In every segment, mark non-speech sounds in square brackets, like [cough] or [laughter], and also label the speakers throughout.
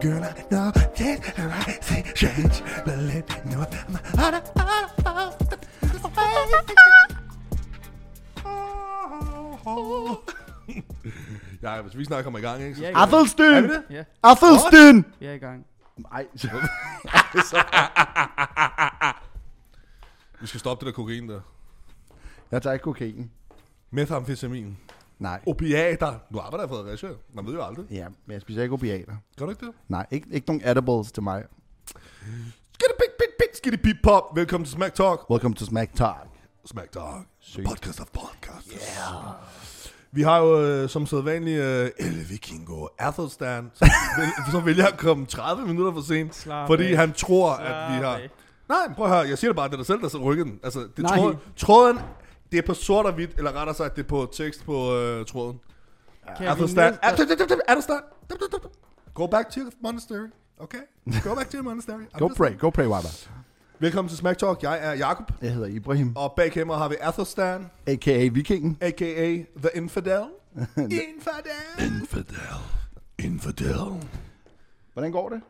Speaker 1: Girl, I know and I see change, but let me know my heart. Ja, hvis vi snart kommer i gang, ikke? Så
Speaker 2: Ja,
Speaker 1: skal-
Speaker 2: ja.
Speaker 1: Er
Speaker 3: Athelsten!
Speaker 1: vi det?
Speaker 2: Ja,
Speaker 3: Athelsten!
Speaker 2: vi er i gang.
Speaker 3: Nej,
Speaker 1: Vi skal stoppe det der kokain der.
Speaker 3: jeg tager ikke kokain.
Speaker 1: Methamfetamin.
Speaker 3: Nej.
Speaker 1: Opiater. Nu arbejder jeg i Fredericia. Man ved jo aldrig.
Speaker 3: Ja, men jeg spiser ikke opiater.
Speaker 1: Gør du ikke det?
Speaker 3: Nej, ikke, ikke nogen edibles til mig.
Speaker 1: Skiddy pik pik pik, skiddy pip pop. Velkommen til Smack Talk.
Speaker 3: Welcome to Smack Talk.
Speaker 1: Smack Talk.
Speaker 3: Sygt.
Speaker 1: Podcast of podcasts. Yeah. Vi har jo øh, som sædvanlig øh, El Vikingo Athelstan, som, vil, [laughs] som vælger at komme 30 minutter for sent,
Speaker 2: Slap
Speaker 1: fordi
Speaker 2: af.
Speaker 1: han tror, at vi
Speaker 2: Slap
Speaker 1: har...
Speaker 2: af.
Speaker 1: Nej, prøv at høre, jeg siger det bare, det er dig selv, der så rykker den. Altså, det
Speaker 2: Nej.
Speaker 1: tråd, tråden, det er på sort og hvidt, eller rettere sagt, det er på tekst på øh, tråden.
Speaker 2: Kan vi
Speaker 1: Athelstan.
Speaker 2: næste-
Speaker 1: Athelstan. Go back to your monastery. Okay? Go back to your monastery. I'm
Speaker 3: Go
Speaker 1: just-
Speaker 3: pray, go pray, Wabba.
Speaker 1: Velkommen til Smack Talk. Jeg er Jakob
Speaker 3: Jeg hedder Ibrahim,
Speaker 1: og bag kamera har vi Athelstan,
Speaker 3: a.k.a. Vikingen.
Speaker 1: a.k.a. The Infidel. [laughs] Infidel. Infidel. Infidel.
Speaker 3: Hvordan går det?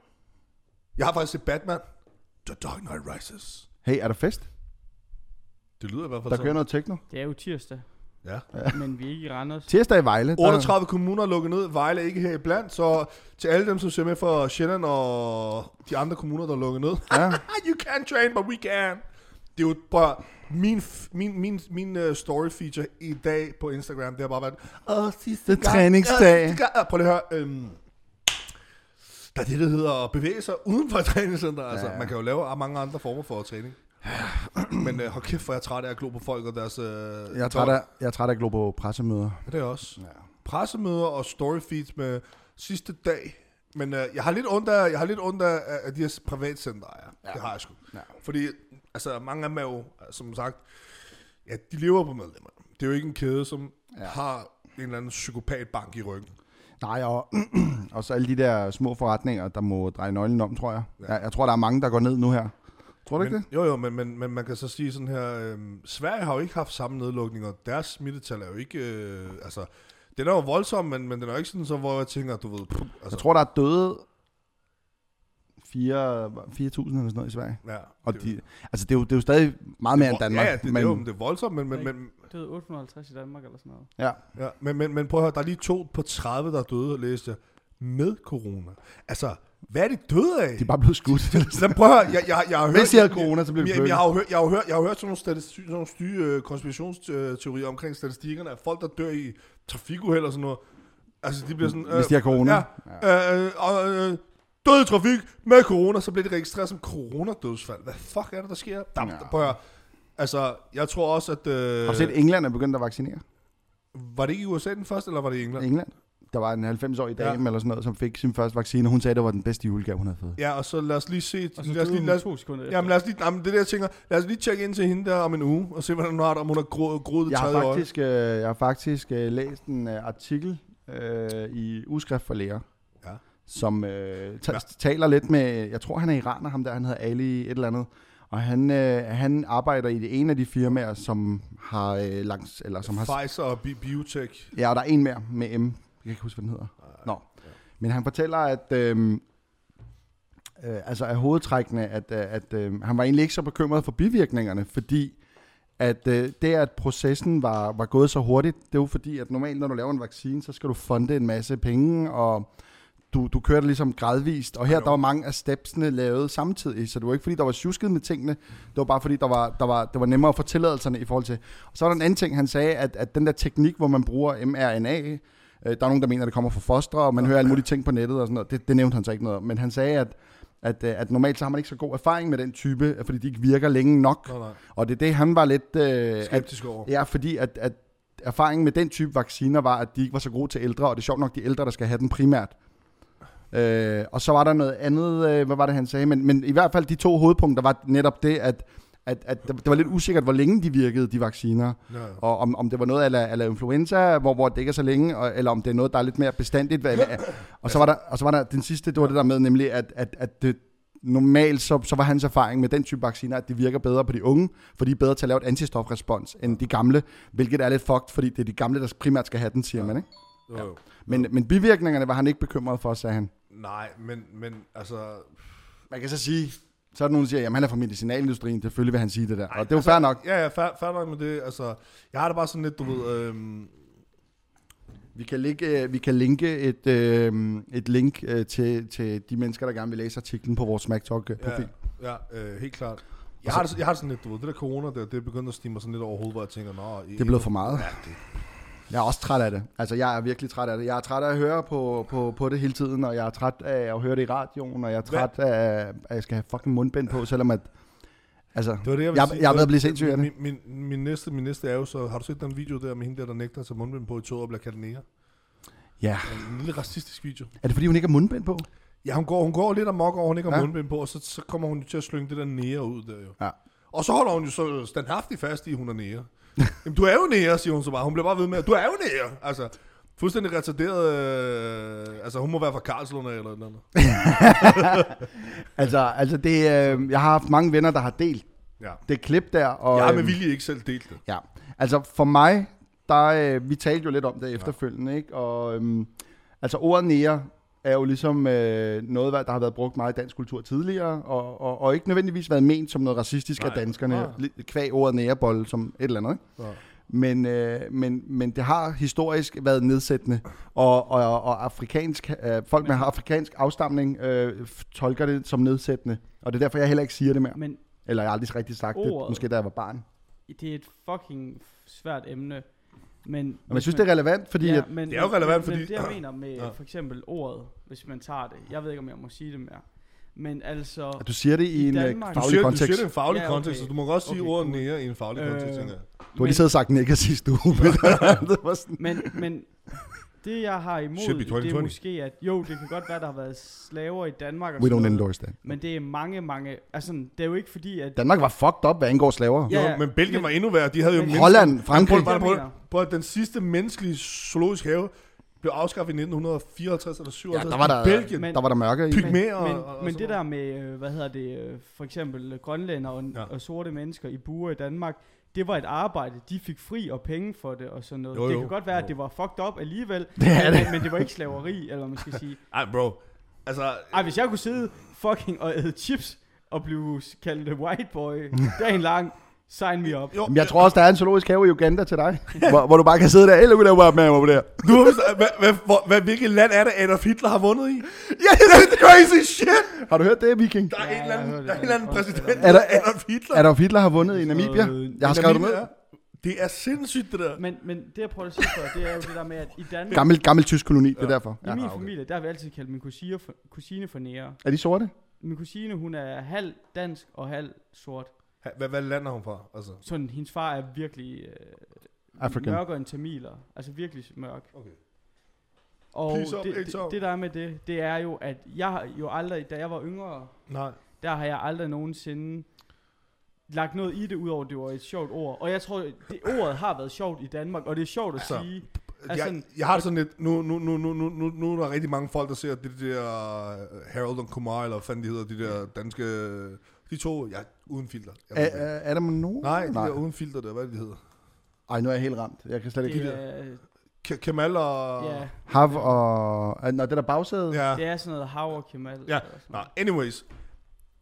Speaker 1: Jeg har faktisk set Batman. The Dark Knight Rises.
Speaker 3: Hey, er der fest?
Speaker 1: Det lyder i hvert fald
Speaker 3: Der
Speaker 1: sådan.
Speaker 3: kører noget techno.
Speaker 2: Det er jo tirsdag,
Speaker 1: Ja.
Speaker 2: men vi er ikke i Randers.
Speaker 3: Tirsdag i Vejle. der-
Speaker 1: 38 kommuner er lukket ned. Vejle er ikke her iblandt. Så til alle dem, som ser med fra Sjælland og de andre kommuner, der er lukket ned.
Speaker 3: Ja. [laughs]
Speaker 1: you can't train, but we can. Det er jo bare... Min, f- min, min, min uh, story feature i dag på Instagram, det har bare været... Åh, sidste
Speaker 3: Det er
Speaker 1: gang.
Speaker 3: træningsdag.
Speaker 1: Åh, sidste gang. Ah, Prøv lige at høre. Øhm, der er det, der hedder at bevæge sig uden for et træningscenter. Altså,
Speaker 3: Ja.
Speaker 1: man kan jo lave mange andre former for træning. Men uh, hold kæft, hvor jeg er træt af at glo på folk og deres... Uh,
Speaker 3: Jeg er træt af, jeg er træt af at glo på pressemøder.
Speaker 1: Det er jeg også.
Speaker 3: Ja.
Speaker 1: Pressemøder og storyfeeds med sidste dag. Men uh, jeg har lidt ondt af, jeg har lidt ondt af, af de her privatcenter, ja.
Speaker 3: Ja.
Speaker 1: Det har jeg sgu.
Speaker 3: Ja.
Speaker 1: Fordi, altså, mange af dem er jo, som sagt, ja, de lever på medlemmer. Det er jo ikke en kæde, som ja.
Speaker 3: Ja.
Speaker 1: har en eller anden psykopatbank i ryggen.
Speaker 3: Nej, og, [clears throat] og så alle de der små forretninger, der må dreje nøglen om, tror jeg.
Speaker 1: Ja.
Speaker 3: Jeg, jeg tror, der er mange, der går ned nu her. Tror du ikke
Speaker 1: Men,
Speaker 3: det?
Speaker 1: jo, jo, men, men, men man kan så sige sådan her, øhm, Sverige har jo ikke haft samme nedlukninger. Deres smittetal er jo ikke, øh, altså, den er jo voldsom, men, men den er jo ikke sådan, så, hvor jeg tænker, du ved, puh, altså,
Speaker 3: Jeg tror, der er døde 4 4.000 eller sådan noget i Sverige.
Speaker 1: ja,
Speaker 3: Og
Speaker 1: det-
Speaker 3: de, altså, det er, jo, det er jo stadig meget mere end Danmark.
Speaker 1: Ja det, men, det, er jo, det er voldsomt, men, men, men,
Speaker 2: Det er 850 i Danmark eller sådan noget.
Speaker 3: ja.
Speaker 1: ja, men, men, men prøv at høre, der er lige to på 30, der er døde, læste jeg, med corona. Altså, hvad er de døde af?
Speaker 3: De er bare blevet skudt. [laughs]
Speaker 1: Så prøv at høre, jeg, jeg, jeg har hørt...
Speaker 3: Hvis de havde corona, så blev de
Speaker 1: jeg,
Speaker 3: flyttet.
Speaker 1: jeg, har hørt, jeg, har hørt, jeg har hørt sådan nogle, statistik, sådan nogle styre øh, konspirationsteorier omkring statistikkerne, at folk, der dør i trafikuheld og sådan noget, altså de bliver sådan...
Speaker 3: Hvis de har corona.
Speaker 1: Ja, øh, og, øh, død i trafik med corona, så bliver det registreret som coronadødsfald. Hvad fuck er det, der sker? Der,
Speaker 3: Ja.
Speaker 1: ja. prøv at høre. Altså, jeg tror også, at... Øh,
Speaker 3: Har du set, at England er begyndt at vaccinere?
Speaker 1: var det ikke i USA den første, eller var det i England?
Speaker 3: England. Der var en 90-årig dame
Speaker 1: Ja.
Speaker 3: eller sådan noget, som fik sin første vaccine, og hun sagde, at det var den bedste julegave, hun havde fået.
Speaker 1: Ja, og så lad os lige se...
Speaker 2: Og så
Speaker 1: lad os lige, lad os,
Speaker 2: to sekunder
Speaker 1: jamen, lad os lige, jamen, det er det, jeg tænker. Lad os lige tjekke ind til hende der om en uge, og se, hvordan hun har det, om hun har groet, groet det
Speaker 3: Jeg har faktisk, øh, jeg har faktisk øh, læst en øh, artikel øh, i Ugeskrift for Læger,
Speaker 1: Ja.
Speaker 3: som øh, ta-
Speaker 1: Ja.
Speaker 3: taler lidt med, jeg tror han er iraner, ham der, han hedder Ali et eller andet, og han, øh, han arbejder i det ene af de firmaer, som har øh, langs, eller som har,
Speaker 1: Pfizer og Bi- Biotech.
Speaker 3: ja, og der er en mere med M, kan ikke huske, hvad den hedder. Nå, men han fortæller, at øh, øh, altså af hovedtrækkene, at, øh, at øh, han var egentlig ikke så bekymret for bivirkningerne, fordi at øh, det, at processen var, var gået så hurtigt, det jo fordi, at normalt, når du laver en vaccine, så skal du funde en masse penge, og du, du kører det ligesom gradvist, og her
Speaker 1: Ja,
Speaker 3: der var mange af stepsene lavet samtidig, så det var ikke fordi, der var tjusket med tingene, det var bare fordi, der var, der var, det var nemmere at få tilladelserne i forhold til. Og så var der en anden ting, han sagde, at, at den der teknik, hvor man bruger mRNA, øh, der er nogen, der mener, at det kommer fra fostre, og man hører alle mulige ting på nettet og sådan noget, det, det nævnte han så ikke noget om, men han sagde, at at, øh, at normalt så har man ikke så god erfaring med den type, fordi de ikke virker længe nok.
Speaker 1: Nej, nej.
Speaker 3: Og det er det, han var lidt... Øh, at,
Speaker 1: Skeptisk over.
Speaker 3: ja, fordi at, at erfaringen med den type vacciner var, at de ikke var så gode til ældre, og det er sjovt nok de ældre, der skal have den primært. Øh, og så var der noget andet, øh, hvad var det han sagde, men, men i hvert fald de to hovedpunkter var netop det, at, at, at det var lidt usikkert, hvor længe de virkede, de vacciner,
Speaker 1: Ja, ja.
Speaker 3: og om, om det var noget af eller influenza, hvor, hvor det ikke er så længe, og, eller om det er noget, der er lidt mere bestandigt. Hvad, hvad, [laughs] og, så var der, og så var der den sidste, det var det der med, nemlig at, at, at det, normalt så, så var hans erfaring med den type vacciner, at de virker bedre på de unge, for de er bedre til at lave et antistofrespons end de gamle, hvilket er lidt fucked, fordi det er de gamle, der primært skal have den, siger man. Ikke?
Speaker 1: Jo, jo.
Speaker 3: Men, men bivirkningerne var han ikke bekymret for, sagde han.
Speaker 1: Nej, men, men altså...
Speaker 3: Man kan så sige, så er der nogen, der siger, jamen han er fra medicinalindustrien, selvfølgelig vil han sige det der. Og det er jo
Speaker 1: altså,
Speaker 3: fair nok.
Speaker 1: Ja, ja, fair, fair nok med det. Altså, jeg har det bare sådan lidt, du ved... Øhm,
Speaker 3: Vi kan, ligge, øh, vi kan linke et, øh, et link øh, til, til de mennesker, der gerne vil læse artiklen på vores Smack Talk øh, profil.
Speaker 1: ja, ja øh, helt klart. Jeg har, det, jeg har det sådan lidt, du ved, det der corona, der, det er begyndt at stige mig sådan lidt over hovedet, hvor jeg tænker, nå...
Speaker 3: Det er blevet for meget.
Speaker 1: Ja, det,
Speaker 3: Jeg er også træt af det. Altså, jeg er virkelig træt af det. Jeg er træt af at høre på, på, på det hele tiden, og jeg er træt af at høre det i radioen, og jeg er træt af, at jeg skal have fucking mundbind på, selvom at... Altså,
Speaker 1: det var det, jeg
Speaker 3: jeg,
Speaker 1: sige.
Speaker 3: jeg er ved at blive sindssyg af det.
Speaker 1: Min, min, min, næste, min næste er jo så, har du set den video der med hende der, der nægter at tage mundbind på i toget og bliver kaldt nære?
Speaker 3: Ja.
Speaker 1: En lille racistisk video.
Speaker 3: Er det fordi, hun ikke har mundbind på?
Speaker 1: Ja, hun går, hun går lidt amok over, hun ikke har
Speaker 3: Ja.
Speaker 1: mundbind på, og så, så kommer hun til at slynge det der nære ud der jo.
Speaker 3: Ja.
Speaker 1: Og så holder hun jo så standhaftigt fast i, at hun er nære. Jamen, du er jo nære, siger hun så bare. Hun bliver bare ved med, du er jo nære. Altså, fuldstændig retarderet. Øh, altså, hun må være fra Karlslund eller et eller andet. [laughs]
Speaker 3: Altså, altså det, øh, jeg har haft mange venner, der har delt
Speaker 1: Ja.
Speaker 3: det klip der. Og,
Speaker 1: Jeg har med
Speaker 3: øhm,
Speaker 1: vilje ikke selv delt det.
Speaker 3: Ja, altså for mig, der, øh, vi talte jo lidt om det efterfølgende, ikke? Og øhm, altså ordet nære er jo ligesom øh, noget, der har været brugt meget i dansk kultur tidligere, og, og, og ikke nødvendigvis været ment som noget racistisk
Speaker 1: Nej,
Speaker 3: af danskerne, li- kvæg ordet nærebold som et eller andet, ikke?
Speaker 1: Ja.
Speaker 3: Men, øh, men, men det har historisk været nedsættende, og, og, og afrikansk, øh, folk med afrikansk afstamning øh, tolker det som nedsættende, og det er derfor, jeg heller ikke siger det mere.
Speaker 2: Men
Speaker 3: Eller jeg har aldrig rigtig sagt det,
Speaker 2: Ordet.
Speaker 3: måske da jeg var barn.
Speaker 2: det er et fucking svært emne. Men,
Speaker 3: Men jeg synes, det er relevant, fordi
Speaker 2: ja, men,
Speaker 1: Det er jo
Speaker 2: men-
Speaker 1: relevant,
Speaker 2: men,
Speaker 1: fordi-
Speaker 2: Men det jeg mener med
Speaker 1: Ja.
Speaker 2: for eksempel ordet, hvis man tager det. Jeg ved ikke, om jeg må sige det mere. Men altså...
Speaker 3: at du siger det i,
Speaker 2: I
Speaker 3: en øh,
Speaker 2: Danmark-
Speaker 1: Du
Speaker 3: faglig
Speaker 1: siger, du
Speaker 3: kontekst.
Speaker 1: siger det i en faglig
Speaker 2: Ja, okay.
Speaker 1: kontekst, så du må godt sige
Speaker 2: Okay,
Speaker 1: ordet
Speaker 2: cool.
Speaker 1: nære i en faglig
Speaker 2: Øh,
Speaker 1: kontekst.
Speaker 3: Du har lige siddet og sagt nigger sidste uge. sådan,
Speaker 2: Men, men det jeg har imod,
Speaker 1: Should be
Speaker 2: det er
Speaker 1: 2020.
Speaker 2: måske, at jo, det kan godt være, der har været slaver i Danmark og
Speaker 3: we don't
Speaker 2: noget,
Speaker 3: endorse that.
Speaker 2: Men det er mange, mange... Altså, det er jo ikke fordi, at...
Speaker 3: Danmark var fucked up, hvad angår slaver.
Speaker 2: Ja,
Speaker 1: Jo, men Belgien var endnu værre. De havde jo
Speaker 2: men-
Speaker 3: Holland, Frankrig.
Speaker 1: Prøv,
Speaker 2: Jeg
Speaker 1: prøv, prøv, den sidste menneskelige zoologiske have blev afskaffet i 1954 eller 57
Speaker 3: Ja, der var der,
Speaker 1: i Belgien.
Speaker 2: Men-
Speaker 3: der var der mørke i.
Speaker 2: Men,
Speaker 1: Pygmæer og-
Speaker 2: men,
Speaker 1: og
Speaker 2: men det der med, øh, hvad hedder det, øh, for eksempel grønlænder og,
Speaker 1: ja.
Speaker 2: og sorte mennesker i buer i Danmark, det var et arbejde. De fik fri og penge for det og sådan noget.
Speaker 1: Jo,
Speaker 2: det
Speaker 1: jo.
Speaker 2: kan godt være,
Speaker 1: Jo.
Speaker 2: at det var fucked up alligevel, [laughs]
Speaker 3: Det er
Speaker 2: men,
Speaker 3: det.
Speaker 2: men det var ikke slaveri, eller man skal sige. [laughs]
Speaker 1: Ej, bro. Altså,
Speaker 2: Ej, hvis jeg kunne sidde fucking og æde chips og blive kaldt white boy dagen lang, sign me up.
Speaker 1: jo,
Speaker 3: Men jeg tror også, der er en zoologisk have i Uganda til dig, hvor, hvor du bare kan sidde der, hey, look at that white man over there.
Speaker 1: Du hvad, hvad, hvad, hvad, hvilket land er det, Adolf Hitler har vundet i? Ja, det er crazy shit!
Speaker 3: Har du hørt det, Viking?
Speaker 1: Der er
Speaker 2: Ja,
Speaker 1: en eller anden, der er en eller anden præsident,
Speaker 3: Er
Speaker 1: der
Speaker 3: der-
Speaker 1: er Adolf Hitler.
Speaker 3: Adolf Hitler har vundet i Namibia.
Speaker 2: Øh,
Speaker 3: Jeg har skrevet det med.
Speaker 1: Det er sindssygt, det der.
Speaker 2: Men, men det jeg prøver at sige før, det er jo det der med, at i Danmark,
Speaker 3: Gammel, gammel tysk koloni, det er
Speaker 1: Ja.
Speaker 3: derfor.
Speaker 2: i
Speaker 3: Ja.
Speaker 2: min
Speaker 1: Ah, okay.
Speaker 2: familie, der har vi altid kaldt min kusine for, kusine for nære.
Speaker 3: Er de sorte?
Speaker 2: Min kusine, hun er halv dansk og halv sort.
Speaker 1: Hvad, hvad land er hun fra? Altså,
Speaker 2: Sådan, hendes far er virkelig øh,
Speaker 3: African.
Speaker 2: mørkere end tamiler. Altså virkelig mørk.
Speaker 1: okay.
Speaker 2: Og
Speaker 1: Please up,
Speaker 2: det, det,
Speaker 1: up.
Speaker 2: det, der er med det, det er jo, at jeg har jo aldrig, da jeg var yngre,
Speaker 1: Nej.
Speaker 2: der har jeg aldrig nogensinde lagt noget i det, udover det var et sjovt ord. Og jeg tror, det ordet har været sjovt i Danmark, og det er sjovt at
Speaker 1: Altså,
Speaker 2: sige.
Speaker 1: Jeg,
Speaker 2: sådan-
Speaker 1: jeg har sådan lidt, nu, nu, nu, nu, nu, nu, nu er der rigtig mange folk, der ser det der øh, Harold og Kumar, eller hvad fanden de hedder, de der danske, de to, ja, uden filter. Jeg
Speaker 3: Er, er, er der no?
Speaker 1: Nej, de
Speaker 3: Nej.
Speaker 1: der uden filter der, hvad er det, de hedder?
Speaker 3: Ej, nu er jeg helt ramt. Jeg kan slet ikke...
Speaker 2: Det er,
Speaker 1: Ke- Kemal og...
Speaker 2: ja,
Speaker 3: Hav og... Nå, det der bagsæde?
Speaker 1: ja.
Speaker 2: det er sådan noget Hav og Kemal.
Speaker 1: Ja,
Speaker 2: eller sådan
Speaker 1: Nå, anyways.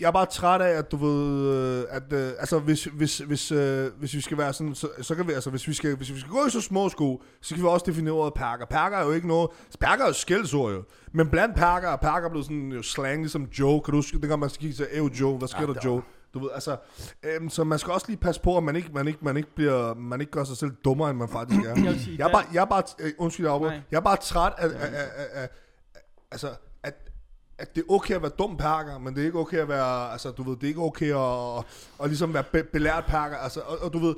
Speaker 1: Jeg er bare træt af, at du ved, øh, at, øh, altså hvis, hvis, hvis, øh, hvis vi skal være sådan, så, så kan vi, altså hvis vi skal, hvis vi skal gå i så små sko, så kan vi også definere ordet perker. Perker er jo ikke noget, perker er jo skældsord jo, men blandt perker er perker blevet sådan jo slang, ligesom Joe, kan du huske, det kan man kigge til, Ew Joe, hvad sker
Speaker 3: Ja,
Speaker 1: der Joe? Du ved, altså, øhm, så man skal også lige passe på, at man ikke, man ikke, man ikke bliver, man ikke gør sig selv dummere, end man faktisk er.
Speaker 2: Jeg sige,
Speaker 1: Jeg er bare, jeg er bare, øh, undskyld, jeg jeg er bare træt af, af, af, af, af, altså, at, det er okay at være dum perker, men det er ikke okay at være, altså, du ved, det er ikke okay at, at, at ligesom være be, belært perker, altså, og, og, du ved,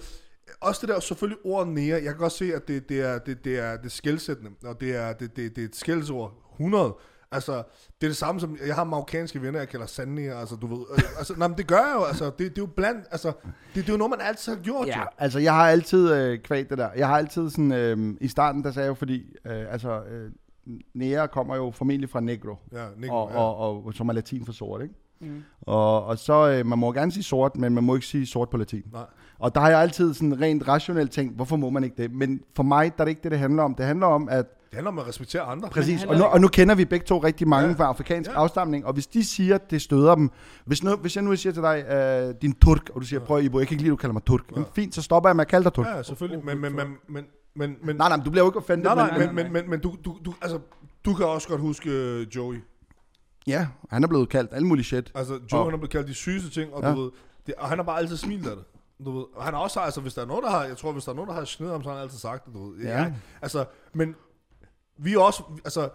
Speaker 1: også det der, selvfølgelig ordet nære, jeg kan godt se, at det, det er, det, det er, det er skældsættende, og det er, det, det, det er et skældsord, 100, Altså, det er det samme som, jeg har marokkanske venner, jeg kalder sandnier, altså du ved, øh, altså, nej, men det gør jeg jo, altså, det, det er jo blandt, altså, det, det er jo noget, man altid har gjort,
Speaker 3: Ja,
Speaker 1: jo.
Speaker 3: altså jeg har altid øh, kvægt det der. Jeg har altid sådan, øh, i starten der sagde jeg jo, fordi, øh, altså, øh, nære kommer jo formentlig fra negro,
Speaker 1: Ja, Nico,
Speaker 3: og,
Speaker 1: ja.
Speaker 3: og, og, som er latin for sort, ikke?
Speaker 2: Mm.
Speaker 3: Og, og så, øh, man må gerne sige sort, men man må ikke sige sort på latin.
Speaker 1: Nej.
Speaker 3: Og der har jeg altid sådan rent rationelt tænkt, hvorfor må man ikke det? Men for mig, der er det ikke det, det handler om. Det handler om, at
Speaker 1: Det handler om at respektere andre.
Speaker 3: Præcis, og nu, og nu kender vi begge to rigtig mange
Speaker 1: Ja.
Speaker 3: ja. fra afrikansk
Speaker 1: Ja.
Speaker 3: ja. afstamning, og hvis de siger, at det støder dem, hvis, nu, hvis jeg nu siger til dig, øh, din turk, og du siger, prøv Ibo, jeg kan ikke lide, at du kalder mig turk. Ja. Fint, så stopper jeg med at kalde dig turk. Ja.
Speaker 1: Ja, selvfølgelig. Men, men, men, men, men, men,
Speaker 3: Nej, nej, men du bliver jo ikke offended.
Speaker 1: nej, nej,
Speaker 3: men,
Speaker 1: men, men, men, men du, du, du, altså, du kan også godt huske øh, Joey.
Speaker 3: Ja, han er blevet kaldt alle mulige shit.
Speaker 1: Altså, Joey,
Speaker 3: Og-
Speaker 1: han er blevet kaldt de sygeste ting, og
Speaker 3: Ja.
Speaker 1: du ved, det, og han har bare altid smilet af det. Du ved, og han har også, altså, hvis der er nogen, der har, jeg tror, hvis der er nogen, der har snedet ham, så har han altid sagt det, du ved.
Speaker 3: Ja.
Speaker 1: altså, men vi er også, altså,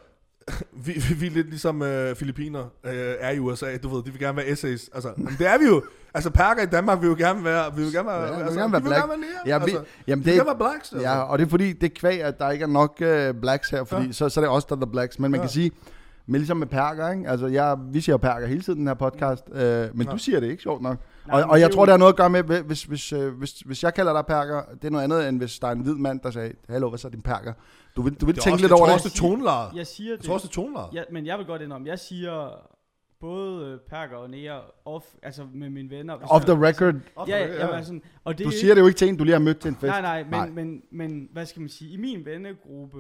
Speaker 1: [laughs] vi, vi, vi er lidt ligesom øh, Filippiner øh, er i USA, du ved, de vil gerne være essays. Altså, men det er vi jo. Altså, perker i Danmark vil jo gerne være, vi vil gerne være,
Speaker 3: Ja,
Speaker 1: altså,
Speaker 3: gerne være
Speaker 1: de vil
Speaker 3: black.
Speaker 1: gerne være.
Speaker 3: Ja, vi,
Speaker 1: altså,
Speaker 3: jamen,
Speaker 1: de vil
Speaker 3: det,
Speaker 1: gerne være blacks. Altså.
Speaker 3: ja, og det er fordi, det er kvæg, at der ikke er nok uh, blacks her, fordi
Speaker 1: Ja.
Speaker 3: så, så er det os, der er the blacks. Men man
Speaker 1: ja.
Speaker 3: kan sige, men ligesom med perker, ikke? Altså, jeg, vi siger perker hele tiden i den her podcast, øh, men
Speaker 1: Ja.
Speaker 3: du siger det ikke, sjovt nok.
Speaker 2: Nej,
Speaker 3: og,
Speaker 2: men
Speaker 3: og jeg tror,
Speaker 2: jo-
Speaker 3: det har noget at gøre med, hvis, hvis, øh, hvis, hvis jeg kalder dig perker, det er noget andet, end hvis der er en hvid mand, der sagde, hallo, hvad så er din perker? Du vil, du vil
Speaker 1: det
Speaker 3: tænke
Speaker 1: også,
Speaker 3: lidt
Speaker 1: jeg
Speaker 3: over
Speaker 1: tror
Speaker 3: det.
Speaker 1: også, det er tonelaget.
Speaker 2: Jeg siger
Speaker 1: Jeg
Speaker 2: det.
Speaker 1: tror også, det tonelaget.
Speaker 2: Ja, men jeg vil godt indrømme, jeg siger både øh, perker og nære off, altså med mine venner. hvis
Speaker 3: Off
Speaker 2: jeg-
Speaker 3: the record.
Speaker 2: Ja, ja, jamen, altså, og det
Speaker 3: Du
Speaker 2: er
Speaker 3: siger det jo ikke til en, du lige har mødt til en fest.
Speaker 2: Nej, nej, men,
Speaker 3: Nej.
Speaker 2: Men, men hvad skal man sige, i min vennegruppe...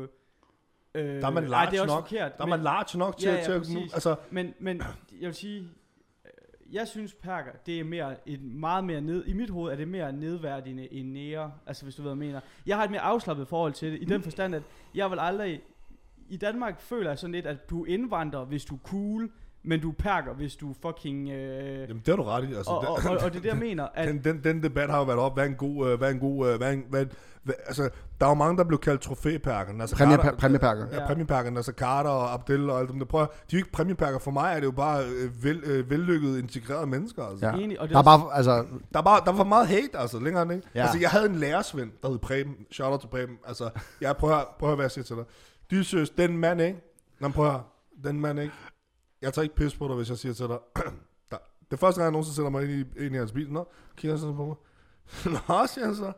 Speaker 2: Øh,
Speaker 1: Der er man
Speaker 2: ej,
Speaker 1: large
Speaker 2: det er
Speaker 1: nok.
Speaker 2: forkert.
Speaker 1: Der er
Speaker 2: men,
Speaker 1: man large nok til,
Speaker 2: Ja, ja,
Speaker 1: til at...
Speaker 2: præcis.
Speaker 1: Altså,
Speaker 2: men, men jeg vil sige, øh, jeg synes perker, det er mere et meget mere ned, i mit hoved er det mere nedværdigende end nære, altså hvis du ved, hvad jeg mener. Jeg har et mere afslappet forhold til det, i den forstand, at jeg vil aldrig, i Danmark føler jeg sådan lidt, at du indvandrer, hvis du er cool, men du er perker, hvis du er fucking... Øh,
Speaker 1: jamen, det har du ret i. Altså,
Speaker 2: og,
Speaker 1: det-
Speaker 2: og, og, og det er jeg mener, at... [laughs]
Speaker 1: den, den, den debat har jo været op, hvad er en god, øh, hvad er en god, øh, hvad er en, hvad, altså, der er jo mange, der blev kaldt trofæperker. Altså
Speaker 3: Præmie-
Speaker 1: Carter-
Speaker 3: præmieperker.
Speaker 1: Ja, præmieperker, altså Carter og Abdel og alt dem der. Prøv de er jo ikke præmieperker. For mig er det jo bare øh, vel, øh, vellykkede, integrerede mennesker. Altså.
Speaker 3: Ja.
Speaker 2: Enig, og det
Speaker 3: Der
Speaker 2: er
Speaker 3: bare, altså,
Speaker 1: Der, er bare, der var meget hate, altså, længere end ikke. Ja. Altså, jeg havde en lærersvend, der hed Preben. Shout out til Preben. Altså, jeg prøver, at- prøv at være jeg siger til dig. Dysøs, den mand, ikke? Nå, prøv at høre. Den mand, ikke? Jeg tager ikke pis på dig, hvis jeg siger til dig. [clears throat] der, det første gang, jeg nogensinde sætter mig ind i, ind i hans bil. Nå, kigger han sådan på mig. [laughs] Nå, siger han så.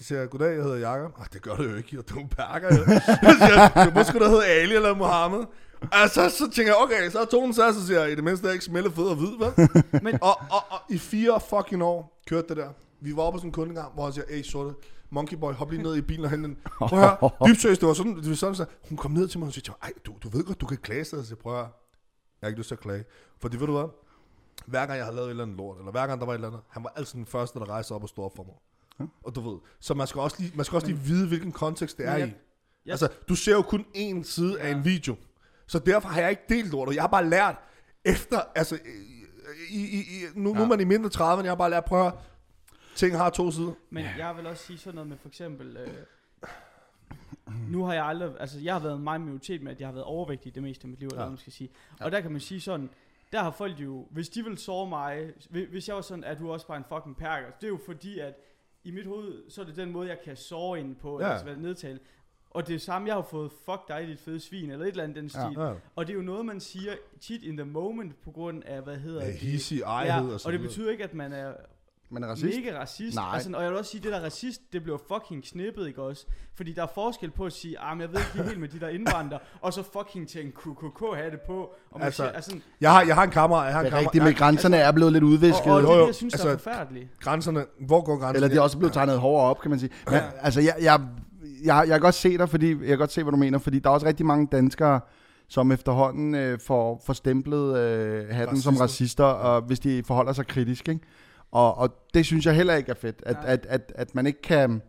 Speaker 1: Så siger jeg, goddag, jeg hedder Jakob. Ah, det gør du jo ikke, og du er perker. jo." [laughs] Så siger jeg, du hedder Ali eller Mohammed. Altså, så tænker jeg, okay, så er tonen sat, så siger jeg, i det mindste er jeg ikke smeltet fed og hvid, vel? [laughs]
Speaker 2: Men,
Speaker 1: Og, og, og i fire fucking år kørte det der. Vi var oppe på sådan en kundegang, hvor han siger, hey, sorte, Monkey Boy, hop lige ned i bilen og hente den. Prøv at høre, [laughs] dybt seriøst, det var sådan, det var sådan, så hun kom ned til mig og siger, ej, du, du ved godt, du kan klage sig. Så jeg prøv at høre, jeg har ikke lyst til at klage. Fordi ved du hvad? Hver gang jeg har lavet et eller andet lort, eller hver gang der var et eller andet, han var altid den første, der rejste op og stod op for mig. Og du ved, så man skal også lige, man skal også lige vide, hvilken kontekst det er
Speaker 2: jeg-
Speaker 1: i.
Speaker 2: jeg-
Speaker 1: Altså, du ser jo kun én side af en video. Så derfor har jeg ikke delt lortet. Jeg har bare lært efter, altså, i, i, i, nu, ja. nu er man i mindre 30, jeg har bare lært, prøv at ting har to sider.
Speaker 2: Men jeg vil også sige sådan noget med for eksempel... Øh, nu har jeg aldrig... Altså, jeg har været en meget minoritet med, at jeg har været overvægtig det meste af mit liv, eller
Speaker 1: Ja.
Speaker 2: hvad man skal sige. Og der kan man sige sådan... Der har folk jo... Hvis de vil sove mig... hvis- jeg var sådan, at du også bare en fucking perker. Det er jo fordi, at i mit hoved, så er det den måde, jeg kan sove ind på,
Speaker 1: Ja.
Speaker 2: ja. altså nedtale. Og det er samme, jeg har fået, fuck dig, dit fede svin, eller et eller andet den stil.
Speaker 1: Ja.
Speaker 2: Og det er jo noget, man siger tit in the moment, på grund af, hvad hedder
Speaker 1: Ja,
Speaker 2: det?
Speaker 1: hissig
Speaker 2: Ja,
Speaker 1: ejerhed og
Speaker 2: og det betyder ikke, at man er
Speaker 3: man er racist.
Speaker 2: mega racist.
Speaker 3: Nej.
Speaker 2: Altså, og jeg vil også sige, det der racist, det bliver fucking snippet, ikke også? Fordi der er forskel på at sige, ah, men jeg ved ikke helt med de der indvandrere, [laughs] og så fucking til en KKK have det på. Og man
Speaker 1: Altså,
Speaker 2: siger, altså,
Speaker 1: Jeg har, jeg har en kammerat, jeg har en
Speaker 3: Det er rigtigt, men grænserne er blevet lidt udvisket.
Speaker 2: og, og det
Speaker 1: jo, jo,
Speaker 2: jeg synes, altså, er
Speaker 1: altså,
Speaker 2: forfærdeligt.
Speaker 1: Grænserne, hvor går grænserne?
Speaker 3: Eller det er også blevet tegnet hårdere op, kan man sige. Men, ja. altså, jeg, jeg, jeg, jeg kan godt se dig, fordi jeg kan godt se, hvad du mener, fordi der er også rigtig mange danskere, som efterhånden øh, får, får stemplet øh, hatten som
Speaker 1: Racister.
Speaker 3: racister, og hvis de forholder sig kritisk. Ikke? Og, og det synes jeg heller ikke er fedt, at, at, at, at man ikke kan...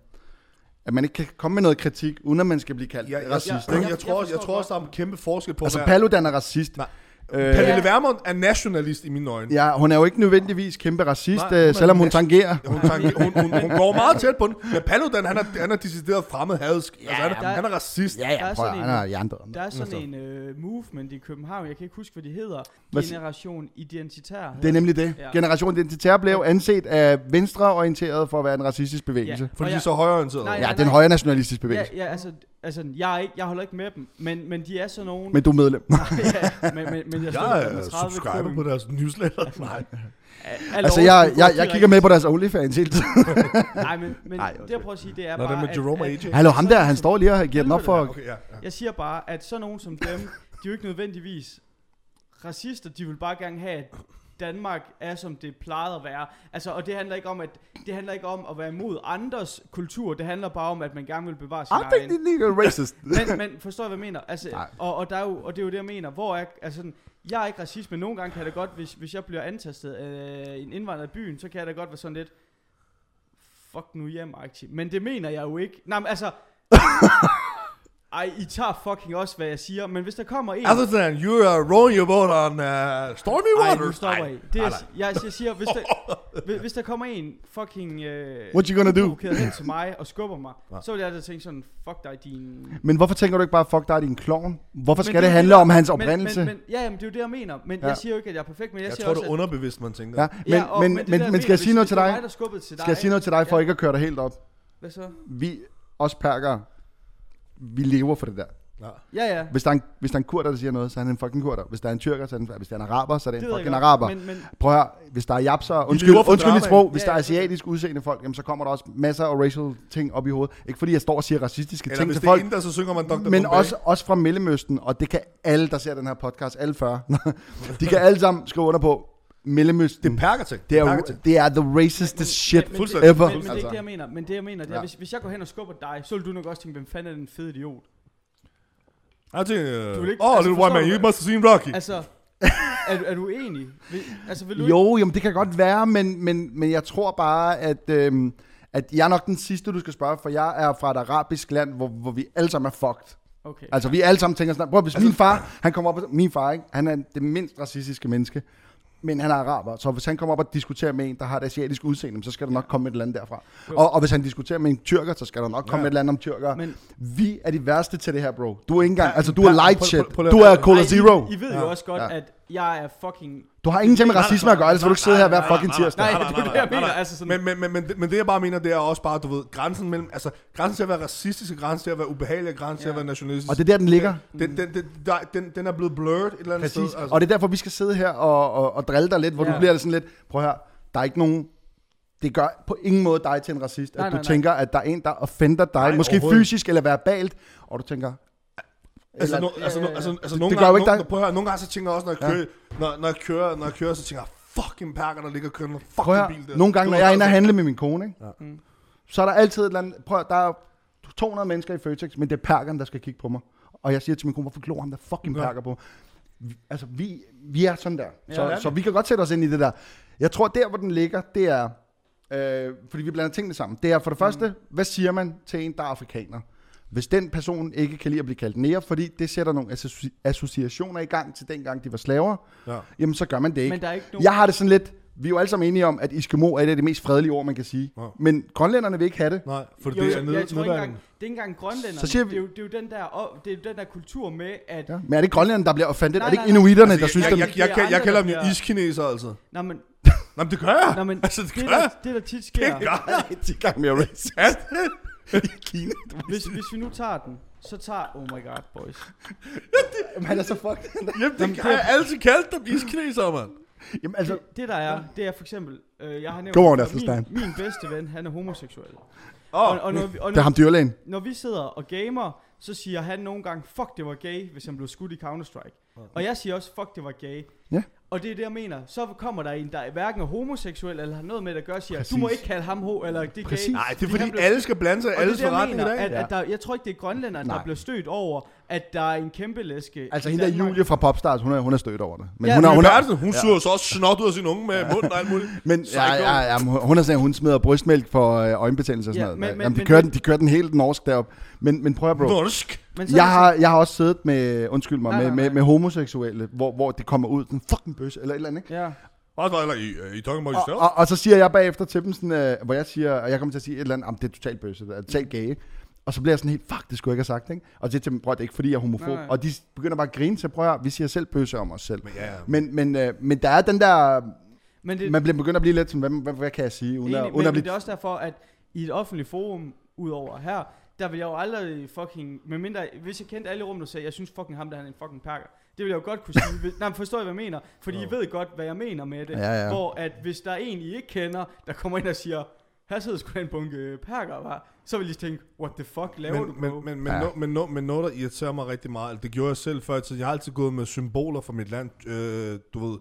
Speaker 3: At man ikke kan komme med noget kritik, uden at man skal blive kaldt
Speaker 1: Ja,
Speaker 3: ja,
Speaker 1: jeg,
Speaker 3: racist.
Speaker 1: jeg,
Speaker 3: Ja,
Speaker 1: jeg,
Speaker 2: Jeg-
Speaker 1: jeg, tror også, jeg
Speaker 2: forstår
Speaker 1: tror også, der er en kæmpe forskel på
Speaker 3: altså. Paludan er racist.
Speaker 1: Nej.
Speaker 3: Øh,
Speaker 1: Pernille
Speaker 2: Ja.
Speaker 1: Vermund er nationalist i mine øjne.
Speaker 3: ja, hun er jo ikke nødvendigvis kæmpe racist,
Speaker 1: Nej,
Speaker 3: øh, selvom hun tangerer.
Speaker 1: Hun, tangerer- hun, hun, hun [laughs] går meget tæt på den. Men Paludan, han er, han er decideret fremmed hadsk. Ja, altså, han, er,
Speaker 2: der-
Speaker 1: han er racist.
Speaker 3: Ja,
Speaker 2: Der er
Speaker 3: ja, prøv, han
Speaker 2: en-
Speaker 3: er jerndøden.
Speaker 2: Der er sådan en øh, movement i København, jeg kan ikke huske, hvad de hedder. Generation Identitær.
Speaker 3: Det er nemlig det.
Speaker 2: Ja.
Speaker 3: Ja. Generation Identitær blev anset af venstreorienteret for at være en racistisk bevægelse.
Speaker 2: Ja.
Speaker 1: Fordi de er så højreorienterede.
Speaker 2: Nej,
Speaker 3: Ja,
Speaker 2: nej,
Speaker 3: ja det en
Speaker 2: nej.
Speaker 3: højre nationalistisk
Speaker 2: Ja,
Speaker 3: bevægelse.
Speaker 2: ja altså, altså jeg, er ikke, jeg holder ikke med dem, men, men de er sådan nogen...
Speaker 3: Men du er medlem. [laughs]
Speaker 2: ja, men, men, men jeg,
Speaker 1: Jeg er
Speaker 2: 30
Speaker 1: subscriber på deres newsletter. [laughs] Nej. [laughs]
Speaker 2: Al-
Speaker 3: altså,
Speaker 2: al
Speaker 3: jeg, jeg, jeg kigger med på deres OnlyFans hele tiden.
Speaker 2: Nej, men, men
Speaker 3: Nej,
Speaker 2: det jeg prøver at sige, det er
Speaker 1: Nå,
Speaker 2: bare...
Speaker 1: det med Jerome
Speaker 2: at,
Speaker 1: AJ.
Speaker 3: Hallo, ham der, han står lige og giver den op for...
Speaker 1: Okay, ja, ja.
Speaker 2: Jeg siger bare, at sådan nogen som dem, de er jo ikke nødvendigvis racister, de vil bare gerne have, at Danmark er, som det plejede at være. Altså, og det handler ikke om, at det handler ikke om at være imod andres kultur. Det handler bare om, at man gerne vil bevare sin
Speaker 3: I
Speaker 2: egen.
Speaker 3: think racist. [laughs]
Speaker 2: men, men forstår jeg, hvad jeg mener? Altså,
Speaker 3: Nej.
Speaker 2: og, og, der er jo, og det er jo det, jeg mener. Hvor er, altså, sådan, jeg er ikke racist, men nogle gange kan det godt, hvis, hvis jeg bliver antastet af en indvandrer i byen, så kan det godt være sådan lidt, fuck nu hjem. Men det mener jeg jo ikke. Nej, men altså, [laughs] ej, I tager fucking også, hvad jeg siger, men hvis der kommer en...
Speaker 1: Other than you are rowing your boat on uh, stormy
Speaker 2: Ej,
Speaker 1: waters.
Speaker 2: nu stopper I. Det, er, jeg, jeg siger, hvis der, [laughs] hvis, hvis der kommer en fucking... Øh,
Speaker 3: What you gonna do?
Speaker 2: hen til mig og skubber mig,
Speaker 1: Ja.
Speaker 2: så vil jeg altid tænke sådan, fuck dig, din...
Speaker 3: Men hvorfor tænker du ikke bare, fuck dig, din klovn? Hvorfor skal
Speaker 2: Men
Speaker 3: det,
Speaker 2: er
Speaker 3: handle om hans
Speaker 2: men-
Speaker 3: oprindelse?
Speaker 2: Men, men, ja, jamen, det er jo det, jeg mener. Men
Speaker 3: Ja.
Speaker 2: jeg siger jo ikke, at jeg er perfekt, men jeg,
Speaker 1: Jeg
Speaker 2: siger
Speaker 1: tror,
Speaker 2: også,
Speaker 1: det er underbevidst, man tænker.
Speaker 3: Ja, men,
Speaker 2: Ja, og-
Speaker 3: men,
Speaker 2: det
Speaker 3: men,
Speaker 2: der,
Speaker 3: men, skal jeg sige noget til
Speaker 2: det
Speaker 3: dig? Skal jeg sige noget til dig, for ikke at køre dig helt op?
Speaker 2: Hvad så?
Speaker 3: Vi, os perker, vi lever for det der.
Speaker 1: Ja.
Speaker 2: Ja, ja.
Speaker 3: Hvis der, er en, hvis der er en kurder, der siger noget, så er han en fucking kurder. Hvis der er en tyrker, så er han, hvis der er en araber, så er det
Speaker 2: Det
Speaker 3: en fucking araber.
Speaker 2: Men, men,
Speaker 3: Prøv at høre, hvis der er japser, undskyld, undskyld mit sprog, hvis
Speaker 2: Ja,
Speaker 3: der er
Speaker 2: ja,
Speaker 3: asiatisk udseende folk, jamen, så kommer der også masser af racial ting op i hovedet. Ikke fordi jeg står og siger racistiske
Speaker 1: Eller
Speaker 3: ting
Speaker 1: hvis
Speaker 3: til
Speaker 1: det er
Speaker 3: folk,
Speaker 1: en, der så synger man Dr.
Speaker 3: men
Speaker 1: Bombay.
Speaker 3: også, også fra Mellemøsten, og det kan alle, der ser den her podcast, alle 40, [laughs] de kan alle sammen skrive under på, Mellemøsten,
Speaker 1: Det er perkerting.
Speaker 3: det er,
Speaker 1: perkerting.
Speaker 3: det er the racistest shit
Speaker 2: men,
Speaker 1: Fuldstændig.
Speaker 3: ever.
Speaker 2: Men, men det er
Speaker 3: Altså.
Speaker 2: ikke det, jeg mener. Men det, jeg mener, det er,
Speaker 3: Ja.
Speaker 2: hvis, hvis jeg går hen og skubber dig, så vil du nok også tænke, hvem fanden er den fede idiot?
Speaker 1: Jeg tænker,
Speaker 2: ikke-
Speaker 1: oh,
Speaker 2: altså,
Speaker 1: little white man,
Speaker 2: du
Speaker 1: you must have seen Rocky.
Speaker 2: Altså, er, du- er du enig? Vil, altså, vil du
Speaker 3: Jo, jamen det kan godt være, men, men, men jeg tror bare, at, øhm, at jeg er nok den sidste, du skal spørge, for jeg er fra et arabisk land, hvor, hvor vi alle sammen er fucked.
Speaker 2: ikke? Okay.
Speaker 3: Altså vi alle sammen tænker sådan, prøv hvis min far, han kommer op og, min far, ikke? han er det mindst racistiske menneske, men han er araber, så hvis han kommer op og diskuterer med en, der har et asiatisk udseende, så skal der nok komme et eller andet derfra.
Speaker 2: Jo.
Speaker 3: Og, og hvis han diskuterer med en tyrker, så skal der nok komme
Speaker 1: Ja.
Speaker 3: et eller andet om tyrker.
Speaker 2: Men-
Speaker 3: Vi er de værste til det her, bro. Du er ikke engang,
Speaker 1: Ja,
Speaker 3: altså du er light shit. Du er Cola
Speaker 2: I-
Speaker 3: Zero.
Speaker 2: I, ved
Speaker 1: Ja.
Speaker 2: jo også godt,
Speaker 3: Ja.
Speaker 2: at jeg er fucking...
Speaker 3: Du har ingenting med
Speaker 1: Nej,
Speaker 3: racisme
Speaker 1: nej,
Speaker 3: at gøre, ellers vil du ikke sidde her hver
Speaker 1: nej,
Speaker 3: fucking
Speaker 1: nej,
Speaker 3: tirsdag.
Speaker 2: Nej,
Speaker 1: nej,
Speaker 2: det er
Speaker 1: nej,
Speaker 2: det, jeg
Speaker 1: nej,
Speaker 2: mener.
Speaker 1: nej.
Speaker 2: Altså sådan,
Speaker 1: Men, men, men, men, det- men det jeg bare mener, det er også bare, du ved, grænsen mellem, altså grænsen til at være racistisk, og grænsen til at være ubehagelig, og grænsen til at være nationalistisk.
Speaker 3: Og det er der, den ligger.
Speaker 1: Den, den, den, den, den er blevet blurred et eller andet
Speaker 3: Præcis.
Speaker 1: sted. Altså.
Speaker 3: Og det er derfor, vi skal sidde her og, og, og drille dig lidt, hvor
Speaker 2: Ja.
Speaker 3: du bliver sådan lidt, prøv her, der er ikke nogen, det gør på ingen måde dig til en racist,
Speaker 2: Nej,
Speaker 3: at
Speaker 2: nej,
Speaker 3: du
Speaker 2: nej.
Speaker 3: tænker, at der er en, der offender dig,
Speaker 1: Nej,
Speaker 3: måske fysisk eller verbalt, og du tænker,
Speaker 1: Altså, no, altså, no, altså, altså
Speaker 3: Det
Speaker 1: nogle gange,
Speaker 3: ikke
Speaker 1: nogle,
Speaker 3: dig-
Speaker 1: prøv at høre, nogle gange så tænker jeg også, når jeg
Speaker 3: Ja.
Speaker 1: kører, når, når, jeg kører, når jeg kører, så tænker jeg, fucking perker, der ligger og kører en fucking bil der.
Speaker 3: nogle gange, når jeg er inde og
Speaker 1: altså-
Speaker 3: handle med min kone, ikke?
Speaker 1: Ja.
Speaker 2: Mm.
Speaker 3: så er der altid et eller andet, prøv at, der er 200 mennesker i Føtex, men det er perkeren, der skal kigge på mig. Og jeg siger til min kone, hvorfor glor ham der fucking
Speaker 1: Ja.
Speaker 3: perker på mig? Vi- Altså, vi, vi er sådan der.
Speaker 2: Ja,
Speaker 3: Så,
Speaker 2: det er
Speaker 3: så
Speaker 2: vi.
Speaker 3: vi kan godt sætte os ind i det der. Jeg tror, der hvor den ligger, det er, øh, fordi vi blander tingene sammen. Det er for det første,
Speaker 2: Mm.
Speaker 3: hvad siger man til en, der er afrikaner? Hvis den person ikke kan lide at blive kaldt nære, fordi det sætter nogle associ- associationer i gang til dengang de var slaver,
Speaker 1: Ja.
Speaker 3: jamen så gør man det ikke.
Speaker 2: Men der er ikke nogen...
Speaker 3: Jeg har det sådan lidt, vi er jo alle sammen enige om, at Eskimo er et af de mest fredelige ord, man kan sige.
Speaker 1: Ja.
Speaker 3: Men grønlænderne vil ikke have det.
Speaker 1: Nej, for
Speaker 2: Jo,
Speaker 1: det er
Speaker 2: jeg,
Speaker 1: ned,
Speaker 2: jeg tror ikke engang, det er ikke engang grønlænderne.
Speaker 3: Så siger vi-
Speaker 2: det, er jo, det er jo den der, det er jo den der kultur med, at...
Speaker 3: Ja. Men er det grønlænderne, der bliver offended?
Speaker 2: Nej,
Speaker 3: er det ikke
Speaker 2: nej, nej.
Speaker 3: inuiterne, der
Speaker 1: Altså,
Speaker 3: synes,
Speaker 1: jeg, jeg, jeg, jeg, jeg, jeg kalder dem jo
Speaker 2: der
Speaker 1: iskineser, altså.
Speaker 2: Nå, men,
Speaker 1: Nå, men det gør jeg.
Speaker 2: nå, men
Speaker 1: Altså, det
Speaker 2: det,
Speaker 1: gør
Speaker 2: der,
Speaker 1: jeg.
Speaker 2: det, der tit sker,
Speaker 1: Det gør jeg.
Speaker 3: 10 gange mere racist.
Speaker 1: Ja.
Speaker 3: I Kina.
Speaker 2: hvis, hvis vi nu tager den, så tager... Oh my god, boys.
Speaker 3: Jamen, han er så fucked.
Speaker 1: Jamen, det har jeg altid kaldt dem iskineser, mand.
Speaker 3: Jamen, altså...
Speaker 2: Det, det der er, det er for eksempel... Øh, jeg har nævnt,
Speaker 3: Go on,
Speaker 2: min, min bedste ven, han er homoseksuel.
Speaker 1: Åh,
Speaker 2: Og, og, når, vi, og
Speaker 3: Det er
Speaker 2: når,
Speaker 3: ham dyrlægen.
Speaker 2: når vi sidder og gamer, så siger han nogle gange, fuck, det var gay, hvis han blev skudt i Counter-Strike. Og jeg siger også, fuck, det var gay.
Speaker 3: Ja.
Speaker 2: Og det er det, jeg mener. Så kommer der en, der er hverken er homoseksuel, eller har noget med det at gøre, siger,
Speaker 3: Præcis.
Speaker 2: du må ikke kalde ham ho, eller det
Speaker 3: Præcis.
Speaker 2: gay.
Speaker 1: Nej, det er fordi,
Speaker 2: blev-
Speaker 1: alle skal blande sig i
Speaker 2: Og det er
Speaker 1: alles forretning i
Speaker 2: mener,
Speaker 1: dag.
Speaker 2: at,
Speaker 3: Ja.
Speaker 2: at der, jeg tror ikke, det er grønlænderne, der bliver stødt over, at der er en kæmpe læske
Speaker 3: Altså, hende der. Julie fra Popstars, hun er, hun er stødt over det. Men
Speaker 2: Ja,
Speaker 3: hun, er,
Speaker 2: men
Speaker 3: hun, er,
Speaker 1: Hun, hun suger så også snot ud af sin unge med munden og alt muligt. [laughs]
Speaker 3: men ja, ja, ja, hun er sådan, hun smider brystmælk for øh, øjenbetændelse og sådan
Speaker 2: Ja,
Speaker 3: noget.
Speaker 2: men-
Speaker 3: Men,
Speaker 2: men-
Speaker 3: Jamen, de,
Speaker 2: men-
Speaker 3: kører den, de kører den helt norsk derop. Men, men prøv at bro.
Speaker 1: Norsk.
Speaker 2: Men så
Speaker 3: Jeg har, jeg har også siddet med, undskyld mig,
Speaker 2: Nej,
Speaker 3: med,
Speaker 2: nej,
Speaker 3: med,
Speaker 2: nej.
Speaker 3: med homoseksuelle, hvor, hvor det kommer ud, sådan fucking bøsse, eller et eller andet, ikke?
Speaker 2: Ja.
Speaker 1: Også eller I, uh, I talking about
Speaker 3: Og,
Speaker 1: yourself?
Speaker 3: og, og, så siger jeg bagefter til dem sådan, øh, hvor jeg siger, og jeg kommer til at sige et eller andet, det er totalt bøsse, det er totalt gay? Og så bliver jeg sådan helt, fuck, det skulle jeg ikke have sagt, ikke? Og siger jeg til dem, prøv, det er ikke fordi, jeg er homofob.
Speaker 2: Nej, nej.
Speaker 3: Og de begynder bare at grine til, prøv at høre, vi siger selv bøsse om os selv.
Speaker 1: Men ja, ja.
Speaker 3: Men, men, øh, men der er den der,
Speaker 2: Men det,
Speaker 3: man bliver begyndt at blive lidt sådan, hvad, hvad, hvad kan jeg sige? Uden, at,
Speaker 2: Enig,
Speaker 3: uden
Speaker 2: men,
Speaker 3: at
Speaker 2: men
Speaker 3: blive,
Speaker 2: det er også derfor, at i et offentligt forum, udover her, der vil jeg jo aldrig fucking, medmindre, hvis jeg kendte alle i rummet og sagde, jeg synes fucking ham, der han er en fucking perker. Det vil jeg jo godt kunne sige. Hvis- Nej, men forstår I, hvad jeg mener? Fordi I ved godt, hvad jeg mener med det.
Speaker 3: Ja, ja.
Speaker 2: Hvor at hvis der er en, I ikke kender, der kommer ind og siger, her sidder sgu da en bunke perker, var, så vil I tænke, what the fuck laver du,
Speaker 1: Men,
Speaker 2: bro?
Speaker 1: men, men, men,
Speaker 3: Ja.
Speaker 1: no, men, no, men noget, der irriterer mig rigtig meget, det gjorde jeg selv før, så jeg har altid gået med symboler for mit land, øh, du ved,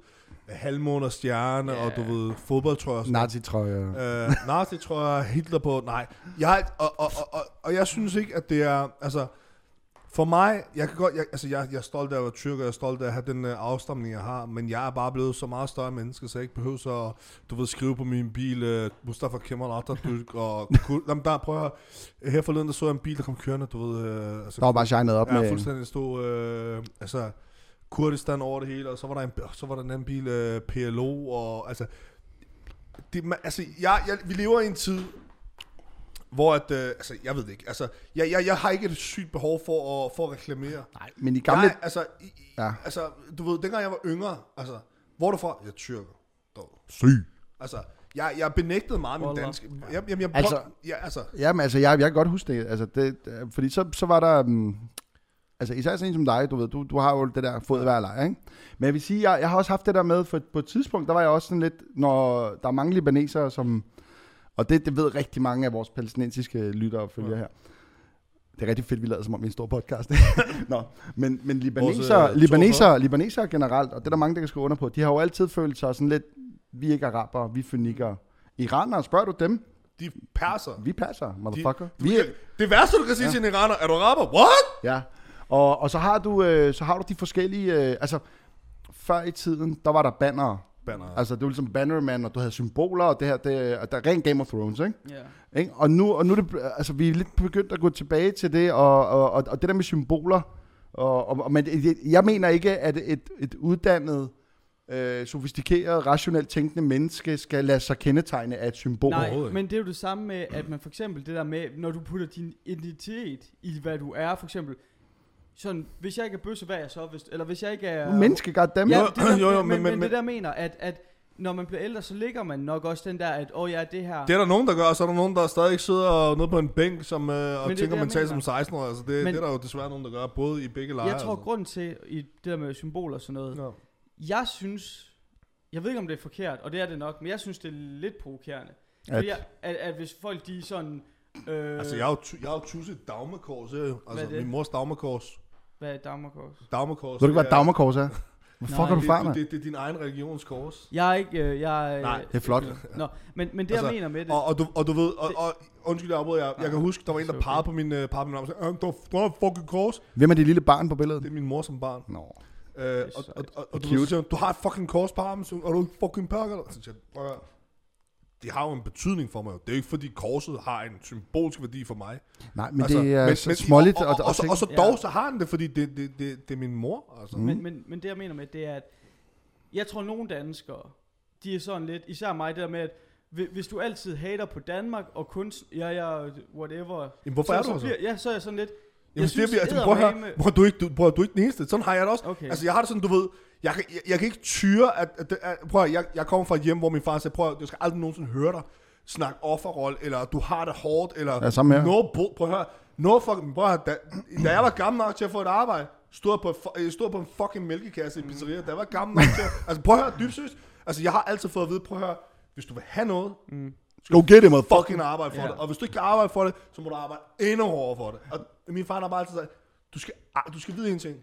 Speaker 1: halvmåne og stjerne,
Speaker 2: Ja.
Speaker 1: og du ved, fodboldtrøjer. og sådan noget.
Speaker 3: Nazi-trøje.
Speaker 1: Øh, nazi tror jeg, Hitler på, nej. Jeg, og, og, og, og, og jeg synes ikke, at det er, altså, for mig, jeg kan godt, jeg, altså jeg, jeg er stolt af at være tyrker, jeg er stolt af at have den uh, afstamning, jeg har, men jeg er bare blevet så meget større menneske, så jeg ikke behøver så, at, du ved, skrive på min bil, uh, Mustafa Kemal Atatürk, [laughs] og kul- Jamen, der, prøv at høre, her forleden, der så jeg en bil, der kom kørende, du ved, uh, altså,
Speaker 3: Der var bare shined op
Speaker 1: ja,
Speaker 3: med...
Speaker 1: fuldstændig stod, øh, altså, Kurdistan over det hele, og så var der en, så var der en anden bil, øh, PLO, og altså, det, man, altså jeg, jeg, vi lever i en tid, hvor at, øh, altså, jeg ved det ikke, altså, jeg, jeg, jeg har ikke et sygt behov for at, for at reklamere.
Speaker 3: Nej, men i gamle...
Speaker 1: Jeg, altså, i,
Speaker 3: Ja.
Speaker 1: altså, du ved, dengang jeg var yngre, altså, hvor er du fra? Jeg er tyrker.
Speaker 3: Syg.
Speaker 1: Altså, jeg, jeg benægtede meget min danske, jeg, jeg, jeg,
Speaker 3: Altså-
Speaker 1: altså, ja, altså,
Speaker 3: Jamen, altså, jeg, jeg kan godt huske det. Altså, det fordi så, så var der... Um, altså, især sådan en som dig, du ved, du, du har jo det der fod hver lejr, ikke? Men jeg vil sige, jeg, jeg har også haft det der med, for på et tidspunkt, der var jeg også sådan lidt, når der er mange libanesere, som... Og det, det ved rigtig mange af vores palæstinensiske lyttere og følgere her. Det er rigtig fedt, vi lavede som om vi er en stor podcast. [laughs] Nå, men, men libaneser,
Speaker 1: øh,
Speaker 3: libaneser, libaneser generelt, og det er der mange, der kan skrive under på, de har jo altid følt sig sådan lidt, vi er ikke arabere, vi er fønikere. Iranere, spørger du dem?
Speaker 1: de perser.
Speaker 3: Vi passer, motherfucker.
Speaker 1: Du,
Speaker 3: vi er,
Speaker 1: det værste, du kan sige ja. til en iraner, er du araber? What?
Speaker 3: Ja, og, og så, har du, øh, så har du de forskellige, øh, altså før i tiden, der var der bannere.
Speaker 1: Banner.
Speaker 3: Altså det var ligesom Bannerman, og du havde symboler, og det her, det, og der er rent Game of Thrones, ikke?
Speaker 2: Ja.
Speaker 3: ikke? Og nu, og nu er det, altså vi er lidt begyndt at gå tilbage til det, og, og, og, og det der med symboler, og, og, og men jeg mener ikke, at et, et uddannet, øh, sofistikeret, rationelt tænkende menneske skal lade sig kendetegne af et symbol.
Speaker 2: Nej, men det er jo det samme med, at man for eksempel det der med, når du putter din identitet i, hvad du er, for eksempel, sådan, hvis jeg ikke er bøsse, hvad er jeg så? Hvis, eller hvis jeg ikke er...
Speaker 3: Menneske, goddammit.
Speaker 2: Ja,
Speaker 1: Jo,
Speaker 2: det der,
Speaker 1: jo, jo,
Speaker 2: men,
Speaker 1: men-
Speaker 2: men, men,
Speaker 1: men-
Speaker 2: det der mener, at, at når man bliver ældre, så ligger man nok også den der, at åh oh, ja, det her...
Speaker 1: Det er der nogen, der gør, og så er der nogen, der stadig sidder nede på en bænk som, øh, og
Speaker 2: er
Speaker 1: tænker mentalt som
Speaker 2: mener.
Speaker 1: 16 år. Altså, det,
Speaker 2: Men-
Speaker 1: det er der jo desværre nogen, der gør, både i begge lejre.
Speaker 2: jeg tror,
Speaker 1: altså.
Speaker 2: grund til i det der med symboler og sådan noget,
Speaker 1: Ja.
Speaker 2: jeg synes, jeg ved ikke om det er forkert, og det er det nok, men jeg synes det er lidt provokerende.
Speaker 3: At-
Speaker 2: Fordi jeg, at, at hvis folk de sådan, øh,
Speaker 1: Altså, jeg har jo, jeg har jo tusset dagmakors,
Speaker 2: er
Speaker 1: altså min mors dagmakors.
Speaker 2: Hvad er Dagmarkors?
Speaker 1: Dagmakors.
Speaker 3: Ved du ikke, hvad
Speaker 1: det er-
Speaker 3: Dagmarkors er? Hvor fuck er du fra,
Speaker 1: det,
Speaker 3: mand?
Speaker 1: det, er din egen religionskors.
Speaker 2: Jeg er ikke, øh, jeg er,
Speaker 1: Nej,
Speaker 3: det er flot.
Speaker 2: Nå, men, men det
Speaker 1: Altså,
Speaker 2: jeg mener med det,
Speaker 1: Og, og, du, og du ved, og, og undskyld, jeg afbryder jer. Jeg kan huske, der var en, der pegede på min, uh, pegede på min arm og sagde, "Øh, du har fucking kors.
Speaker 3: Hvem er det lille barn på billedet?
Speaker 1: Det er min mor som barn.
Speaker 3: Nå.
Speaker 1: Øh,
Speaker 2: er
Speaker 1: og, og, og, og du, siger du har et fucking kors på armen, så er du en fucking perker? Så siger jeg, det har jo en betydning for mig. jo. Det er jo ikke fordi korset har en symbolsk værdi for mig.
Speaker 3: Nej, men det er
Speaker 1: men,
Speaker 3: småligt.
Speaker 1: og, og, og, og, så, og så
Speaker 2: Ja.
Speaker 1: dog, så har han det, fordi det, det, det, det er min mor. Altså.
Speaker 3: Mm.
Speaker 2: men, men, men det jeg mener med, det er, at jeg tror, nogle danskere, de er sådan lidt, især mig, det der med, at hvi- hvis du altid hater på Danmark, og kun, ja, ja, whatever.
Speaker 1: Jamen, hvorfor
Speaker 2: så,
Speaker 1: er du
Speaker 2: så
Speaker 1: altså?
Speaker 2: bliver, Ja, så er jeg sådan lidt,
Speaker 1: Jamen,
Speaker 2: jeg synes,
Speaker 1: det, bliver, altså, prøv at prøv, du, ikke, du, prøv, du er ikke den eneste. Sådan har jeg det også.
Speaker 2: okay.
Speaker 1: Altså, jeg har det sådan, du ved, jeg, kan- jeg, jeg kan ikke tyre, at, at, at prøv at, jeg, jeg kommer fra et hjem, hvor min far sagde, prøv at, jeg skal aldrig nogensinde høre dig snakke offerrolle, eller du har det hårdt, eller
Speaker 3: Ja, samme her.
Speaker 1: no, bull, prøv at høre, no fucking, prøv at, høre, da, da jeg var gammel nok til at få et arbejde, stod på, stod på en fucking mælkekasse i pizzeria, da jeg var gammel nok til, [laughs] altså prøv at høre, dybt seriøst, altså jeg har altid fået at vide, prøv at høre, hvis du vil have noget,
Speaker 2: mm.
Speaker 3: Go get it, motherfucker.
Speaker 1: fucking arbejde for
Speaker 2: Ja.
Speaker 1: det. Og hvis du ikke kan arbejde for det, så må du arbejde endnu hårdere for det. Og min far har bare altid sagt, du skal, ah, du skal vide en ting.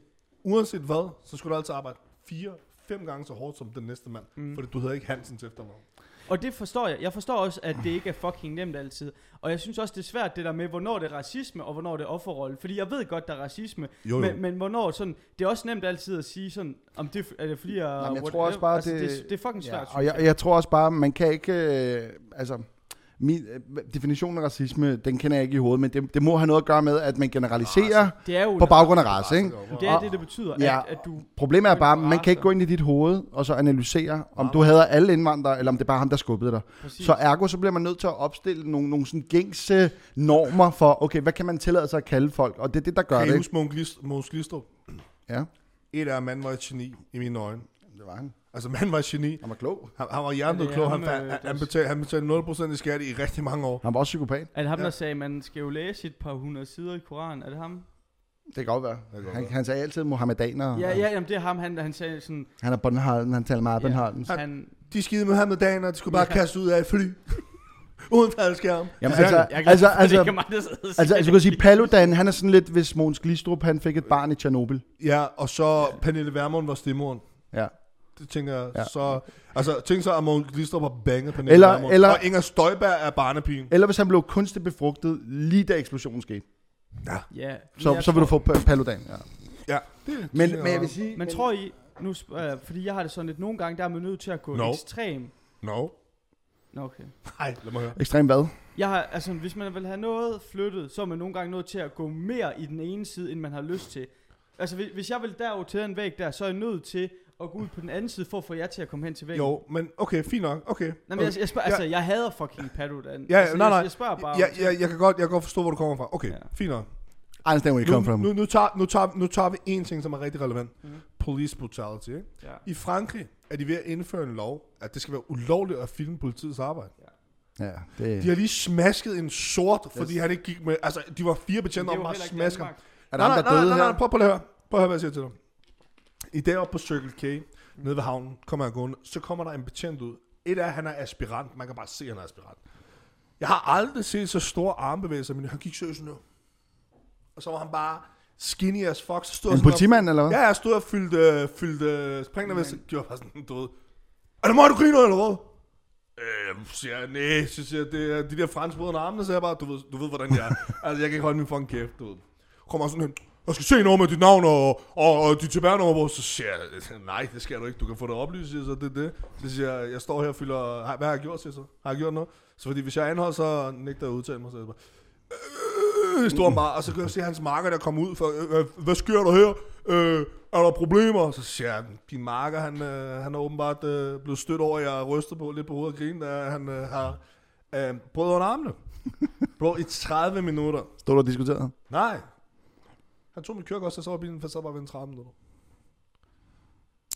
Speaker 1: Uanset hvad, så skal du altid arbejde fire, fem gange så hårdt som den næste mand. Mm. Fordi du hedder ikke Hansens efternavn.
Speaker 2: Og det forstår jeg. Jeg forstår også, at det ikke er fucking nemt altid. Og jeg synes også, det er svært det der med, hvornår det er racisme, og hvornår det er offerrolle. Fordi jeg ved godt, der er racisme.
Speaker 1: Jo, jo.
Speaker 2: Men, men hvornår sådan... Det er også nemt altid at sige sådan, om det er det fordi, jeg...
Speaker 3: men jeg
Speaker 2: what-
Speaker 3: tror også bare,
Speaker 2: altså,
Speaker 3: det-
Speaker 2: det... Det er fucking svært,
Speaker 3: Ja, og jeg, jeg tror også bare, man kan ikke, øh, altså, min øh, definition af racisme, den kender jeg ikke i hovedet, men det, det må have noget at gøre med, at man generaliserer
Speaker 2: Det er jo
Speaker 3: på baggrund af
Speaker 1: race,
Speaker 3: race, ikke?
Speaker 2: Det er
Speaker 3: Og-
Speaker 2: det, det betyder,
Speaker 3: Ja.
Speaker 2: at, at du...
Speaker 3: Problemet er bare,
Speaker 2: for
Speaker 3: man kan ikke gå ind i dit hoved og så analysere, om du hader alle indvandrere, eller om det er bare ham, der skubbede dig.
Speaker 2: Præcis.
Speaker 3: Så ergo, så bliver man nødt til at opstille nogle, nogle sådan gængse normer for, okay, hvad kan man tillade sig at kalde folk? Og det er det, der gør
Speaker 1: Kan
Speaker 3: det,
Speaker 1: I huske Mogens Glistrup?
Speaker 3: Ja,
Speaker 1: Et af manden var et geni i mine øjne.
Speaker 3: det var han.
Speaker 1: Altså manden var et geni.
Speaker 3: Han var klog.
Speaker 1: Han, han var
Speaker 2: Er
Speaker 1: hjernedød
Speaker 2: det
Speaker 1: klog. Han, han,
Speaker 2: øh,
Speaker 1: han, han, betalte, han betalte 0% i skat i rigtig mange år.
Speaker 3: Han var også psykopat.
Speaker 2: Er det ham,
Speaker 1: Ja.
Speaker 2: der sagde, at man skal jo læse et par hundrede sider i Koranen? Er det ham?
Speaker 3: Det kan godt være.
Speaker 1: kan godt
Speaker 3: Han,
Speaker 1: være.
Speaker 3: han sagde altid Mohammedaner.
Speaker 2: Ja, ja, jamen, det er ham, han, han sagde sådan...
Speaker 3: Han er Bornholm, han taler meget
Speaker 2: Ja.
Speaker 3: Bornholms.
Speaker 2: Han,
Speaker 1: De skide Mohammedaner, de skulle bare
Speaker 2: Ja.
Speaker 1: kaste ud af et fly. [laughs] Uden faldskærm.
Speaker 3: Jamen,
Speaker 1: Ja,
Speaker 3: altså,
Speaker 2: jeg glad
Speaker 3: altså,
Speaker 2: at det
Speaker 3: altså, altså, altså, du kan sige, Paludan, han er sådan lidt, hvis Måns Glistrup, han fik et barn i Tjernobyl.
Speaker 1: Ja, og så Pernille Vermund var stemmoren.
Speaker 3: Ja.
Speaker 1: Det tænker jeg.
Speaker 3: Ja.
Speaker 1: Ja. Så, altså, tænk så, at Mogens Glistrup har banget på
Speaker 3: Eller-
Speaker 1: Vermund.
Speaker 3: eller-
Speaker 1: Og Inger Støjberg er barnepigen.
Speaker 3: Eller hvis han blev kunstigt befrugtet, lige da eksplosionen skete.
Speaker 2: Ja,
Speaker 3: Så,
Speaker 2: jeg
Speaker 3: så vil du få pa- Paludan. Ja.
Speaker 1: Ja, det,
Speaker 3: Men,
Speaker 1: det
Speaker 3: men jeg vil sige...
Speaker 2: Men tror I, nu, øh, fordi jeg har det sådan lidt, nogle gange der er man nødt til at gå
Speaker 1: No.
Speaker 2: ekstrem.
Speaker 1: No.
Speaker 2: Nå, okay.
Speaker 1: Nej, lad mig høre.
Speaker 3: Ekstrem hvad?
Speaker 2: Jeg har, altså, hvis man vil have noget flyttet, så er man nogle gange nødt til at gå mere i den ene side, end man har lyst til. Altså, hvis, hvis jeg vil derover til den væg der, så er jeg nødt til at gå ud på den anden side, for at få jer til at komme hen til væggen.
Speaker 1: Jo, men okay, fint nok. Okay.
Speaker 2: Nej, men
Speaker 1: okay.
Speaker 2: jeg, jeg, spørger, altså, jeg hader fucking Paludan.
Speaker 1: Ja,
Speaker 2: altså,
Speaker 1: nej,
Speaker 2: jeg,
Speaker 1: nej.
Speaker 2: jeg spørger bare.
Speaker 1: Ja, ja, jeg, kan godt, jeg kan godt forstå, hvor du kommer fra. Okay,
Speaker 2: Ja.
Speaker 1: ja. fint nok.
Speaker 3: I understand where you
Speaker 1: Nu,
Speaker 3: come from.
Speaker 1: nu, nu, tager, nu, tager, nu tager vi en ting, som er rigtig relevant.
Speaker 2: Mhm.
Speaker 1: Police brutality. Ikke?
Speaker 2: Ja.
Speaker 1: I Frankrig er de ved at indføre en lov, at det skal være ulovligt at filme politiets arbejde.
Speaker 3: Ja, det...
Speaker 1: De har lige smasket en sort, fordi han ikke gik med... Altså, de var fire betjente
Speaker 2: er
Speaker 1: om bare smasker.
Speaker 3: Er der der døde
Speaker 1: nej,
Speaker 3: her?
Speaker 1: nej, prøv, prøv at høre. Prøv at høre, hvad jeg siger til dig. I dag oppe på Circle K, nede ved havnen, kommer jeg gående, så kommer der en betjent ud. Et af, han er aspirant. Man kan bare se, at han er aspirant. Jeg har aldrig set så store armbevægelser, men han gik seriøst nu. Og så var han bare skinny as fuck. Så stod
Speaker 3: En politimand, eller hvad?
Speaker 1: Ja, jeg stod og fyldte, fyldte springende ved, så gjorde jeg bare sådan, du ved. Er det mig, du griner, eller hvad? Øh, siger jeg, nej, så siger jeg, det er de der franskbrødre under armene, så jeg bare, du ved, du ved, hvordan jeg er. [laughs] altså, jeg kan ikke holde min fucking kæft, du ved. Kommer sådan hen, jeg skal se noget med dit navn og, og, og dit tilbærenummer, så siger jeg, nej, det skal du ikke, du kan få det oplyst, siger så det er det. Så siger jeg, jeg står her og fylder, "Har- hvad har jeg gjort, siger så? Har jeg gjort noget? Så fordi hvis jeg anholder, så nægter jeg at udtale mig, så er jeg bare, øh, han bare, og så kan jeg se hans marker, der kommer ud, for, øh, hvad sker der her? Øh, er der problemer? Så siger jeg, din marker, han, øh, han er åbenbart øh, blevet stødt over, jeg rystet på lidt på hovedet og grine, da han øh, har øh, brød under armene. [laughs] Bro, i 30 minutter.
Speaker 3: Stod du og diskuterede?
Speaker 1: Nej. Han tog mit kørekort, så så var bilen, for så bare ved 30 minutter.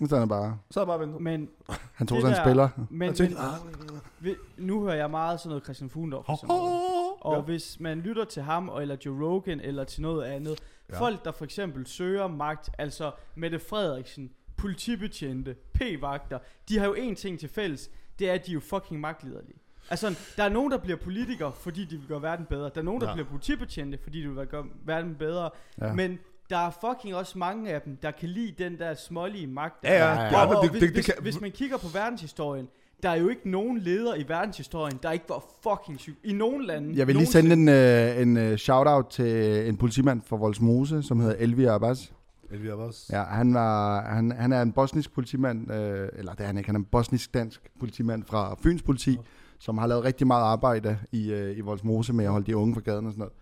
Speaker 3: Så han er bare...
Speaker 1: Så er jeg bare ventet.
Speaker 2: Men,
Speaker 3: Han tog
Speaker 2: Det
Speaker 3: sig en
Speaker 2: der-
Speaker 3: spiller.
Speaker 2: men,
Speaker 1: Jeg tænkte,
Speaker 2: men
Speaker 1: ah,
Speaker 2: vi, nu hører jeg meget sådan noget Christian Fuglendorf og sådan noget. Og
Speaker 1: Ja.
Speaker 2: hvis man lytter til ham, og- eller Joe Rogan, eller til noget andet,
Speaker 1: Ja.
Speaker 2: ja. folk der for eksempel søger magt, altså Mette Frederiksen, politibetjente, p-vagter, de har jo én ting til fælles, det er, at de er jo fucking magtliderlige. Altså, der er nogen, der bliver politikere, fordi de vil gøre verden bedre. Der er nogen, der
Speaker 1: Ja.
Speaker 2: bliver politibetjente, fordi de vil gøre verden bedre.
Speaker 3: Ja.
Speaker 2: Men der er fucking også mange af dem, der kan lide den der smålige magt.
Speaker 1: Ja, ja.
Speaker 3: Ja,
Speaker 2: Og, og
Speaker 1: det,
Speaker 2: hvis,
Speaker 1: det, det,
Speaker 2: hvis,
Speaker 1: kan,
Speaker 2: hvis man kigger på verdenshistorien, der er jo ikke nogen leder i verdenshistorien, der ikke var fucking syg. I nogen lande.
Speaker 3: Jeg vil lige sende en, øh, en øh, shout-out til en politimand fra Voldsmose, som hedder Elvia Abbas.
Speaker 1: Elvia også.
Speaker 3: Ja, han, var, han, han er en bosnisk politimand, øh, eller det er han ikke, han er en bosnisk-dansk politimand fra Fyns politi, som har lavet rigtig meget arbejde i, øh, i Voldsmose med at holde de unge fra gaden og sådan noget.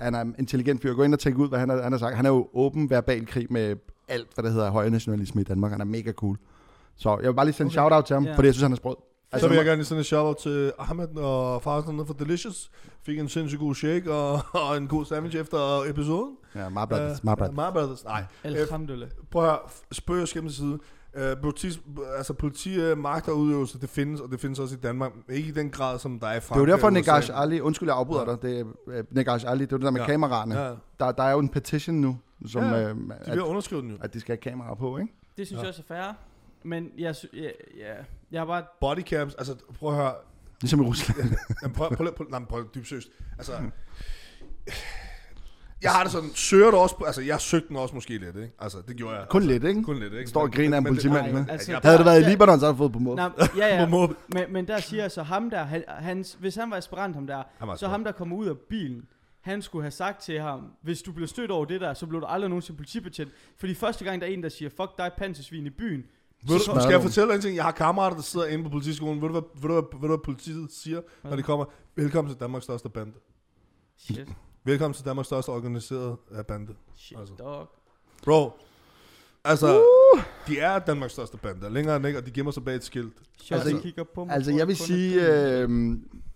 Speaker 3: Han er en intelligent fyr. Gå ind og tænk ud, hvad han har, han har sagt. Han er jo åben verbal krig med alt, hvad der hedder højre nationalisme i Danmark. Han er mega cool. Så jeg vil bare lige sende okay.
Speaker 2: Okay.
Speaker 3: shout-out til ham,
Speaker 2: Ja.
Speaker 3: fordi jeg synes, han er sprød.
Speaker 1: Altså, så vil jeg gerne sende en shout-out til Ahmed og Farsen for Delicious. Fik en sindssygt god shake og, [laughs] og en god sandwich efter episoden.
Speaker 3: Ja, my brothers,
Speaker 1: Øh,
Speaker 3: my brothers.
Speaker 1: My brothers. Nej,
Speaker 2: Alhamdulillah.
Speaker 1: prøv at høre. Spørg skæmt til side. Uh, politi, altså politi, uh, magt og udøvelse, det findes, og det findes også i Danmark. Ikke i den grad, som der er i
Speaker 3: Det
Speaker 1: Frankrig.
Speaker 3: er jo derfor. Negash Ali, undskyld, jeg afbryder
Speaker 1: Ja.
Speaker 3: dig, det er øh, Negash Ali, det er det der med
Speaker 1: Ja.
Speaker 3: kameraerne.
Speaker 1: Ja,
Speaker 3: Der, der er jo en petition nu, som,
Speaker 1: Ja,
Speaker 3: øh,
Speaker 1: de vil underskrive den jo.
Speaker 3: at de skal have kameraer på, ikke?
Speaker 2: Det synes
Speaker 1: Ja.
Speaker 2: jeg også er fair. Men jeg, ja, ja, jeg har bare...
Speaker 1: Bodycams, altså prøv at høre.
Speaker 3: Ligesom i Rusland. [laughs]
Speaker 1: Jamen, prøv, prøv, prøv, nej, men prøv dybt seriøst. Altså, [laughs] jeg har det sådan, søger du også på, altså jeg søgte den også måske lidt, ikke? Altså, det gjorde jeg.
Speaker 3: Kun lidt, ikke?
Speaker 1: Kun lidt, ikke?
Speaker 3: Står og griner af en politimand med.
Speaker 1: altså,
Speaker 3: Havde det været i. Libanon, så havde du fået på mod.
Speaker 2: Nej, ja, ja. [laughs]
Speaker 1: På måde.
Speaker 2: Men, men der siger jeg så ham der, han, hans, hvis han var aspirant ham der,
Speaker 1: Han var
Speaker 2: så ham der kommer ud af bilen, han skulle have sagt til ham, hvis du bliver stødt over det der, så bliver du aldrig nogensinde politibetjent. Fordi første gang der er en, der siger, fuck dig, pansersvin i byen,
Speaker 1: Ved du, skal jeg fortælle dig en ting? Jeg har kammerater, der sidder inde på politiskolen. Ved du, hvad, ved du, hvad, ved du, hvad politiet siger, når de kommer? Velkommen til Danmarks største bande.
Speaker 2: shit,
Speaker 1: Velkommen til Danmarks største organiserede uh, bande.
Speaker 2: shit,
Speaker 1: Altså.
Speaker 2: dog.
Speaker 1: Bro, altså, de er Danmarks største bande. Længere end ikke, og de gemmer sig bag et skilt.
Speaker 2: Shit,
Speaker 3: Altså,
Speaker 2: altså, kigger på mig,
Speaker 3: Altså, jeg vil sige, øh,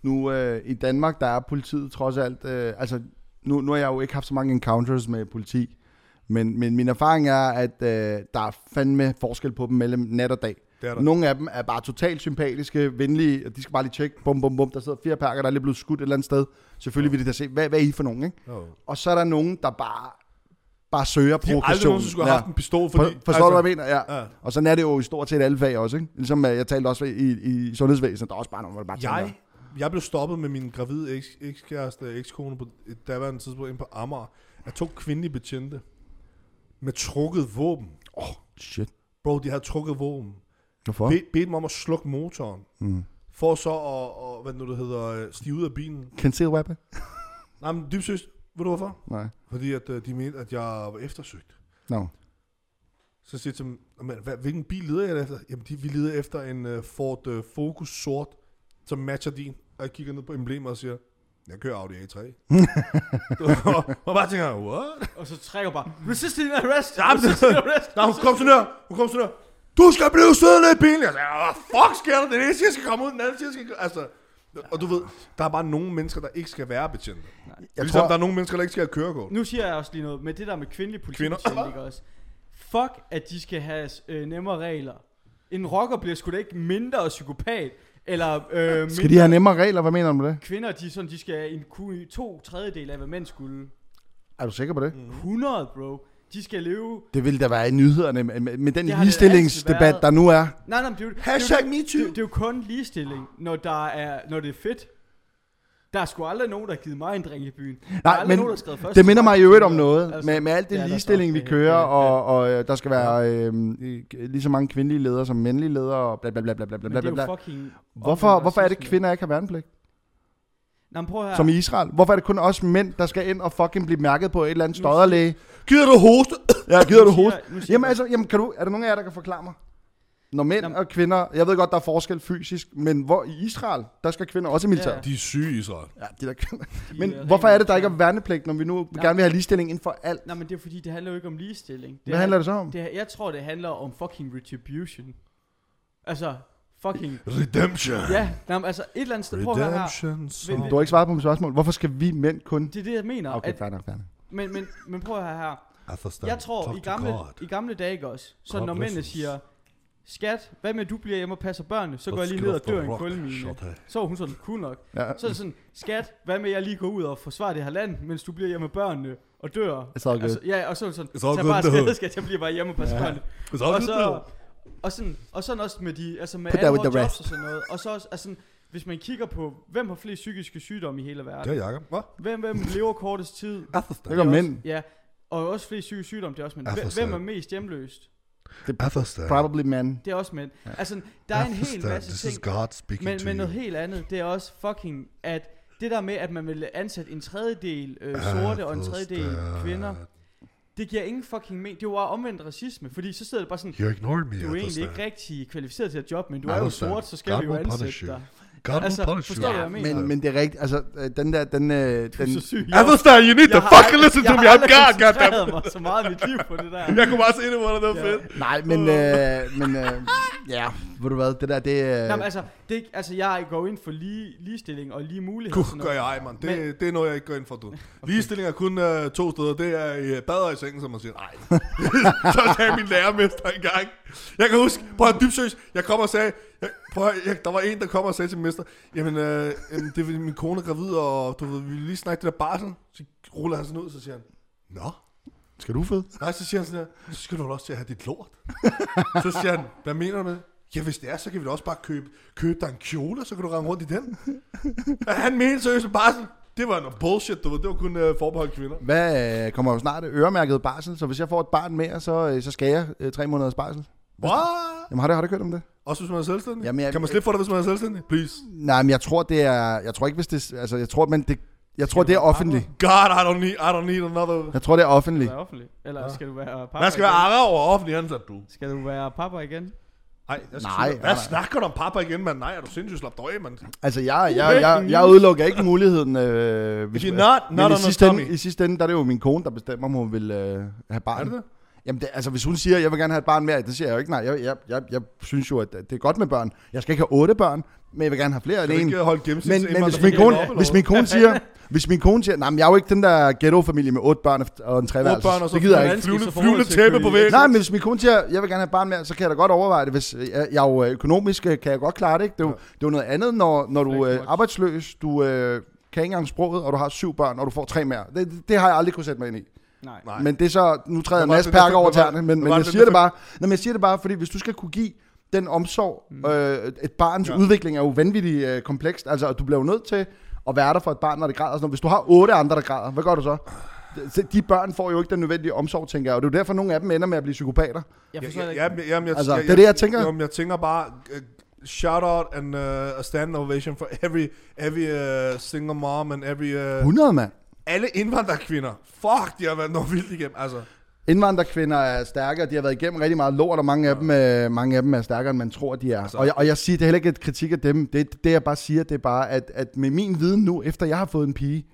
Speaker 3: nu øh, i Danmark, der er politiet trods alt, øh, altså, nu, nu har jeg jo ikke haft så mange encounters med politi, men, men min erfaring er, at øh, der er fandme forskel på dem mellem nat og dag.
Speaker 1: Det er der.
Speaker 3: Nogle af dem er bare totalt sympatiske, venlige, og de skal bare lige tjekke, bum, bum, bum, der sidder fire perker, der er lige blevet skudt et eller andet sted. Selvfølgelig vil de da se, hvad, hvad er I for nogen, ikke?
Speaker 1: Jo.
Speaker 3: Og så er der nogen, der bare, bare søger
Speaker 1: De har aldrig
Speaker 3: provokation.
Speaker 1: nogensinde skulle have haft en pistol,
Speaker 3: For,
Speaker 1: fordi...
Speaker 3: forstår du, hvad jeg mener? Ja.
Speaker 1: Ja.
Speaker 3: Og sådan er det jo i stort set alle fag også, ikke? Ligesom øh, jeg talte også i, i sundhedsvæsenet, der er også bare nogen, det bare tænker,
Speaker 1: Jeg, jeg blev stoppet med min gravide eks- ekskæreste, ekskone på et daværende tidspunkt inde på Amager af to kvindelige betjente med trukket våben.
Speaker 3: åh, oh, shit.
Speaker 1: Bro, de har trukket våben.
Speaker 3: Hvorfor?
Speaker 1: Be, bedt dem om at slukke motoren.
Speaker 3: Mm.
Speaker 1: For så at, og, hvad nu det hedder, øh, stige ud af bilen.
Speaker 3: Conceal weapon? [laughs]
Speaker 1: Nej, men dybt seriøst, ved du hvorfor?
Speaker 3: Nej.
Speaker 1: Fordi at, øh, de mente, at jeg var eftersøgt.
Speaker 3: No.
Speaker 1: Så siger jeg til dem, "Jamen, hvad, hvilken bil leder jeg efter? Jamen, de, vi leder efter en uh, Ford uh, Focus sort, som matcher din. Og jeg kigger ned på emblemet og siger, jeg kører Audi A3. [laughs] [laughs] og, og bare tænker, what?
Speaker 2: Og så trækker bare, resisting arrest!
Speaker 1: Men-
Speaker 2: resisting arrest!
Speaker 1: Nå, hun kom sådan her, hun kom sådan her. Du skal blive siddende i bilen. Jeg sagde, hvad fuck sker der? Den ene siger, jeg skal komme ud, den anden siger, jeg skal... Altså, og du ved, der er bare nogle mennesker, der ikke skal være betjente.
Speaker 3: Jeg
Speaker 1: ligesom
Speaker 3: tror,
Speaker 1: der er nogle mennesker, der ikke skal have kørekort.
Speaker 2: Nu siger jeg også lige noget med det der med kvindelig
Speaker 1: Kvinder.
Speaker 2: politibetjent, ikke også? Fuck, at de skal have øh, nemmere regler. En rocker bliver sgu da ikke mindre psykopat, eller øh,
Speaker 3: skal de have nemmere regler? Hvad mener du med det?
Speaker 2: Kvinder, de, er sådan, de skal en kunne to tredjedel af, hvad mænd skulle.
Speaker 3: Er du sikker på det?
Speaker 2: 100, bro. De skal leve...
Speaker 3: Det ville da være i nyhederne med, med, med den ligestillingsdebat, der nu er.
Speaker 2: Nej, nej, men det er jo, det, er jo, det,
Speaker 1: MeToo.
Speaker 2: det, det er jo kun ligestilling, når, der er, når det er fedt. Der er sgu aldrig nogen, der har givet mig en drink i byen. der
Speaker 3: Nej, men
Speaker 2: nogen, der først.
Speaker 3: det minder mig i øvrigt om noget,
Speaker 2: Altså,
Speaker 3: med, med alt det
Speaker 2: ja, der
Speaker 3: ligestilling, vi kører, og, og øh, der skal være øh, lige så mange kvindelige ledere som mandlige ledere, og bla bla bla bla bla
Speaker 2: Men
Speaker 3: bla
Speaker 2: det er
Speaker 3: bla. Hvorfor, hvorfor er det, kvinder ikke har værnepligt?
Speaker 2: Nå, prøv her.
Speaker 3: Som i Israel. Hvorfor er det kun os mænd, der skal ind og fucking blive mærket på et eller andet støderlæge?
Speaker 1: Gider du hoste? [coughs]
Speaker 3: Ja, gider du hoste? Jamen altså, jamen, kan du, er der nogen af jer, der kan forklare mig? Når mænd
Speaker 2: Jamen-
Speaker 3: og kvinder, jeg ved godt, der er forskel fysisk, men hvor i Israel, der skal kvinder også i militæret.
Speaker 2: Ja.
Speaker 1: De er syge i Israel.
Speaker 3: Ja, de der kvinder.
Speaker 2: De
Speaker 3: Men
Speaker 2: er
Speaker 3: hvorfor er det, der ikke er værnepligt, når vi nu
Speaker 2: Nej.
Speaker 3: gerne vil have ligestilling inden for alt?
Speaker 2: Nej, men det er fordi, det handler jo ikke om ligestilling.
Speaker 3: Hvad handler det så om?
Speaker 2: Det, jeg tror, det handler om fucking retribution. Altså, fucking...
Speaker 1: Redemption.
Speaker 2: Ja, nej, men altså et eller andet sted. Prøv at høre her.
Speaker 1: Redemption song.
Speaker 3: Du har ikke svaret på mit spørgsmål. Hvorfor skal vi mænd kun...
Speaker 2: Det er det, jeg mener.
Speaker 3: Okay,
Speaker 2: at,
Speaker 3: fair nok, fair nok.
Speaker 2: men, men, men prøv at høre her. Jeg tror,
Speaker 1: talk
Speaker 2: i
Speaker 1: to
Speaker 2: gamle,
Speaker 1: God.
Speaker 2: i gamle dage ikke også, så
Speaker 1: God
Speaker 2: når mændene siger, skat, hvad med, at du bliver hjemme og passer børnene, så går jeg lige ned og dør i en kulmine. Så er hun sådan, cool nok.
Speaker 3: Ja.
Speaker 2: Så er det sådan, skat, hvad med, at jeg lige går ud og forsvarer det her land, mens du bliver hjemme med børnene og dør.
Speaker 3: It's all good.
Speaker 2: Altså, ja, og så er det sådan, så bare
Speaker 1: hood. [laughs]
Speaker 2: skat, jeg bliver bare hjemme og passer
Speaker 3: Ja.
Speaker 2: børnene.
Speaker 1: It's all
Speaker 2: Og
Speaker 1: good
Speaker 2: så. Og sådan, og sådan også med de, altså med
Speaker 3: Put
Speaker 2: alle jobs
Speaker 3: rest.
Speaker 2: og sådan noget. Og så også, altså, hvis man kigger på, hvem har flest psykiske sygdomme i hele verden?
Speaker 1: Det er Jacob. Hvad?
Speaker 2: Hvem, hvem lever kortest tid? [laughs]
Speaker 1: Atherstan.
Speaker 3: Det er mænd.
Speaker 2: Ja, og også flest psykiske sygdomme, det er også mænd. Hvem, er mest hjemløst?
Speaker 1: Atherstan.
Speaker 3: Probably men.
Speaker 2: Det er også mænd. Altså, der er en hel masse
Speaker 1: This
Speaker 2: ting.
Speaker 1: is God speaking
Speaker 2: Men,
Speaker 1: to
Speaker 2: men
Speaker 1: you.
Speaker 2: noget helt andet, det er også fucking, at det der med, at man vil ansætte en tredjedel øh, sorte og en tredjedel kvinder, det giver ingen fucking mening. Det bare omvendt racisme, fordi så sidder det bare sådan,
Speaker 1: You ignored me,
Speaker 2: du er egentlig ikke rigtig kvalificeret til at job, men du er jo sort, så skal vi jo ansætte dig.
Speaker 1: God
Speaker 2: Altså,
Speaker 1: will punish
Speaker 2: forstår
Speaker 1: you.
Speaker 2: du, hvad jeg mener?
Speaker 3: Men, men det er rigtigt, altså, øh, den der, den, øh,
Speaker 2: Du er
Speaker 3: den,
Speaker 2: så syg. Jeg-
Speaker 1: Atherstan, you need to
Speaker 2: jeg har
Speaker 1: fucking
Speaker 2: aldrig-
Speaker 1: listen to
Speaker 2: jeg
Speaker 1: me.
Speaker 2: har
Speaker 1: I'm
Speaker 2: aldrig
Speaker 1: God,
Speaker 2: koncentreret
Speaker 1: goddamn.
Speaker 2: mig så meget i mit liv på det der. [laughs]
Speaker 1: Jeg kunne bare se det, hvor det var fedt.
Speaker 3: nej, men, øh, men øh, ja, ved du hvad, det der, det er...
Speaker 2: Nej, men altså, det er ikke, altså, jeg går ind for lige, ligestilling og lige muligheder. og sådan
Speaker 1: gør
Speaker 2: noget.
Speaker 1: jeg, mand. Det, det er noget, jeg ikke går ind for, du. [laughs] Ligestilling er kun uh, to steder. Det er i uh, bad og i sengen, som man siger. Nej. [laughs] så sagde min lærermester engang. Jeg kan huske, prøv at dybt seriøst, jeg kom og sagde, jeg, prøv at, jeg, der var en, der kom og sagde til min mester, jamen, øh, jamen det er min kone er gravid, og du ved, vi lige snakke det der barsel. Så ruller han sådan ud, så siger han, Nå,
Speaker 3: Skal du fed?
Speaker 1: Nej, så siger han sådan her, så skal du også til at have dit lort. [laughs] så siger han, hvad mener du med? Ja, hvis det er, så kan vi da også bare købe, købe dig en kjole, og så kan du rende rundt i den. [laughs] Han mente seriøst sådan, det var noget bullshit, du ved. Det var kun uh, forbeholdt kvinder.
Speaker 3: Hvad øh, kommer jo snart øremærket barsel, så hvis jeg får et barn mere, så, øh, så skal jeg øh, tre måneders barsel.
Speaker 1: What?
Speaker 3: Jamen har det, har det kørt om det?
Speaker 1: Også hvis man er selvstændig?
Speaker 3: Jamen, jeg-
Speaker 1: kan man slippe for det, hvis man er selvstændig? Please.
Speaker 3: Nej, men jeg tror, det er... Jeg tror ikke, hvis det... Altså, jeg tror, men det... Jeg tror, det er offentligt.
Speaker 1: God, I don't need, I don't need another...
Speaker 3: Jeg tror, det er offentligt.
Speaker 2: du være offentlig? Eller
Speaker 1: Ja.
Speaker 2: skal du være pappa
Speaker 1: Man skal være
Speaker 2: igen?
Speaker 1: arre over offentlig ansat, du.
Speaker 2: Skal du være pappa igen?
Speaker 1: Jeg skal
Speaker 3: Nej,
Speaker 1: sige- Hvad
Speaker 3: nej,
Speaker 1: snakker du om pappa igen, mand? Nej, er du sindssygt slap dig af, mand?
Speaker 3: Altså, jeg, jeg, jeg, jeg udelukker ikke muligheden. Øh, hvis,
Speaker 1: If you're not,
Speaker 3: men
Speaker 1: not
Speaker 3: i
Speaker 1: on a
Speaker 3: sidste, ende. I sidste ende, der er det jo min kone, der bestemmer, om hun vil øh, have barn.
Speaker 1: Er det det?
Speaker 3: Jamen, det, altså, hvis hun siger, at jeg vil gerne have et barn mere, det siger jeg jo ikke nej. Jeg, jeg, jeg, jeg synes jo, at det er godt med børn. Jeg skal ikke have otte børn, men jeg vil gerne have flere end en. Men, men hvis, min kone, [laughs] hvis min kone siger, hvis min kone siger, nej, men jeg er jo ikke den der ghetto-familie med otte børn og en treværelse.
Speaker 1: børn og så
Speaker 3: det gider jeg ikke.
Speaker 1: flyvende, tæppe på væggen.
Speaker 3: Nej, men hvis min kone siger, jeg vil gerne have et barn mere, så kan jeg da godt overveje det. Hvis jeg, jeg er jo øh, økonomisk, øh, kan jeg godt klare det. Ikke? Det, er jo, det er jo noget andet, når, når du er
Speaker 2: much.
Speaker 3: arbejdsløs, du øh, kan ikke engang sproget, og du har syv børn, og du får tre mere. Det, det har jeg aldrig kunne sætte mig ind i.
Speaker 2: Nej.
Speaker 1: Nej.
Speaker 3: Men det er så, nu træder Perker
Speaker 1: fem-
Speaker 3: over tæerne, men, men jeg siger det bare, nej, men jeg siger det bare, fordi hvis du skal kunne give den omsorg,
Speaker 2: Mm.
Speaker 3: øh, et barns
Speaker 1: Ja.
Speaker 3: udvikling er jo vanvittigt øh, komplekst, altså du bliver jo nødt til at være der for et barn, når det græder. Sådan. noget. Hvis du har otte andre, der græder, hvad gør du så? De børn får jo ikke den nødvendige omsorg, tænker jeg. Og det er jo derfor, nogle af dem ender med at blive psykopater.
Speaker 2: Jeg
Speaker 1: Ja,
Speaker 2: forstår
Speaker 1: ja,
Speaker 2: ikke.
Speaker 1: jamen, jeg,
Speaker 3: Altså, det er det, jeg tænker.
Speaker 1: Jamen, jeg tænker bare, uh, shout out and uh, a stand ovation for every, every uh, single mom and every... Uh,
Speaker 3: 100, mand.
Speaker 1: Alle indvandrerkvinder. Fuck, de har været noget vildt igennem. Altså,
Speaker 3: Indvandrerkvinder er stærkere, de har været igennem rigtig meget lort, og mange af, dem, øh, mange af dem er stærkere, end man tror, de er.
Speaker 1: Altså-
Speaker 3: og, jeg, og jeg siger, det er heller ikke et kritik af dem. Det, det jeg bare siger, det er bare, at, at med min viden nu, efter jeg har fået en pige,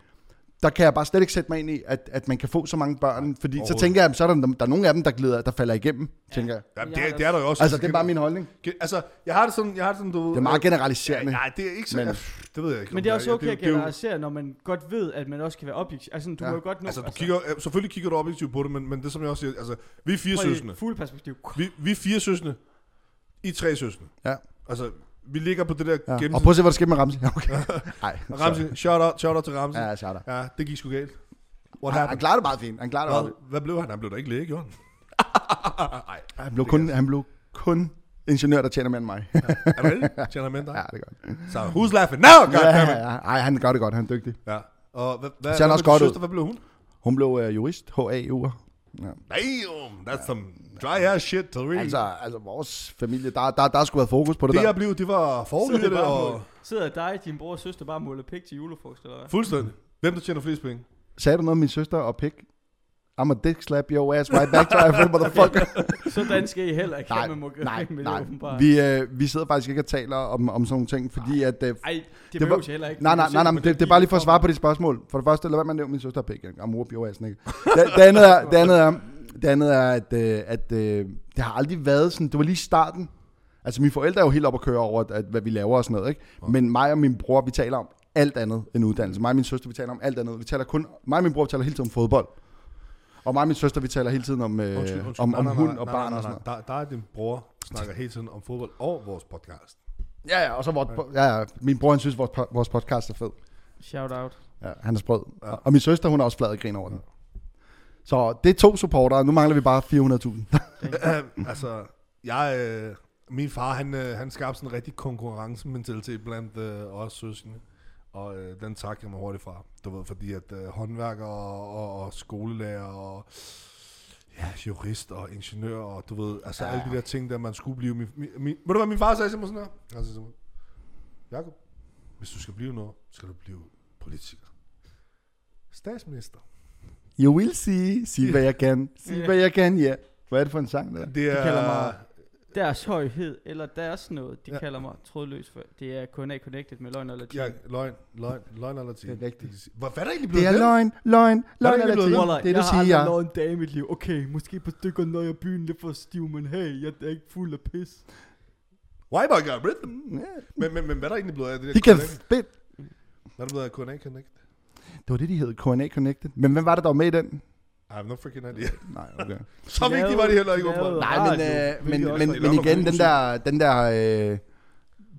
Speaker 3: der kan jeg bare slet ikke sætte mig ind i, at, at man kan få så mange børn. Fordi så tænker jeg, så er der, der er nogle af dem, der, glider, der falder igennem, tænker jeg.
Speaker 1: jamen,
Speaker 2: Jeg har
Speaker 1: det, det er der jo også.
Speaker 3: Altså, det er bare min holdning.
Speaker 1: Altså, jeg har det sådan, jeg har det sådan, du.
Speaker 3: Det er meget generaliserende.
Speaker 1: Ja, nej, det er ikke så...
Speaker 3: Men-
Speaker 1: Men, det ved jeg ikke.
Speaker 2: Men det er også okay at
Speaker 1: det er
Speaker 2: generalisere, når man godt ved, at man også kan være objektiv. Altså, du
Speaker 3: Ja.
Speaker 2: ja. må jo godt nå...
Speaker 1: Altså, du kigger, øh, selvfølgelig kigger du objektivt på det, men, men det som jeg også siger, altså, vi er fire søstre.
Speaker 2: Fuld perspektiv.
Speaker 1: Vi, vi er fire søstre. I er tre søstre.
Speaker 3: Ja.
Speaker 1: Altså, vi ligger på det der
Speaker 3: Ja.
Speaker 1: gennemsnit.
Speaker 3: Og prøv at se, hvad der sker med Ramsey. [laughs] Okay. Nej,
Speaker 1: Ramsey, shout out, shout out til Ramsey.
Speaker 3: Ja,
Speaker 1: Ja.
Speaker 3: ja, shout out.
Speaker 1: ja, det gik sgu galt. What
Speaker 3: Han, han klarer det meget fint. Han det meget
Speaker 1: Hvad, hvad blev han? Han blev da ikke læge, gjorde han? [laughs] Nej.
Speaker 3: Han blev kun, han blev kun ingeniør, der tjener mere end mig.
Speaker 1: Er det rigtigt? Tjener han med dig?
Speaker 3: ja, det gør han.
Speaker 1: Så who's laughing now,
Speaker 3: Ja,
Speaker 1: goddammit?
Speaker 3: ja, ja. Ej, han gør det godt. Han er dygtig.
Speaker 1: Ja. Og hvad, hvad, hvad
Speaker 3: godt ud?
Speaker 1: søster? Hvad blev hun?
Speaker 3: Hun blev uh, jurist, HAU'er. Ja.
Speaker 1: Damn, that's some dry ass shit to read.
Speaker 3: Altså, altså, vores familie, der, der, der har sgu været fokus på det,
Speaker 1: det
Speaker 3: der.
Speaker 1: jeg blev, det var
Speaker 2: det
Speaker 1: og
Speaker 2: og... sidder dig, din bror og søster bare og måler pik til julefrokost, eller hvad?
Speaker 1: fuldstændig. Hvem der tjener flest penge?
Speaker 3: Sagde du noget om min søster og pik? I'm a dick slap your ass right back to every [laughs] motherfucker.
Speaker 2: Så dansk er I heller ikke,
Speaker 3: nej,
Speaker 2: man må
Speaker 3: nej, [laughs]
Speaker 2: med
Speaker 3: nej.
Speaker 2: det.
Speaker 3: Vi, øh, vi sidder faktisk ikke og taler om, om sådan nogle ting, fordi at... Øh,
Speaker 2: Ej, det,
Speaker 3: Det var-
Speaker 2: jeg heller ikke.
Speaker 3: Nej, nej, nej, nej,
Speaker 2: den
Speaker 3: det, det er bare lige for at svare på dit spørgsmål. For det første, lad være med at nævne min søster pik. Amor bio ass, ikke? [laughs] Det, det, andet er, det, andet er, det andet er, at, øh, at øh, det har aldrig været sådan, det var lige starten. Altså mine forældre er jo helt op at køre over, at, at, hvad vi laver og sådan noget, ikke? Men mig og min bror, vi taler om alt andet end uddannelse. Mig og min søster, vi taler om alt andet. Vi taler kun, mig og min bror vi taler hele tiden om fodbold. Og mig og min søster, vi taler hele tiden om, øh,
Speaker 1: Undskyld, undskyld.
Speaker 3: om,
Speaker 1: Nej,
Speaker 3: om
Speaker 1: nej,
Speaker 3: hund
Speaker 1: nej,
Speaker 3: og
Speaker 1: nej,
Speaker 3: barn
Speaker 1: nej,
Speaker 3: og sådan
Speaker 1: nej,
Speaker 3: noget.
Speaker 1: Der, der er din bror, snakker hele tiden om fodbold og vores podcast.
Speaker 3: Ja, ja, og så vores, ja, ja, min bror, han synes, vores, vores podcast er fed.
Speaker 2: Shout out.
Speaker 3: Ja, han er sprød.
Speaker 1: Ja.
Speaker 3: Og min søster, hun er også flad og grin over den. Så det er to supportere. Nu mangler vi bare 400.000. [laughs]
Speaker 1: altså, jeg, øh, min far, han, øh, han skabte sådan en rigtig konkurrencementalitet blandt øh, os søskende. Og øh, den takker jeg mig hurtigt fra. Du ved, fordi at øh, håndværker og, og, og skolelærer og ja, jurist og ingeniør og du ved, altså
Speaker 3: Ja.
Speaker 1: ja. alle de der ting, der man skulle blive. Min, min, min, ved du hvad min far sagde til mig sådan her? Han sagde til mig, Jacob, hvis du skal blive noget, skal du blive politiker. Statsminister.
Speaker 3: You will see. Sig, hvad jeg kan. Sig,
Speaker 2: Ja.
Speaker 3: hvad jeg kan, ja. Hvad er det for en sang, der?
Speaker 1: Det er...
Speaker 2: kalder mig- Deres højhed, eller deres noget, de
Speaker 1: Ja.
Speaker 2: kalder mig trådløs for. Det er KNA Connected med løgn og latin.
Speaker 1: Ja, løgn, løgn, løgn eller tid.
Speaker 3: Det er rigtigt.
Speaker 1: Hvad, hvad er der egentlig blevet
Speaker 3: Det er løgn, løgn, løgn eller
Speaker 1: blevet
Speaker 3: ting.
Speaker 1: det?
Speaker 2: Wallah,
Speaker 3: Det,
Speaker 2: jeg
Speaker 3: du
Speaker 2: har
Speaker 3: siger.
Speaker 2: aldrig en dag i mit liv. Okay, måske på stykker, når jeg byen lidt for stiv, men hey, jeg er ikke fuld af pis.
Speaker 1: Why I got rhythm?
Speaker 3: Ja.
Speaker 1: Men, men, men hvad er der egentlig blevet af det der
Speaker 3: De kan spit.
Speaker 1: Hvad er der blevet af Q&A Connect?
Speaker 3: Det var det, de hed. KNA Connected. Men hvem var det, der var med i den?
Speaker 1: I have no freaking idea.
Speaker 3: Nej, okay. [laughs]
Speaker 1: Så vigtigt var det heller ikke. åbenbart.
Speaker 3: Nej, men, øh, men, men, men igen, den der, den der øh,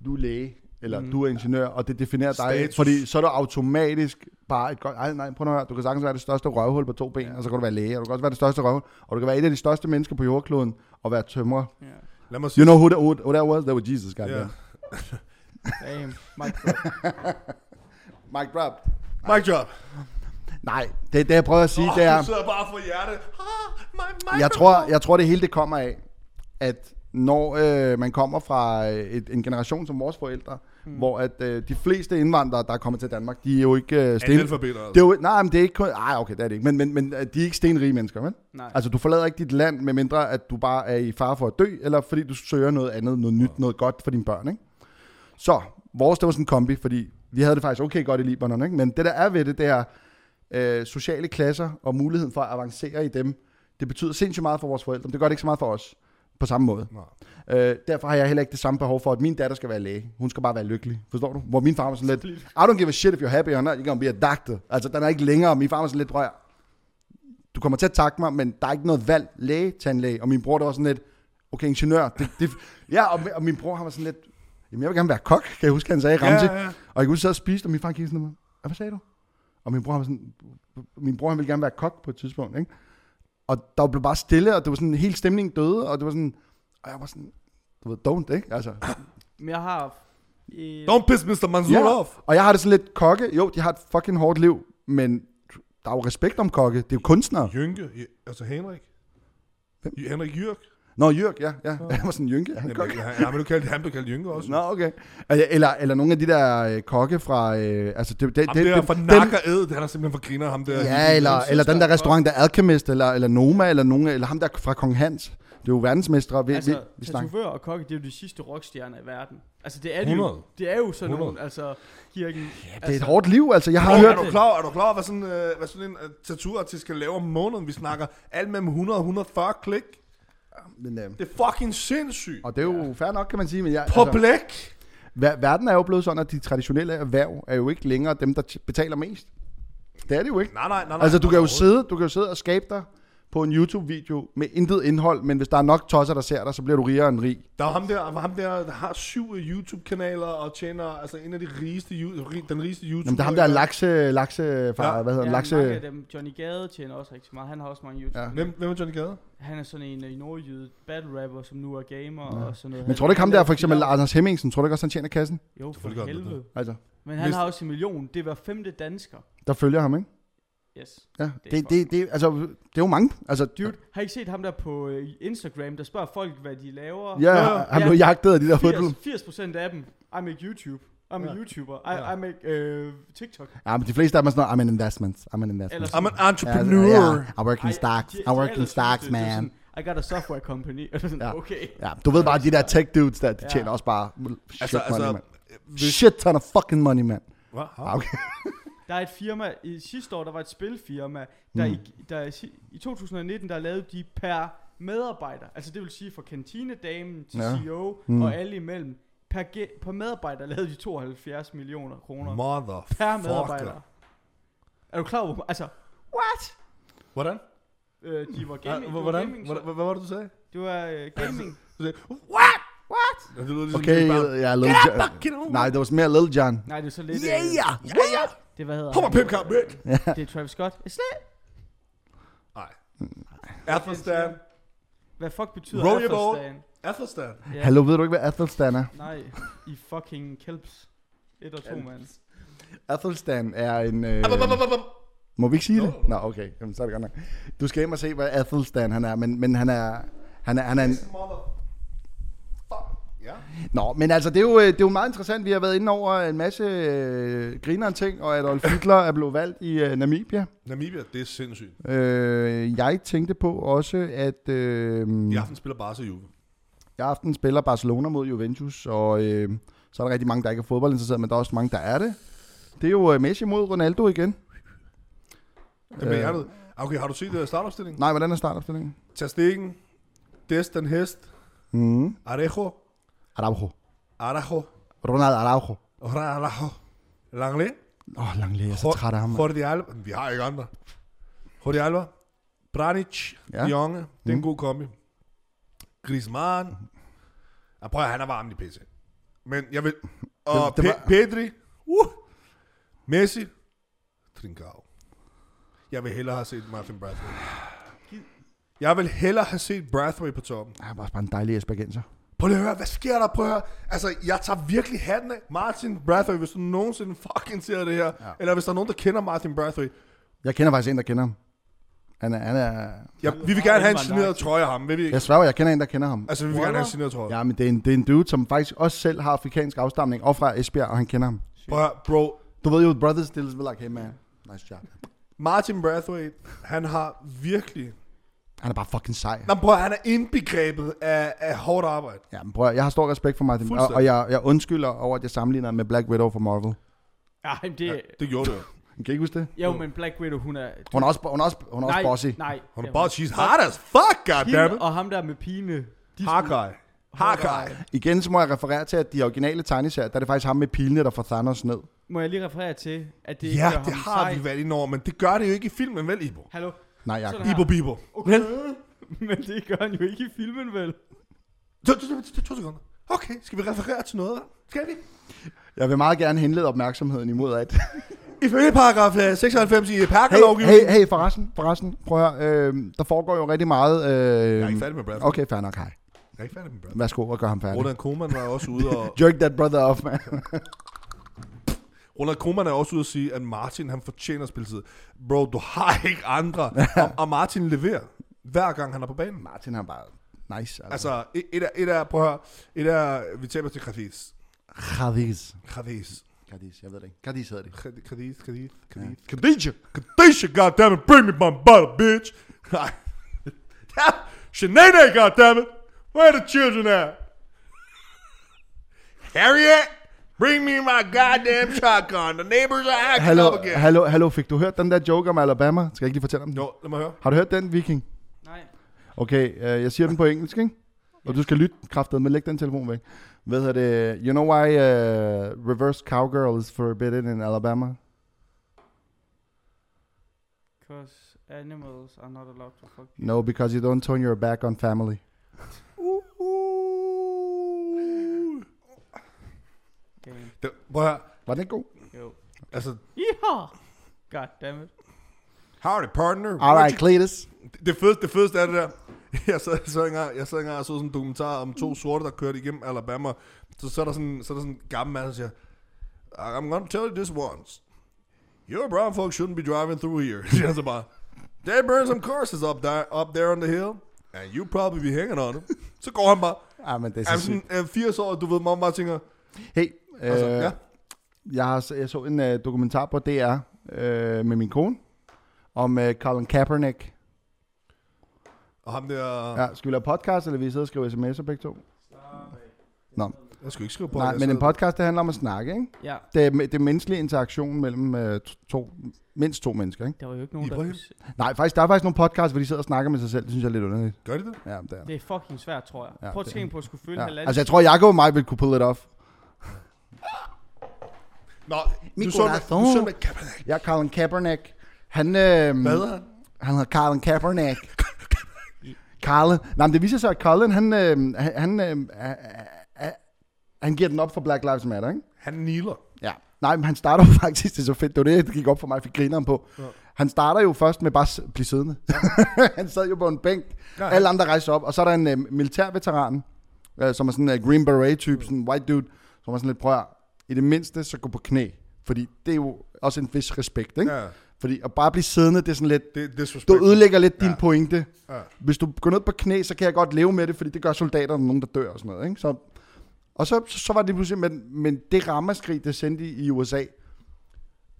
Speaker 3: du er læge, eller
Speaker 2: Mm.
Speaker 3: du er ingeniør, og det definerer dig,
Speaker 1: Status.
Speaker 3: fordi så er du automatisk bare et godt, ej, nej, prøv nu at høre, du kan sagtens være det største røvhul på to ben, og så kan du være læge, og du kan også være det største røvhul, og du kan være et af de største mennesker på jordkloden, og være tømrer.
Speaker 2: Ja.
Speaker 1: Lad mig
Speaker 3: You
Speaker 1: sige.
Speaker 3: know who that, who, who that was? That was Jesus,
Speaker 1: Ja.
Speaker 3: goddamn.
Speaker 2: Damn, Mike Brown.
Speaker 3: Mike Drop.
Speaker 1: Mic drop.
Speaker 3: Nej, det, det jeg prøver at sige,
Speaker 1: Åh,
Speaker 3: det er,
Speaker 1: Du sidder bare for hjertet. Ah, my, my
Speaker 3: jeg tror, jeg tror det hele det kommer af, at når øh, man kommer fra øh, et, en generation som vores forældre, hmm. hvor at øh, de fleste indvandrere, der er kommet til Danmark, de er jo ikke øh, sten...
Speaker 1: Analfabeter.
Speaker 3: Det er jo, nej, men det er ikke kun... Ej, okay, det er det ikke. Men, men, men øh, de er ikke stenrige mennesker, vel?
Speaker 2: Nej.
Speaker 3: Altså, du forlader ikke dit land, med mindre at du bare er i fare for at dø, eller fordi du søger noget andet, noget nyt, noget godt for dine børn, ikke? Så, vores, det var sådan en kombi, fordi vi havde det faktisk okay godt i Libanon, ikke? Men det, der er ved det, det er øh, sociale klasser og muligheden for at avancere i dem. Det betyder sindssygt meget for vores forældre, men det gør det ikke så meget for os på samme måde.
Speaker 1: Nej.
Speaker 3: Øh, derfor har jeg heller ikke det samme behov for, at min datter skal være læge. Hun skal bare være lykkelig. Forstår du? Hvor min far var sådan lidt, I don't give a shit if you're happy or not, you're gonna be a doctor. Altså, den er ikke længere. Min far var sådan lidt, prøv du kommer til at takke mig, men der er ikke noget valg. Læge, tandlæge. Og min bror, der var sådan lidt, okay, ingeniør. Det, det, [laughs] ja, og, og, min bror, han var sådan lidt, jamen jeg vil gerne være kok, kan jeg huske, han sagde, Ramsey.
Speaker 1: Ja, ja.
Speaker 3: Og jeg kunne huske, at spiste, og min far kiggede sådan. "Ja, Hvad sagde du? Og min bror, han var sådan, min bror, han ville gerne være kok på et tidspunkt, ikke? Og der blev bare stille, og det var sådan, helt stemningen døde, og det var sådan, og jeg var sådan, du ved, don't, ikke? Altså,
Speaker 2: Men jeg har... I,
Speaker 1: Don't piss Mr. Mansour
Speaker 3: Ja.
Speaker 1: off.
Speaker 3: og jeg har det sådan lidt kokke, jo, de har et fucking hårdt liv, men der er jo respekt om kokke. Det er jo kunstnere.
Speaker 1: Jynke, altså Henrik.
Speaker 3: Hvem?
Speaker 1: Henrik Jørg.
Speaker 3: Nå, Jørg, ja. ja. Han var sådan Jynke. Han er
Speaker 1: Jamen,
Speaker 3: kokke.
Speaker 1: han, han, blev kaldt, han blev kaldt Jynke også.
Speaker 3: Nå, okay. Eller, eller, nogle af de der øh, kokke fra... Øh, altså, det, det,
Speaker 1: Ham
Speaker 3: det,
Speaker 1: der
Speaker 3: det,
Speaker 1: fra Nakker Ed, han er simpelthen for griner, ham der.
Speaker 3: Ja, eller, [laughs] eller den der restaurant, der er Alchemist, eller, eller Noma, eller, nogen, eller ham der fra Kong Hans. Det er jo verdensmestre, vi,
Speaker 2: Altså,
Speaker 3: vi, vi snakker.
Speaker 2: tatovør og kokke, det er jo de sidste rockstjerner i verden. Altså, det er, de
Speaker 1: 100.
Speaker 2: jo, det er jo sådan
Speaker 1: 100.
Speaker 2: nogle, altså, kirken.
Speaker 3: Ja, det er et hårdt liv, altså. Jeg har hørt...
Speaker 1: er, du klar, er du klar hvad sådan, øh, hvad sådan en uh, tattooartist skal lave om måneden? Vi snakker alt mellem 100 og 140 klik.
Speaker 3: Men, øh,
Speaker 1: Det er fucking sindssygt.
Speaker 3: og det er jo fair nok, kan man sige. Men jeg,
Speaker 1: På
Speaker 3: altså,
Speaker 1: blæk.
Speaker 3: ver- verden er jo blevet sådan, at de traditionelle erhverv er jo ikke længere dem, der t- betaler mest. Det er det jo ikke.
Speaker 1: Nej, nej, nej. nej
Speaker 3: Altså, du kan jo sidde, du kan jo sidde og skabe dig på en YouTube-video med intet indhold, men hvis der er nok tosser, der ser dig, så bliver du rigere end rig.
Speaker 1: Der er ham der, ham der, der har syv øh, YouTube-kanaler og tjener altså en af de rigeste, den rigeste YouTuber.
Speaker 3: Jamen, der er ham der lakse, lakse, fra,
Speaker 1: Ja.
Speaker 3: hvad hedder
Speaker 2: Ja,
Speaker 3: lakse...
Speaker 2: mange af dem. Johnny Gade tjener også rigtig meget. Han har også mange YouTube.
Speaker 3: Ja.
Speaker 1: Hvem, hvem er Johnny Gade?
Speaker 2: Han er sådan en øh, i nordjyde battle rapper, som nu er gamer ja. og sådan noget.
Speaker 3: Men tror du ikke ham der, for eksempel. Anders Hemmingsen, tror du ikke også, han tjener kassen?
Speaker 2: Jo, for helvede.
Speaker 3: Altså,
Speaker 2: Men han
Speaker 1: Hvis-
Speaker 2: har også en million. Det var femte dansker.
Speaker 3: der følger ham, ikke?
Speaker 2: Yes.
Speaker 3: Ja,
Speaker 2: er
Speaker 3: det, det, det, altså, det er jo mange. Altså,
Speaker 2: Dude, har I ikke set ham der på øh, Instagram, der spørger folk, hvad de laver?
Speaker 3: ja,
Speaker 2: jo.
Speaker 3: han blev jagtet af de der hoodlum.
Speaker 2: 80, 80% af dem, I make YouTube. I'm a
Speaker 1: Ja.
Speaker 2: YouTuber. I,
Speaker 1: Ja.
Speaker 2: I make øh, TikTok.
Speaker 3: Ja, men de fleste af dem er sådan noget, I'm an investment, I'm an investment.
Speaker 1: I'm an
Speaker 3: Ja,
Speaker 1: entrepreneur.
Speaker 3: ja, I work in stocks,
Speaker 2: de-
Speaker 3: I work in stocks,
Speaker 2: det
Speaker 3: man.
Speaker 2: sådan, I got a software company. [laughs]
Speaker 3: Ja.
Speaker 2: okay.
Speaker 3: Ja, du ved bare, de der tech dudes der, de
Speaker 2: Ja.
Speaker 3: tjener også bare shit
Speaker 1: Altså,
Speaker 3: money,
Speaker 1: altså,
Speaker 3: man. Shit ton of fucking money, man.
Speaker 1: Hvad?
Speaker 3: Ah, okay. [laughs]
Speaker 2: Der er et firma, i sidste år, der var et spilfirma, der,
Speaker 3: Mm.
Speaker 2: i, der i, i 2019, der lavede de per medarbejder, altså det vil sige fra kantinedamen til
Speaker 3: Ja.
Speaker 2: CEO
Speaker 3: Mm.
Speaker 2: og alle imellem, per, ge- per medarbejder lavede de 72 millioner kroner.
Speaker 1: Mother
Speaker 2: per medarbejder. Er du klar over, altså, what?
Speaker 1: Hvordan?
Speaker 2: Øh, de var
Speaker 1: Ja,
Speaker 2: gaming, det var
Speaker 1: hvordan?
Speaker 2: gaming,
Speaker 1: Hvad, hvad, hvad var det, du sagde?
Speaker 2: det var øh, gaming.
Speaker 1: Du sagde, what? What? Ja, ligesom
Speaker 3: Okay, ja, Little
Speaker 1: Get up,
Speaker 3: John. Nej, det var mere Little John.
Speaker 2: Nej, det er så lidt,
Speaker 3: Yeah,
Speaker 2: øh,
Speaker 3: yeah, yeah.
Speaker 2: Det hvad hedder
Speaker 1: Kom og
Speaker 2: han?
Speaker 1: pimp kamp, mænd.
Speaker 2: Det er Travis Scott. It's lit.
Speaker 1: Nej. Athelstan.
Speaker 2: Hvad fuck betyder
Speaker 1: Rollerball.
Speaker 2: Athelstan?
Speaker 1: Athelstan.
Speaker 2: Ja.
Speaker 3: Hallo, ved du ikke, hvad Athelstan er?
Speaker 2: Nej, i fucking Kelps. Et og to, mand.
Speaker 3: Athelstan er en... Øh,
Speaker 1: bum, bum, bum.
Speaker 3: må vi ikke sige det?
Speaker 1: nå.
Speaker 3: Nå, okay. Jamen, så er det godt nok. Du skal hjem og se, hvad Athelstan han er, men, men han er... Han er, han er en,
Speaker 1: Mother. Ja.
Speaker 3: Nå, men altså, det er, jo, øh, det er jo meget interessant. Vi har været inde over en masse øh, grineren ting, og Adolf [laughs] Hitler er blevet valgt i øh, Namibia.
Speaker 1: Namibia, det er sindssygt.
Speaker 3: Øh, jeg tænkte på også, at øh,
Speaker 1: I aften spiller Barca Juve.
Speaker 3: i aften spiller Barcelona mod Juventus, og øh, så er der rigtig mange, der ikke er fodboldinteresseret, men der er også mange, der er det. Det er jo øh, Messi mod Ronaldo igen.
Speaker 1: Det med hjertet. Okay, har du set uh, startopstillingen?
Speaker 3: Nej, hvordan er startopstillingen?
Speaker 1: Ter Stegen, Dest den Hest,
Speaker 3: Mm.
Speaker 1: Arejo,
Speaker 3: Araujo.
Speaker 1: Arajo,
Speaker 3: Ronald Araujo.
Speaker 1: Arajo, Langley,
Speaker 3: Åh, oh, Langley, jeg er så træt af ham.
Speaker 1: Jordi Alba. Vi har ikke andre. Jordi Alba, Branic,
Speaker 3: Ja.
Speaker 1: Jonge, det er en
Speaker 3: Mm.
Speaker 1: god kombi. Griezmann. Jeg prøver, han er varm i PC. Men jeg vil... Og
Speaker 3: Det- det
Speaker 1: Pe-
Speaker 3: var-
Speaker 1: Pedri, uh, Messi, Trincao. Jeg vil hellere have set Martin Brathwaite. Jeg vil hellere have set Brathwaite på toppen.
Speaker 3: Han var også bare en dejlig Esbergenser.
Speaker 1: Prøv lige at høre, hvad sker der? Prøv at høre. Altså, jeg tager virkelig hatten af. Martin Brathwaite, hvis du nogensinde fucking ser det her.
Speaker 3: Ja.
Speaker 1: Eller hvis der er nogen, der kender Martin Brathwaite.
Speaker 3: Jeg kender faktisk en, der kender ham. Han er, han er...
Speaker 1: Ja, vi vil gerne have en signeret trøje af ham, vil vi ikke?
Speaker 3: Jeg sværger, jeg kender en, der kender ham.
Speaker 1: Altså, vi vil gerne have en signeret trøje.
Speaker 3: Ja, men det er, en, det er en dude, som faktisk også selv har afrikansk afstamning, og fra Esbjerg, og han kender ham.
Speaker 1: Prøv høre, bro.
Speaker 3: Du ved jo, brothers still like, hey man, nice job.
Speaker 1: Martin Brathwaite, han har virkelig...
Speaker 3: Han er bare fucking sej.
Speaker 1: Nå, høre, han er indbegrebet af, af hårdt arbejde.
Speaker 3: Ja, men prøv at, jeg har stor respekt for Martin, og,
Speaker 1: Fuldstændig.
Speaker 3: og jeg, jeg undskylder over, at jeg sammenligner med Black Widow fra Marvel.
Speaker 2: Ja, men det...
Speaker 1: Ja, det gjorde det jo. [laughs]
Speaker 3: Kan I ikke huske det?
Speaker 2: Jo, men Black Widow, hun er...
Speaker 3: Hun er også, hun er også, hun er også
Speaker 2: nej,
Speaker 3: bossy.
Speaker 2: Nej,
Speaker 1: Hun er bare, she's hot as fuck, goddammit.
Speaker 2: Hende og ham der med pine. De
Speaker 1: Hawkeye. Hawkeye.
Speaker 3: Igen så må jeg referere til, at de originale tegneserier, der er det faktisk ham med pilene, der får Thanos ned.
Speaker 2: Må jeg lige referere til, at det ikke
Speaker 1: Ja,
Speaker 2: gør
Speaker 1: det
Speaker 2: ham
Speaker 1: har
Speaker 2: sej.
Speaker 1: vi været inde over, men det gør det jo ikke i filmen, vel, Ibo?
Speaker 2: Hallo?
Speaker 3: Nej, jeg,
Speaker 2: Sådan her.
Speaker 1: Ibo Bibo.
Speaker 2: Okay. [laughs] men det gør han jo ikke i filmen, vel?
Speaker 1: To, to, to, to, to sekunder. Okay, skal vi referere til noget? Skal vi?
Speaker 3: jeg vil meget gerne henlede opmærksomheden imod, at... [laughs]
Speaker 1: Ifølge paragraf øh, 96 i
Speaker 3: hey,
Speaker 1: perkerlovgivningen...
Speaker 3: hey, hey, forresten, forresten, prøv at høre, øh, der foregår jo rigtig meget... Øh,
Speaker 1: Jeg er ikke færdig med Bradford.
Speaker 3: Okay, fair nok, hej.
Speaker 1: Jeg er ikke færdig med Bradford.
Speaker 3: Værsgo og gør ham færdig.
Speaker 1: Roland Koeman var også ude og... [laughs]
Speaker 3: Jerk that brother off, man.
Speaker 1: Ronald Koeman er også ude at sige, at Martin han fortjener spilletid. Bro, du har [laughs] ikke andre. og, og Martin leverer hver gang han er på banen.
Speaker 3: Martin har bare nice. Altså,
Speaker 1: Altså, et, et, er, et er, prøv at høre, et er, vi taber til Cadiz.
Speaker 3: Cadiz.
Speaker 1: Cadiz.
Speaker 3: Cadiz, jeg ved det ikke. Cadiz hedder det.
Speaker 1: Cadiz, Cadiz, Cadiz, Cadiz. Cadiz, goddammit, bring me my bottle, bitch. [laughs] Nej. Ja, Sinead, goddammit. Where are the children at? Harriet, bring me my goddamn shotgun. The neighbors are acting
Speaker 3: Hallo,
Speaker 1: up again.
Speaker 3: hallo, hallo, fik du hørt den der joke om Alabama? Skal jeg ikke lige fortælle om den?
Speaker 1: Jo, lad mig høre.
Speaker 3: Har du hørt den, Viking?
Speaker 2: Nej.
Speaker 3: Okay, øh, jeg siger den på engelsk, ikke? Og du skal lytte kraftet, men læg den telefon væk. Hvad hedder det? You know why uh, reverse cowgirl is forbidden in Alabama?
Speaker 2: Because animals are not allowed to fuck.
Speaker 3: No, because you don't turn your back on family.
Speaker 2: Game.
Speaker 1: Det, prøv at høre.
Speaker 3: Var den ikke god?
Speaker 2: Jo.
Speaker 1: Altså,
Speaker 2: Ja. God damn it.
Speaker 1: howdy partner.
Speaker 3: Alright, Cletus.
Speaker 1: Det, det, fedeste, det fedeste er det der. [laughs] Jeg sad, jeg sad engang, jeg sad engang og så sådan en dokumentar om to sorte, der kørte igennem Alabama. Så, så er der sådan, så er der sådan en gammel mand, der siger, I'm gonna tell you this once. You brown folks shouldn't be driving through here. [laughs] siger han så bare, they burn some courses up there, up there on the hill, and you probably be hanging on them. Så går han bare, [laughs]
Speaker 3: Ah, men det er så
Speaker 1: sådan
Speaker 3: sygt.
Speaker 1: øh, 80 år, du ved, man bare tænker,
Speaker 3: Hey,
Speaker 1: altså,
Speaker 3: øh,
Speaker 1: ja.
Speaker 3: jeg, har, jeg så en uh, dokumentar på DR øh, med min kone om uh, Colin Kaepernick.
Speaker 1: Og ham der,
Speaker 3: Ja, skal vi lave podcast, eller vi sidde og skrive sms'er begge to? Nå,
Speaker 1: jeg skal ikke skrive på
Speaker 3: nej, men en
Speaker 1: sidder-
Speaker 3: podcast, det handler om at snakke, ikke?
Speaker 2: Ja.
Speaker 3: Det er, det er menneskelig interaktion mellem øh, to, mindst to mennesker, ikke?
Speaker 2: Der var jo ikke nogen, der...
Speaker 1: Ibrahim?
Speaker 2: se-
Speaker 3: Nej, faktisk, der er faktisk nogle podcasts, hvor de sidder og snakker med sig selv. Det synes jeg er lidt underligt.
Speaker 1: Gør de det?
Speaker 3: Ja, det er.
Speaker 2: Det er fucking svært, tror jeg.
Speaker 3: Ja,
Speaker 2: Prøv at tænke på at skulle følge
Speaker 3: Ja.
Speaker 2: halvanden.
Speaker 3: Altså, jeg tror, Jacob og mig vil kunne pull it off.
Speaker 1: Nå,
Speaker 3: Mi
Speaker 1: du så
Speaker 3: corazón.
Speaker 1: du så med Kaepernick.
Speaker 3: Ja, Colin Kaepernick. Han, øh,
Speaker 1: Hvad hedder han?
Speaker 3: han hedder Colin Kaepernick. [laughs] Carle. Nej, men det viser sig, at Colin, han, øh, han, han, øh, øh, øh, han giver den op for Black Lives Matter, ikke?
Speaker 1: Han kneeler.
Speaker 3: Ja. Nej, men han starter jo [laughs] faktisk, det er så fedt, det var det, der gik op for mig, jeg fik grineren på.
Speaker 1: Ja.
Speaker 3: Han starter jo først med bare at blive siddende. [laughs] han sad jo på en bænk,
Speaker 1: Ja,
Speaker 3: alle andre rejste sig op, og så er der en uh, militærveteran, uh, som er sådan en uh, Green Beret-type, sådan en white dude, som er sådan lidt, prøv at, i det mindste, så gå på knæ. Fordi det er jo også en vis respekt, ikke?
Speaker 1: Ja,
Speaker 3: Fordi at bare blive siddende, det er sådan lidt,
Speaker 1: det er
Speaker 3: du ødelægger lidt din
Speaker 1: Ja.
Speaker 3: pointe.
Speaker 1: Ja.
Speaker 3: Hvis du går ned på knæ, så kan jeg godt leve med det, fordi det gør soldaterne nogen, der dør og sådan noget. Ikke? Så, og så, så, så var det pludselig, men, men det ramaskrig, det sendte i, USA,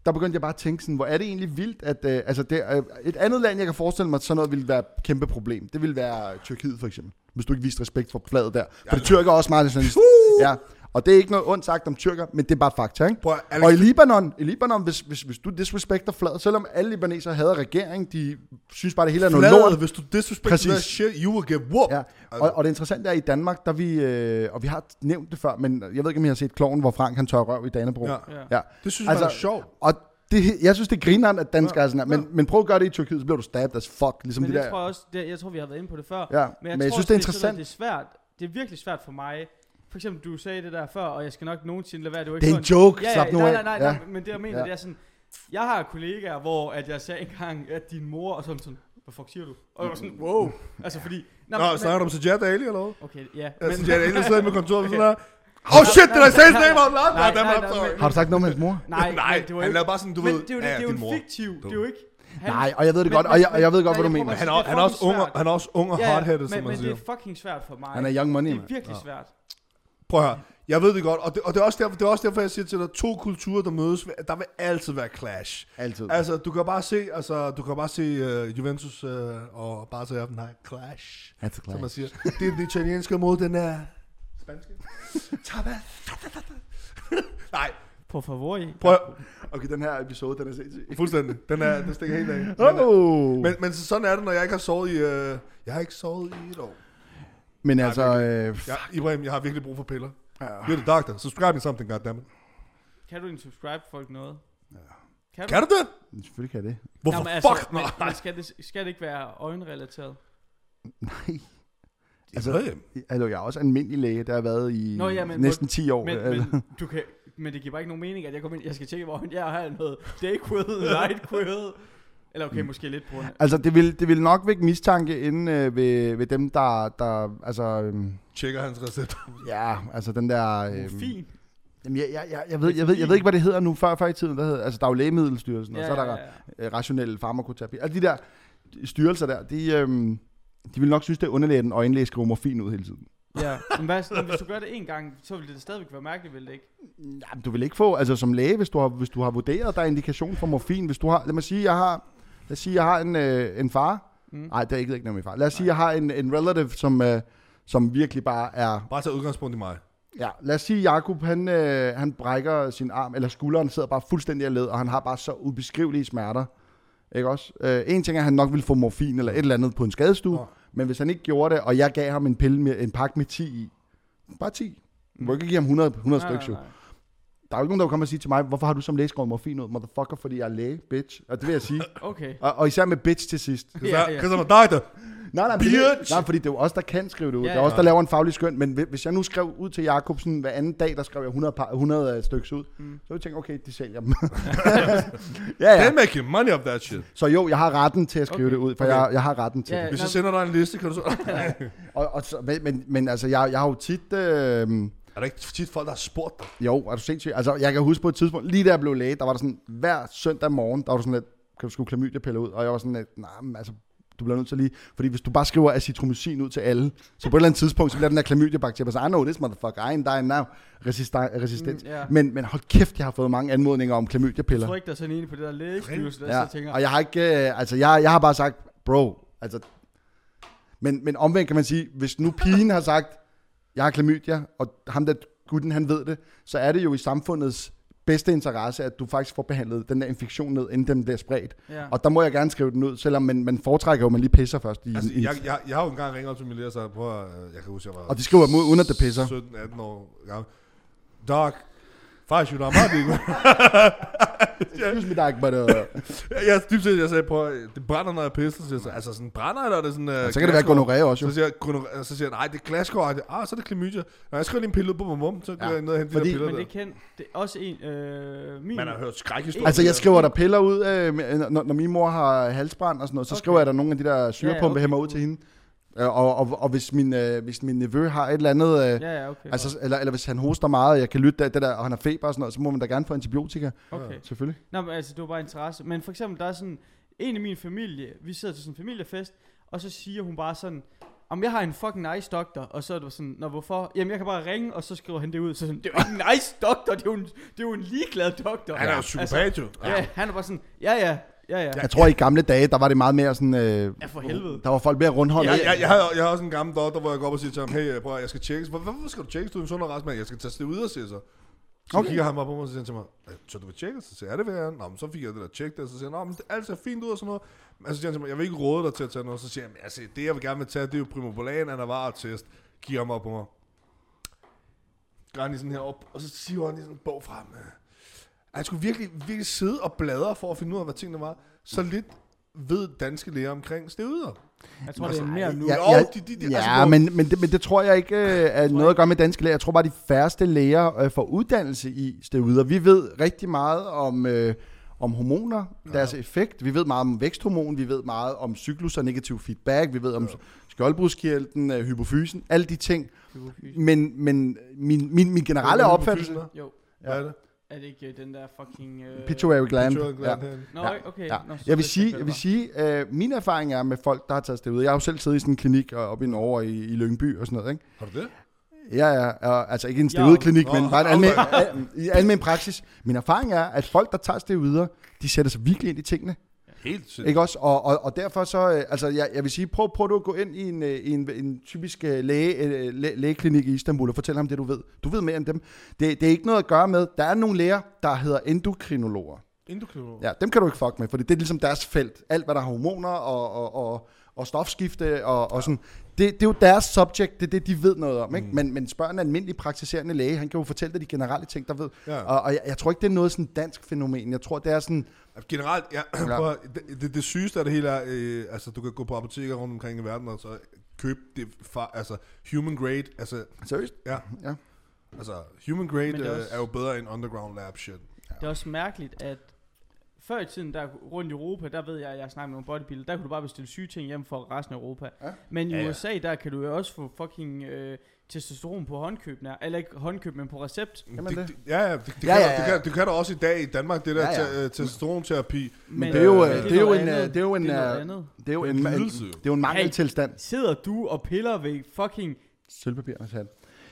Speaker 3: der begyndte jeg bare at tænke sådan, hvor er det egentlig vildt, at øh, altså det, øh, et andet land, jeg kan forestille mig, at sådan noget ville være et kæmpe problem. Det ville være Tyrkiet for eksempel, hvis du ikke viste respekt for flaget der. For det tyrker er også meget nationalist. Ja, og det er ikke noget ondt sagt om tyrker, men det er bare fakta, ikke?
Speaker 1: Prøv Alex,
Speaker 3: Og i Libanon, i Libanon hvis, hvis, hvis du disrespekter flaget, selvom alle libanesere hader regering, de synes bare, det hele er noget
Speaker 1: fladet,
Speaker 3: lort.
Speaker 1: hvis du disrespecter
Speaker 3: Præcis.
Speaker 1: that shit, you will get whooped.
Speaker 3: Ja. Og, og det interessante er, at i Danmark, der vi, øh, og vi har nævnt det før, men jeg ved ikke, om I har set kloven, hvor Frank han tør røv i Danebro.
Speaker 1: Ja.
Speaker 2: Ja.
Speaker 3: ja.
Speaker 1: Det synes altså,
Speaker 3: Altså,
Speaker 1: man er sjovt.
Speaker 3: Og det, jeg synes, det er grineren, at danskere
Speaker 1: Ja,
Speaker 3: er sådan her. Men, men prøv at gøre det i Tyrkiet, så bliver du stabbed as fuck. Ligesom
Speaker 2: Men
Speaker 3: de
Speaker 2: det
Speaker 3: der.
Speaker 2: tror jeg også, det, jeg tror, vi har været inde på det før.
Speaker 3: ja.
Speaker 2: Men jeg,
Speaker 3: men jeg
Speaker 2: tror
Speaker 3: synes, det er interessant.
Speaker 2: Det er svært. Det er virkelig svært for mig. For eksempel, du sagde det der før, og jeg skal nok nogensinde lade være. Det, var ikke
Speaker 3: Det er en
Speaker 2: sådan-
Speaker 3: joke,
Speaker 2: Ja, ja,
Speaker 3: slap nu
Speaker 2: nej,
Speaker 3: af.
Speaker 2: nej, nej,
Speaker 3: Ja.
Speaker 2: nej, men det jeg mener,
Speaker 3: Ja.
Speaker 2: det er sådan, jeg har kollegaer, hvor at jeg sagde engang, at din mor, og sådan sådan, hvad fuck siger du? Og jeg var sådan, wow. [laughs] Altså fordi...
Speaker 1: Nå, snakker du om Sajad Ali eller hvad?
Speaker 2: Okay, ja.
Speaker 1: Ja, Sajad Ali sidder med kontoret sådan der. Oh shit, did I say his name out loud?
Speaker 2: Nej, nej, nej,
Speaker 3: Har du sagt noget med hans mor? [laughs]
Speaker 2: Nej,
Speaker 1: Nej,
Speaker 2: det var
Speaker 1: han
Speaker 2: ikke...
Speaker 1: laver bare sådan, du
Speaker 2: men
Speaker 1: ved,
Speaker 2: det er jo, det, det er en fiktiv, det er jo ikke... Han,
Speaker 3: Nej, og jeg ved det
Speaker 2: Men-
Speaker 3: godt, og jeg, og jeg ved
Speaker 2: men-
Speaker 3: godt, hvad du
Speaker 2: nej,
Speaker 3: mener.
Speaker 1: Han
Speaker 2: Det
Speaker 1: er,
Speaker 2: er
Speaker 1: han er også ung, han er også ung og
Speaker 2: Ja,
Speaker 1: hardheaded,
Speaker 2: men,
Speaker 1: som man
Speaker 2: men det
Speaker 1: siger.
Speaker 2: er fucking svært for mig.
Speaker 3: Han er young money,
Speaker 2: det er virkelig svært.
Speaker 1: Prøv at høre. Jeg ved det godt, og det, og det, er også derfor, det er også derfor, jeg siger til dig, to kulturer, der mødes, der vil altid være clash.
Speaker 3: Altid.
Speaker 1: Altså, du kan bare se, altså, du kan bare se uh, Juventus uh, og Barca have den her clash,
Speaker 3: Altid
Speaker 1: som man siger. Det er den italienske mod den er spanske. [laughs] Nej,
Speaker 2: På favor i.
Speaker 1: prøv
Speaker 3: Okay, den her episode, den er sindssyg.
Speaker 1: fuldstændig. Den, er, den stikker helt af. Men,
Speaker 3: Oh.
Speaker 1: men, men sådan er det, når jeg ikke har sovet i... Uh, jeg har ikke sovet i et år.
Speaker 3: Men
Speaker 1: Nej,
Speaker 3: altså, øh,
Speaker 1: Ja, Ibrahim, jeg har virkelig brug for piller.
Speaker 3: ja.
Speaker 1: You're the doctor. Subscribe me something, goddammit.
Speaker 2: Kan du egentlig subscribe folk noget? Kan du?
Speaker 1: Kan du det?
Speaker 3: selvfølgelig kan jeg det.
Speaker 1: Hvorfor
Speaker 2: Nå, men altså,
Speaker 1: fuck?
Speaker 2: Men, men skal, det, skal det ikke være øjenrelateret?
Speaker 3: Nej. Altså,
Speaker 1: Ibrahim.
Speaker 3: altså, jeg er også almindelig læge, der har været i
Speaker 2: Nå, ja, men
Speaker 3: næsten 10 år.
Speaker 2: Men,
Speaker 3: eller-
Speaker 2: men, du kan, men det giver bare ikke nogen mening, at jeg kommer ind, jeg skal tjekke, hvor jeg har noget dayquil, [laughs] nightquil. Eller okay, måske lidt på
Speaker 3: Altså, det vil, det vil nok vække mistanke inde øh, ved, ved dem, der, der altså, øhm,
Speaker 1: Tjekker hans recept.
Speaker 3: ja, altså den der, øhm,
Speaker 2: Morfin.
Speaker 3: Jamen, jeg, jeg, jeg, jeg, ved, jeg, ved, jeg ved ikke, hvad det hedder nu. Før, før i tiden, der hedder, altså der er jo Lægemiddelstyrelsen, og så er der
Speaker 2: ja.
Speaker 3: øh, rationel farmakoterapi. Alle de der styrelser der, de, øhm, de vil nok synes, det er underligt, at en øjenlæge skriver morfin ud hele tiden.
Speaker 2: Ja, men hvad, sådan, hvis du gør det en gang, så vil det stadigvæk være mærkeligt, vil det ikke?
Speaker 3: Jamen, du vil ikke få, altså som læge, hvis du har, hvis du har vurderet, der er indikation for morfin, hvis du har, lad mig sige, jeg har, lad os sige, jeg har en, øh, en far,
Speaker 2: Mm.
Speaker 3: nej, det er ikke, ikke noget min far, lad os sige, jeg har en, en relative, som, øh, som virkelig bare er,
Speaker 1: Bare tag udgangspunkt i mig.
Speaker 3: ja, lad os sige, Jakob, han, øh, han brækker sin arm, eller skulderen sidder bare fuldstændig af led, og han har bare så ubeskrivelige smerter, ikke også? Øh, en ting er, at han nok ville få morfin eller et eller andet på en skadestue,
Speaker 1: Nå.
Speaker 3: men hvis han ikke gjorde det, og jeg gav ham en pille med en pakke med 10 i, bare 10, du må ikke give ham 100, 100 stykker, jo. Der er jo ikke nogen, der vil komme og sige til mig, hvorfor har du som læge skrevet morfin ud? Motherfucker, fordi jeg er læge, bitch. Og det vil jeg sige. [laughs]
Speaker 2: Okay.
Speaker 3: Og, og især med bitch til sidst.
Speaker 2: Ja, ja.
Speaker 1: I'm a doctor.
Speaker 3: Nej, nej, det, nej, fordi det er jo os, der kan skrive det ud.
Speaker 2: Ja,
Speaker 3: Ja, det er os, der laver en faglig skøn. Men hvi- hvis jeg nu skrev ud til Jakobsen hver anden dag, der skrev jeg 100, par, 100 stykker ud,
Speaker 2: Mm.
Speaker 3: så ville jeg tænke, okay, de sælger dem. [laughs] ja, ja.
Speaker 1: They're making money off that shit.
Speaker 3: Så jo, jeg har retten til at skrive
Speaker 2: Okay.
Speaker 3: det ud, for
Speaker 1: Okay.
Speaker 3: jeg, jeg har retten til
Speaker 2: Ja,
Speaker 3: det.
Speaker 1: Hvis jeg sender dig en liste, kan du så... [laughs]
Speaker 3: Og, og så, men, men, men altså, jeg, jeg har jo tit... Øh,
Speaker 1: er der ikke tit folk, der har spurgt dig?
Speaker 3: Jo, er du sindssyg? Altså, jeg kan huske på et tidspunkt, lige da jeg blev læge, der var der sådan, hver søndag morgen, der var der sådan lidt, kan du skulle klamydia-pille ud? Og jeg var sådan lidt, nej, men altså, du bliver nødt til lige, fordi hvis du bare skriver acitromycin ud til alle, så på et eller andet tidspunkt, så bliver den der klamydia-bakterie, så I know this motherfucker, I ain't dying now, resistent. resistent.
Speaker 2: Mm, ja.
Speaker 3: Men, men hold kæft, jeg har fået mange anmodninger om
Speaker 2: Jeg
Speaker 3: klamydia-piller.
Speaker 2: tror ikke, der er sådan en på det der lægestyrelse, der
Speaker 3: Ja,
Speaker 2: så tænker,
Speaker 3: og jeg har ikke, øh, altså jeg, jeg har bare sagt, bro, altså, men, men omvendt kan man sige, hvis nu pigen har sagt, jeg har klamydia, og ham der gutten, han ved det, så er det jo i samfundets bedste interesse, at du faktisk får behandlet den der infektion ned, inden den bliver spredt.
Speaker 2: ja.
Speaker 3: Og der må jeg gerne skrive den ud, selvom man, man foretrækker jo, at man lige pisser først. I,
Speaker 1: Altså,
Speaker 3: i,
Speaker 1: jeg, jeg, jeg har jo engang ringet op til min læge og sagt, prøv at, øh, jeg kan huske, jeg var...
Speaker 3: og de skriver dem ud, uden at det pisser.
Speaker 1: 17-18 år gammel. Doc, faktisk, you know, I'm not
Speaker 3: Excuse me, Dag, but, uh,
Speaker 1: Jeg [laughs] dybt set, jeg sagde, prøv det brænder, når jeg pisser. Så, jeg sagde, altså sådan brænder, eller er det sådan... Uh,
Speaker 3: så kan det være gonorrhea også, jo.
Speaker 1: Så siger, jeg, gonorrhea- så siger jeg, nej, det er glaskår. Ah, så er det klamydia. Når jeg skriver lige en pille ud på mum, så går
Speaker 3: Ja,
Speaker 1: jeg ned og henter de
Speaker 3: fordi-
Speaker 1: der piller
Speaker 2: Men
Speaker 1: der.
Speaker 2: det kan, det er også en, øh, min,
Speaker 1: Man har hørt skrækhistorier.
Speaker 3: Altså, jeg skriver der piller ud, øh, når, når min mor har halsbrand og sådan noget, så
Speaker 2: Okay.
Speaker 3: skriver jeg der nogle af de der syrepumpe
Speaker 2: okay,
Speaker 3: ud til hende. Øh, Og, og, og hvis, min, øh, hvis min nevø har et eller andet, øh,
Speaker 2: Ja, ja, okay.
Speaker 3: altså, eller, eller hvis han hoster meget, og jeg kan lytte det, det der, og han har feber og sådan noget, så må man da gerne få antibiotika,
Speaker 2: okay.
Speaker 3: selvfølgelig.
Speaker 2: Nå, men altså, det var bare interesse. Men for eksempel, der er sådan, en af min familie, vi sidder til sådan en familiefest, og så siger hun bare sådan, om jeg har en fucking nice doktor, og så er det sådan, nå hvorfor? Jamen jeg kan bare ringe, og så skriver han det ud, så sådan, det er jo ikke en nice doktor, det er jo en, det er jo en ligeglad doktor.
Speaker 1: Han er jo psykopat, jo.
Speaker 2: Ja, han er bare sådan, ja ja, ja ja.
Speaker 3: Jeg tror, i gamle dage, der var det meget mere sådan... Øh,
Speaker 2: Ja, for helvede.
Speaker 3: der var folk mere rundhåndet.
Speaker 1: Jeg, jeg, jeg, har, jeg har også en gammel doktor, hvor jeg går op og siger til ham, hey, prøv, at- jeg skal tjekkes. Hvor- Hvorfor skal du tjekkes? Du er en sund og rask mand. Jeg skal tage det ud og se så. Så
Speaker 3: Okay.
Speaker 1: kigger han bare på mig, og så siger han til mig, "Øh, så du vil tjekke? Så siger jeg, ja, det jeg. Nå, men så fik jeg det der tjek der. Så siger han, Nå, men det alt ser fint ud og sådan noget. Men så siger han til mig, jeg vil ikke råde dig til at tage noget. Så siger han, altså, det jeg vil gerne vil tage, det er jo primobolan, anavar-test. Kigger ham op på mig. Gør han lige sådan her op, og så siger han lige sådan en bog frem. Han skulle virkelig, virkelig sidde og bladre for at finde ud af, hvad tingene var. Så lidt ved danske læger omkring steroider.
Speaker 2: Jeg tror, det er mere nu.
Speaker 3: Ja, ja,
Speaker 1: de- de- de-
Speaker 3: ja
Speaker 1: altså, hvor-
Speaker 3: men, men, det, men det tror jeg ikke øh, er noget at gøre med danske læger. Jeg tror bare, de færreste læger øh, får uddannelse i steroider. Vi ved rigtig meget om, øh, om hormoner, deres effekt. Vi ved meget om væksthormon, vi ved meget om cyklus og negativ feedback, vi ved om skjoldbruskkirtlen, øh, hypofysen, alle de ting. Men, men min, min, min generelle opfattelse...
Speaker 2: Jo,
Speaker 1: Hvad er det?
Speaker 2: Er det ikke øh, den der fucking... Øh...
Speaker 3: Pituitary gland.
Speaker 1: Pituitary
Speaker 3: Ja.
Speaker 1: gland herinde.
Speaker 2: Nå,
Speaker 3: Ja,
Speaker 2: okay.
Speaker 3: Ja.
Speaker 2: Nå,
Speaker 3: Jeg vil
Speaker 2: det
Speaker 3: sige, jeg vil
Speaker 2: det
Speaker 3: sige øh, min erfaring er med folk, der har taget steroider. Jeg har jo selv siddet i sådan en klinik øh, oppe i Norge i, i Lyngby og sådan noget, ikke?
Speaker 1: Har du det?
Speaker 3: Ja, ja, og, altså ikke en steroidklinik,
Speaker 1: Nå,
Speaker 3: men bare en almen, al, i almen praksis. Min erfaring er, at folk, der tager steroider, de sætter sig virkelig ind i tingene.
Speaker 1: Helt sindssygt.
Speaker 3: Ikke også? Og, og, og derfor så, øh, altså jeg, jeg vil sige, prøv, prøv du at gå ind i en, øh, i en, en typisk øh, læge, læ, lægeklinik i Istanbul og fortælle ham det, du ved. Du ved mere end dem. Det, det er ikke noget at gøre med, der er nogle læger, der hedder endokrinologer.
Speaker 1: Endokrinolog.
Speaker 3: Ja, dem kan du ikke fuck med, for det er ligesom deres felt. Alt, hvad der har hormoner og, og, og, og stofskifte og, og sådan. Det, det er jo deres subject, det er det, de ved noget om. Ikke?
Speaker 1: Mm.
Speaker 3: Men, men spørg en almindelig praktiserende læge, han kan jo fortælle dig de generelle ting, der ved.
Speaker 1: Ja.
Speaker 3: Og, og jeg, jeg tror ikke, det er noget sådan dansk fænomen. Jeg tror, det er sådan...
Speaker 1: Generelt, ja, [clears throat]
Speaker 3: Ja.
Speaker 1: prøv, det, det, det sygeste af det hele er, øh, altså du kan gå på apoteker rundt omkring i verden og så købe det fra, altså human grade, altså,
Speaker 3: Seriøst?
Speaker 1: ja,
Speaker 3: Ja.
Speaker 1: altså human grade
Speaker 2: er
Speaker 1: øh,
Speaker 2: også-
Speaker 1: er jo bedre end underground lab shit.
Speaker 2: Det er også mærkeligt, at før i tiden, der rundt i Europa, der ved jeg, at jeg snakker med nogle bodybuilder, der kunne du bare bestille syge ting hjem for resten af Europa.
Speaker 3: Ja.
Speaker 2: Men i
Speaker 1: Ja, ja.
Speaker 2: USA, der kan du jo også få fucking øh, testosteron på håndkøb, nær, eller ikke håndkøb, men på recept.
Speaker 3: Kan man
Speaker 1: det,
Speaker 3: det?
Speaker 1: ja, ja, det, det,
Speaker 3: Ja,
Speaker 1: kan,
Speaker 3: ja,
Speaker 1: du-
Speaker 3: ja.
Speaker 1: Det, kan, det kan du også i dag i Danmark, det der
Speaker 3: Ja,
Speaker 1: ja,
Speaker 3: ja.
Speaker 1: ja. testosteronterapi.
Speaker 2: Men
Speaker 3: det er jo,
Speaker 2: øh,
Speaker 3: øh, det er jo en, øh, det er jo en,
Speaker 2: Det er
Speaker 3: øh, jo en,
Speaker 1: lidelse,
Speaker 3: det er jo en mangeltilstand.
Speaker 2: Sidder du og piller ved fucking...
Speaker 3: Sølvpapir, Mads Hat.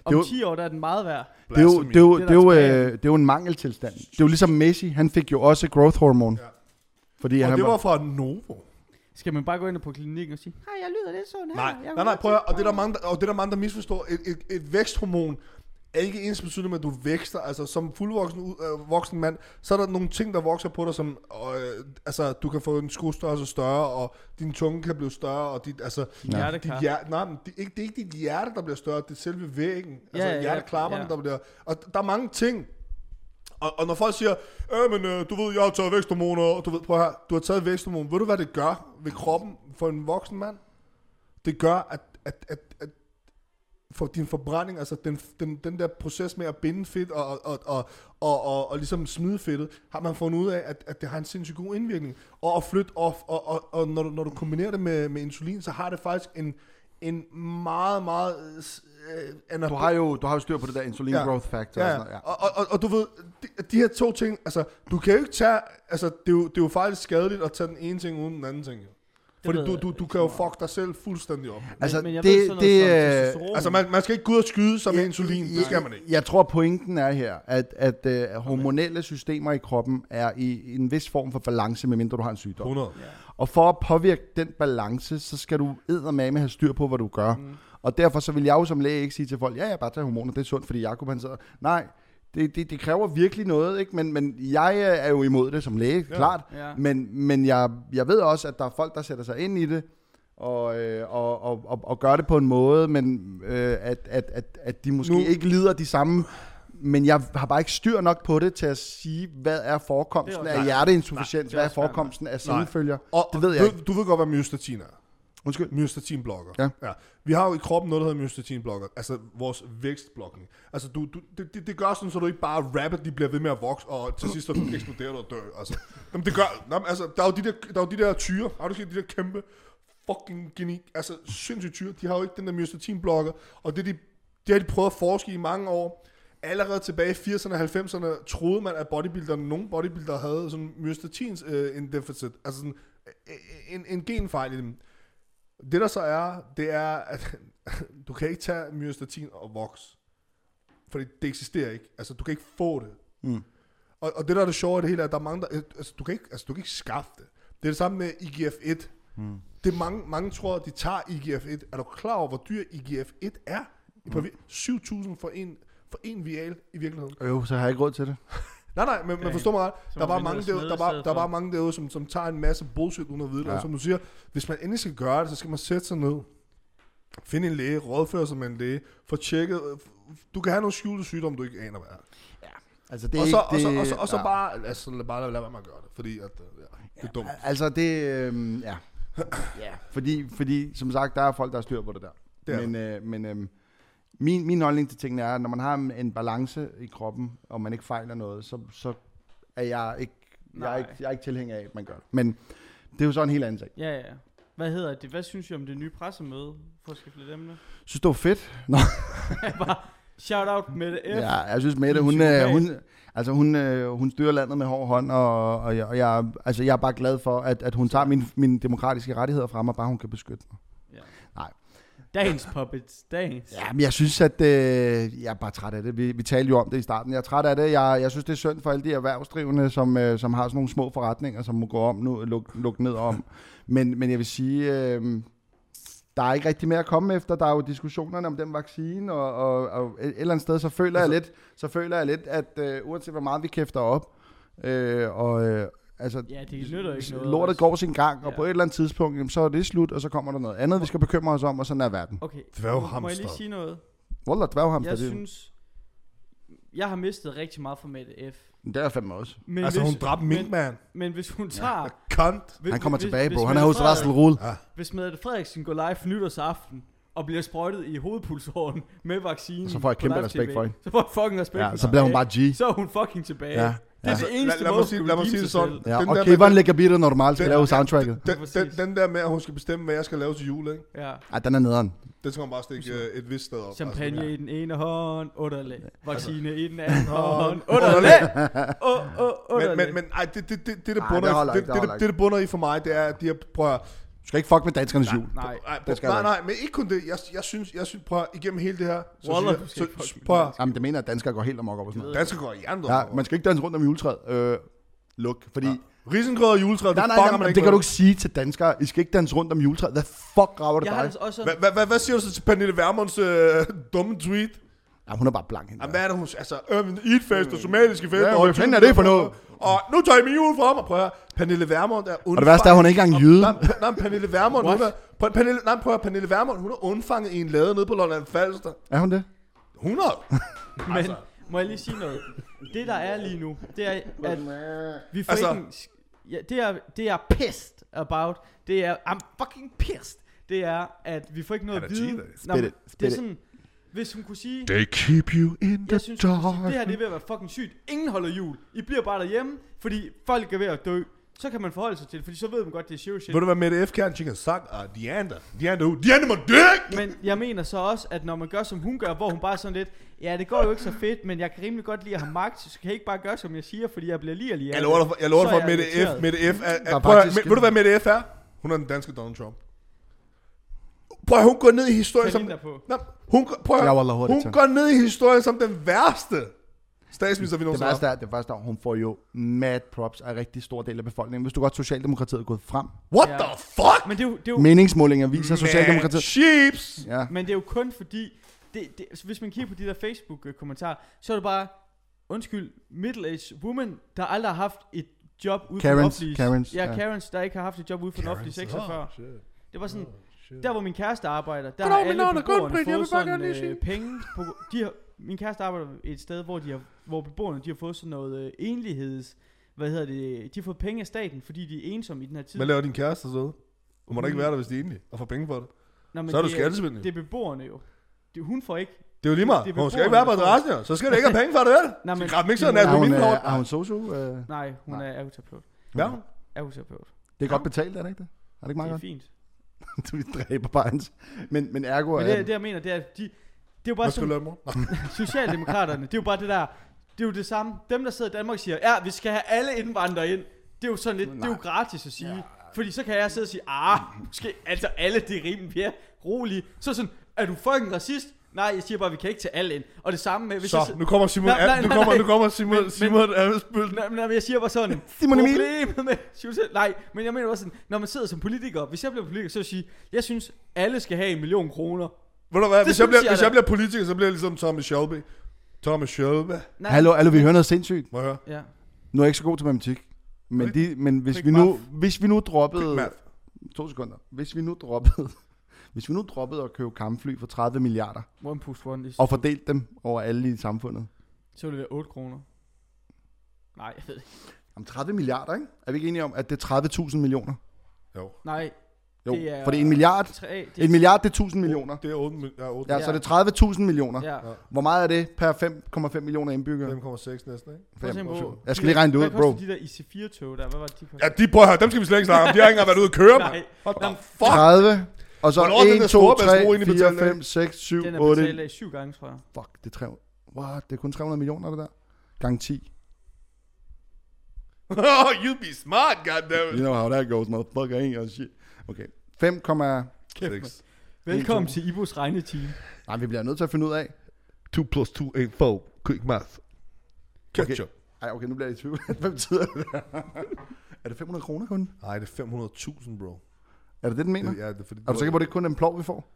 Speaker 2: Om
Speaker 3: jo-
Speaker 2: 10 år, der er den meget værd.
Speaker 3: Det er jo, det er jo,
Speaker 2: Det er
Speaker 3: det er jo, øh, det er jo en mangeltilstand. Det er jo ligesom Messi, han fik jo også growth hormone.
Speaker 1: Ja.
Speaker 3: Fordi
Speaker 1: Og
Speaker 3: han
Speaker 1: det
Speaker 3: var,
Speaker 1: var fra Novo.
Speaker 2: Skal man bare gå ind på klinikken og sige, hej, jeg lyder lidt sådan her.
Speaker 1: Nej,
Speaker 2: jeg
Speaker 1: nej, nej, prøv at, og det er der
Speaker 2: mig."
Speaker 1: mange, der, og det er der mange, der misforstår. Et, et, et væksthormon er ikke ens betydende med, at du vækster. Altså, som fuldvoksen øh, voksen mand, så er der nogle ting, der vokser på dig, som, øh, altså, du kan få en skostørrelse større, og din tunge kan blive større, og dit, altså,
Speaker 3: Ja.
Speaker 1: dit hjerte, nej, men det, er ikke, det er ikke dit hjerte, der bliver større, det er selve væggen. Altså,
Speaker 2: ja, ja,
Speaker 1: hjerteklapperne,
Speaker 2: ja.
Speaker 1: der bliver, og der er mange ting. Og, og når folk siger, øh, men øh, du ved, jeg har taget væksthormoner, og du ved, prøv her, du har taget væksthormoner, ved du, hvad det gør ved kroppen for en voksen mand? Det gør, at, at, at, at for din forbrænding, altså den, den, den der proces med at binde fedt og, og, og, og, og, og, og ligesom smide fedtet, har man fundet ud af, at, at det har en sindssygt god indvirkning. Og at flytte off, og, og, og når, du, når du kombinerer det med, med insulin, så har det faktisk en, en meget, meget... Øh,
Speaker 3: du har jo du har jo styr på det der insulin
Speaker 1: Ja.
Speaker 3: growth factor.
Speaker 1: Ja,
Speaker 3: Og sådan noget,
Speaker 1: og, og, og, og du ved, de, de her to ting, altså, du kan jo ikke tage, altså, det er jo, det er jo faktisk skadeligt at tage den ene ting uden den anden ting, jo. Fordi du,
Speaker 2: jeg
Speaker 1: du, du kan jo fuck dig selv fuldstændig op.
Speaker 3: Altså,
Speaker 2: men jeg
Speaker 3: det-
Speaker 2: ved sådan
Speaker 3: det,
Speaker 2: som
Speaker 3: øh.
Speaker 1: Altså, man, man skal ikke gå ud og skyde sig med
Speaker 3: Ja,
Speaker 1: insulin, det skal man ikke.
Speaker 3: Jeg tror, pointen er her, at, at uh, hormonelle systemer i kroppen er i, i en vis form for balance, medmindre du har en sygdom.
Speaker 1: 100.
Speaker 2: Ja.
Speaker 3: Og for at påvirke den balance, så skal du eddermame have styr på, hvad du gør.
Speaker 2: Mm.
Speaker 3: Og derfor så vil jeg jo som læge ikke sige til folk, ja, jeg bare tager hormoner, det er sundt, fordi Jacob han sidder. Nej, det, det, det kræver virkelig noget, ikke? Men, men jeg er jo imod det som læge, ja. Klart.
Speaker 2: Ja.
Speaker 3: Men, men jeg, jeg ved også, at der er folk, der sætter sig ind i det, og, øh, og, og, og, og gør det på en måde, men øh, at, at, at, at de måske
Speaker 1: nu.
Speaker 3: ikke lider de samme... Men jeg har bare ikke styr nok på det til at sige, hvad er forekomsten
Speaker 2: er
Speaker 3: af hjerteinsufficiens,
Speaker 2: er
Speaker 3: hvad er forekomsten af senfølger.
Speaker 1: Og
Speaker 3: Det ved jeg
Speaker 1: du,
Speaker 3: ikke.
Speaker 1: du ved godt, hvad myostatin er.
Speaker 3: Undskyld.
Speaker 1: Myostatinblokker.
Speaker 3: Ja.
Speaker 1: ja. Vi har jo i kroppen noget, der hedder myostatinblokker. Altså vores vækstblokning. Altså du, du, det, det, det gør sådan, så du ikke bare rapidly bliver ved med at vokse, og til sidst så eksploderer du og dør. Altså, jamen, det gør, jamen, altså, der er jo de der, der, er jo de der tyre. Har du set de der kæmpe fucking geni, altså sindssygt tyre. De har jo ikke den der myostatinblokker, og det, de, det har de prøvet at forske i mange år. Allerede tilbage i 80'erne og 90'erne troede man, at bodybuilderne, nogle bodybuildere havde sådan myostatins øh, en deficit, altså sådan øh, en, en genfejl i dem. Det der så er, det er, at [laughs] du kan ikke tage myostatin og vokse. Fordi det eksisterer ikke. Altså, du kan ikke få det.
Speaker 3: Mm.
Speaker 1: Og, og det der er det sjove af det hele, er, at der er mange, der, altså, du kan ikke, altså, du kan ikke skaffe det. Det er det samme med IGF-1.
Speaker 3: Mm.
Speaker 1: Det er mange, mange tror, at de tager IGF-1. Er du klar over, hvor dyr IGF-1 er? På vi- 7.000 for en, for en vial i virkeligheden.
Speaker 3: Jo, så har jeg ikke råd til det. [laughs]
Speaker 1: Nej, nej, men, men
Speaker 2: Okay.
Speaker 1: forstå mig ret. Der er bare
Speaker 2: vi
Speaker 1: mange
Speaker 2: og
Speaker 1: derude, der, er bare,
Speaker 2: stedet
Speaker 1: der er bare mange derude, som, som tager en masse bullshit uden at vide det.
Speaker 3: Ja.
Speaker 1: Og som du siger, hvis man endelig skal gøre det, så skal man sætte sig ned. Finde en læge, rådføre sig med en læge, få tjekket. Du kan have nogle skjulte sygdomme, du ikke aner, hvad er.
Speaker 3: Altså, det er
Speaker 1: og så,
Speaker 3: ikke,
Speaker 1: og
Speaker 3: det,
Speaker 1: så, og så, og så
Speaker 3: ja.
Speaker 1: bare, altså, lad, bare lad være med at gøre det, fordi at, øh, ja, det er dumt.
Speaker 3: Altså, det... Øh, ja. ja. [clears throat] Fordi, fordi, som sagt, der er folk, der har styr på det der.
Speaker 1: Det
Speaker 3: men øh, men øh, min, min holdning til tingene er, at når man har en, balance i kroppen, og man ikke fejler noget, så, så er jeg ikke, jeg er
Speaker 2: Nej.
Speaker 3: ikke, jeg er ikke tilhænger af, at man gør det. Men det er jo så en helt anden sag.
Speaker 2: Ja, ja. Hvad hedder det? Hvad synes I om det nye pressemøde? For at skifte lidt emne.
Speaker 3: Synes du, det var fedt? Nå, [laughs]
Speaker 2: bare shout out med det F.
Speaker 3: ja, jeg synes Mette,
Speaker 2: Din
Speaker 3: hun, øh, hun, altså hun, øh, hun styrer landet med hård hånd, og, og, jeg, og jeg, altså jeg er bare glad for, at, at hun tager mine, mine demokratiske rettigheder fra mig, bare hun kan beskytte mig.
Speaker 2: Dagens puppets. Dagens.
Speaker 3: Ja, men jeg synes, at øh, jeg er bare træt af det. Vi, vi talte jo om det i starten. Jeg er træt af det. Jeg, jeg synes, det er synd for alle de erhvervsdrivende, som, øh, som har sådan nogle små forretninger, som må gå om nu, luk, luk ned om. Men, men jeg vil sige, øh, der er ikke rigtig mere at komme efter. Der er jo diskussionerne om den vaccine, og, og, og et eller andet sted, så føler jeg lidt, så føler jeg lidt, at øh, uanset hvor meget vi kæfter op, øh, og øh, altså,
Speaker 2: Ja, det nytter ikke noget.
Speaker 3: lortet går sin gang, og
Speaker 2: Ja.
Speaker 3: på et eller andet tidspunkt, jamen, så er det slut, og så kommer der noget andet, vi skal bekymre os om, og sådan er verden.
Speaker 2: Okay,
Speaker 1: Dværghamster.
Speaker 2: må jeg lige sige noget?
Speaker 3: Wallah, dværghamster,
Speaker 2: Jeg
Speaker 3: det,
Speaker 2: synes, jeg har mistet rigtig meget for Mette F.
Speaker 3: det er jeg fandme også.
Speaker 2: Men
Speaker 1: Altså,
Speaker 2: hvis,
Speaker 1: hun dræbte Minkman.
Speaker 2: Men, men hvis hun tager...
Speaker 1: Kant.
Speaker 2: Hvis,
Speaker 3: Han kommer
Speaker 2: hvis,
Speaker 3: tilbage, bro. Han er hos Russell Ruhl.
Speaker 1: Ja.
Speaker 2: Hvis Mette Frederiksen går live nytårsaften og bliver sprøjtet i hovedpulsåren med vaccinen
Speaker 3: Så får jeg kæmpe respekt for hende.
Speaker 2: Så får jeg fucking respekt
Speaker 3: Ja,
Speaker 2: for
Speaker 3: så bliver hun bare G.
Speaker 2: Så er hun fucking tilbage.
Speaker 3: Ja.
Speaker 2: Det er det eneste
Speaker 1: lad, lad,
Speaker 2: måde,
Speaker 1: mig sige, lad mig sige det sådan.
Speaker 3: Ja,
Speaker 1: den
Speaker 3: og Kevin lægger bitter normalt skal
Speaker 1: den-
Speaker 3: lave
Speaker 1: ja,
Speaker 3: soundtracket.
Speaker 1: den, den, den, der med, at hun skal bestemme, hvad jeg skal lave til jul, ikke?
Speaker 2: Ja.
Speaker 3: Ej, den er nederen.
Speaker 1: Det skal man bare stikke øh, et vist sted op.
Speaker 2: Champagne i den ene hånd, underlæg.
Speaker 1: Altså-
Speaker 2: Vaccine i den anden hånd,
Speaker 1: Underlæg.
Speaker 2: underlæg. Åh, åh,
Speaker 1: Men,
Speaker 2: underlæg.
Speaker 1: men, men ej, det, det, det, det, det, bunder,
Speaker 3: det
Speaker 1: det, det,
Speaker 3: det
Speaker 1: det,
Speaker 3: holder
Speaker 1: det, det bunder i for mig, det er, at de har, prøv at,
Speaker 3: skal ikke fuck med danskernes jul.
Speaker 2: Nej.
Speaker 1: nej,
Speaker 3: Det skal
Speaker 1: nej, nej, men ikke kun det. Jeg, jeg synes, jeg synes, prøv igennem hele det her, så,
Speaker 2: Wallah,
Speaker 1: så, så, så prøv
Speaker 3: Jamen, det mener at danskere går helt amok op og sådan noget.
Speaker 1: dansker går i hjernen.
Speaker 3: Ja, man skal ikke danse rundt om juletræet. Øh, luk, fordi... Ja.
Speaker 1: Risengrød og juletræ,
Speaker 3: Nej,
Speaker 1: det
Speaker 3: nej, nej,
Speaker 1: man
Speaker 3: det kan du ikke sige til danskere. I skal ikke danse rundt om juletræet. Hvad fuck rager det
Speaker 2: Jeg
Speaker 3: dig?
Speaker 2: også
Speaker 1: Hvad, siger du så til Pernille Vermunds øh, dumme tweet?
Speaker 3: Ja, hun er bare blank. Hende.
Speaker 1: Jamen, hvad er det, hun... Altså, Urban Eat Fest og somaliske fester.
Speaker 3: Ja,
Speaker 1: og
Speaker 3: hvad fanden er det for noget?
Speaker 1: Og nu tager I min jul fra mig, prøv at. Pernille Vermund er undfanget.
Speaker 3: Og det værste er, at hun er ikke engang jyde.
Speaker 1: Nej, nej, Pernille Vermund, hun er... Pernille, nej, prøv at Pernille Vermund, hun er undfanget i en lade nede på Lolland Falster.
Speaker 3: Er hun det?
Speaker 1: 100. [laughs]
Speaker 2: men må jeg lige sige noget? Det der er lige nu, det er, at vi får
Speaker 1: Altså-
Speaker 2: ikke... Ja, det er, det er pissed about. Det er, I'm fucking pissed. Det er, at vi får ikke noget at vide. Nå, det er sådan, hvis hun kunne sige,
Speaker 1: They keep you in the
Speaker 2: jeg synes, kunne sige,
Speaker 1: dark.
Speaker 2: det her det er ved at være fucking sygt. Ingen holder jul. I bliver bare derhjemme, fordi folk er ved at dø. Så kan man forholde sig til det, fordi så ved man godt, det er serious shit.
Speaker 1: Ved du hvad Mette F. Kern, she can suck uh, Deander. Deander who? Deander my dick!
Speaker 2: Men jeg mener så også, at når man gør som hun gør, hvor hun bare er sådan lidt, ja det går jo ikke så fedt, men jeg kan rimelig godt lide at have magt, så kan jeg ikke bare gøre som jeg siger, fordi jeg bliver lige lige
Speaker 1: Jeg lover dig for, jeg lover dig for at Mette F. Mette F. Er,
Speaker 3: er
Speaker 1: prøv at,
Speaker 3: faktisk-
Speaker 1: ved du hvad Mette F. er? Hun er den danske Donald Trump. Prøv at, hun går ned i historien som...
Speaker 2: Som på.
Speaker 1: Nå, hun, prøv at, hun går ned i historien som den værste statsminister, vi
Speaker 3: Det
Speaker 1: nogensinde
Speaker 3: værste
Speaker 1: har.
Speaker 3: er, det værste er, hun får jo mad props af en rigtig stor del af befolkningen. Hvis du godt, Socialdemokratiet er gået frem.
Speaker 1: What
Speaker 2: Ja.
Speaker 1: the fuck?
Speaker 2: Men det er jo, det er jo,
Speaker 3: Meningsmålinger viser Socialdemokratiet.
Speaker 1: Sheeps.
Speaker 3: Ja.
Speaker 2: men det er jo kun fordi, det, det, altså, hvis man kigger på de der Facebook-kommentarer, så er det bare, undskyld, middle-aged woman, der aldrig har haft et job ude for
Speaker 3: Karens,
Speaker 2: offentlige...
Speaker 3: Karens,
Speaker 2: ja,
Speaker 3: ja.
Speaker 2: Karens, der ikke har haft et job ude for den offentlige sektor før.
Speaker 1: shit.
Speaker 2: Det var sådan, der hvor min kæreste arbejder, der
Speaker 1: Goddag,
Speaker 2: har alle
Speaker 1: er
Speaker 2: beboerne fået
Speaker 1: bare
Speaker 2: sådan øh, penge. På, de har, min kæreste arbejder et sted, hvor, de har, hvor beboerne de har fået sådan noget øh, enligheds... Hvad hedder det? De har fået penge af staten, fordi de er ensomme i den her tid.
Speaker 1: Hvad laver din kæreste så? Hun må da ikke være der, hvis de er enlige, og får penge for det.
Speaker 2: Nå, men
Speaker 1: Så er du
Speaker 2: det
Speaker 1: skattesvindel.
Speaker 2: Det er beboerne jo. Det, hun får ikke.
Speaker 1: Det er jo lige meget.
Speaker 2: det er
Speaker 1: Hun skal ikke være på adressen, jo. Så skal det ikke have penge for det, vel? [laughs]
Speaker 2: Nej, men-
Speaker 1: krabben ikke sådan, at
Speaker 3: Er hun,
Speaker 1: min
Speaker 3: øh, er hun sosu? Øh,
Speaker 2: Nej, hun
Speaker 3: Nej.
Speaker 2: er ergoterapeut.
Speaker 1: Hvad er hun?
Speaker 2: Ergoterapeut.
Speaker 3: det er godt betalt, er det ikke det? Er det ikke
Speaker 2: Det
Speaker 3: meget
Speaker 2: er
Speaker 3: godt?
Speaker 2: fint. [laughs]
Speaker 3: Vi dræber bare hans. Men, men ergo
Speaker 2: Men
Speaker 3: er...
Speaker 2: det, det jeg mener, det er, de, det er jo bare
Speaker 1: Hvad skal
Speaker 2: sådan,
Speaker 1: du? [laughs]
Speaker 2: Socialdemokraterne, det er jo bare det der, det er jo det samme. Dem, der sidder i Danmark siger, ja, vi skal have alle indvandrere ind. Det er jo sådan lidt, det er jo gratis at sige. Fordi så kan jeg sidde og sige, ah, måske, altså alle, det er rimelig mere rolige. Så sådan, er du fucking racist? Nej, jeg siger bare, vi kan ikke tage alle ind. Og det samme med, hvis jeg
Speaker 1: Så, nu kommer Simon,
Speaker 2: Nej, nej,
Speaker 1: nu
Speaker 2: nej,
Speaker 1: kommer,
Speaker 2: nej.
Speaker 1: nu kommer Simon,
Speaker 2: Men-
Speaker 1: Simon Amesbøl.
Speaker 2: Nej, men jeg siger bare sådan,
Speaker 3: Simon Emil.
Speaker 2: med [laughs] Nej, men jeg mener også sådan, når man sidder som politiker, hvis jeg bliver politiker, så vil jeg sige, jeg synes, alle skal have en million kroner.
Speaker 1: Ved du hvad, hvis jeg, bliver,
Speaker 2: jeg
Speaker 1: hvis jeg bliver politiker, så bliver jeg ligesom Thomas Shelby. Thomas Shelby.
Speaker 2: Nej,
Speaker 3: Hallo, hallo, vi hører noget sindssygt.
Speaker 1: Må jeg høre?
Speaker 2: Ja.
Speaker 3: Nu er jeg ikke så god til matematik. Men,
Speaker 1: Okay.
Speaker 3: de, men hvis,
Speaker 2: Quick
Speaker 3: vi nu,
Speaker 2: math.
Speaker 3: hvis vi nu
Speaker 1: Quick
Speaker 3: droppede...
Speaker 1: math.
Speaker 3: To sekunder. Hvis vi nu droppede... [laughs] Hvis vi nu droppede at købe kampfly for 30 milliarder,
Speaker 2: One push one is,
Speaker 3: og fordelte dem over alle i samfundet.
Speaker 2: så vil det være 8 kroner. Nej, jeg ved ikke.
Speaker 3: Om 30 milliarder, ikke? Er vi ikke enige om, at det er 30.000 millioner?
Speaker 1: Jo.
Speaker 2: Nej,
Speaker 3: Jo,
Speaker 2: Det er-
Speaker 3: for det er en milliard.
Speaker 2: 3,
Speaker 3: En milliard, det er 1000 millioner.
Speaker 1: Det er 8, ja, 8.
Speaker 3: Ja,
Speaker 2: Ja.
Speaker 3: så det er 30.000 millioner.
Speaker 2: Ja.
Speaker 3: Hvor meget er det per 5,5 millioner indbyggere?
Speaker 1: 5,6 næsten, ikke?
Speaker 2: Prøv at
Speaker 3: Fem.
Speaker 2: tænke på,
Speaker 3: Jeg skal lige regne det ud,
Speaker 2: hvad koster
Speaker 3: bro.
Speaker 2: de der IC4-tog der? Hvad var det, de
Speaker 1: Ja,
Speaker 2: kostede?
Speaker 1: de prøver at høre, dem skal vi slet ikke snakke om. De har ikke engang været ude at køre. [laughs]
Speaker 2: Nej,
Speaker 1: What the fuck?
Speaker 3: 30, og så
Speaker 1: Hvornår er den
Speaker 3: 1,
Speaker 1: der
Speaker 3: 2,
Speaker 1: Storebæltsbro
Speaker 3: 3,
Speaker 1: egentlig
Speaker 3: 4,
Speaker 1: betalt af?
Speaker 3: 5, 6, 7,
Speaker 2: den er
Speaker 3: 8.
Speaker 2: betalt af syv gange, tror jeg.
Speaker 3: Fuck, det er 300. What? Det er kun 300 millioner, det der. Gang 10. [laughs]
Speaker 1: Oh, you be smart, goddammit.
Speaker 3: You know how that goes, motherfucker, ain't your shit. Okay. 5,
Speaker 1: Seks.
Speaker 2: Velkommen
Speaker 3: to.
Speaker 2: til Ibos regneteam.
Speaker 3: nej, vi bliver nødt til at finde ud af.
Speaker 1: 2 plus 2 ain't 4. Quick math. Ketchup.
Speaker 3: Ej, okay, nu bliver jeg i tvivl. [laughs] Hvad betyder det? er det 500 kroner kun?
Speaker 1: Nej, det er 500.000, bro.
Speaker 3: Er det det, den mener?
Speaker 1: Det, ja, det er fordi,
Speaker 3: Er du sikker på, at det ikke kun er en plov, vi får?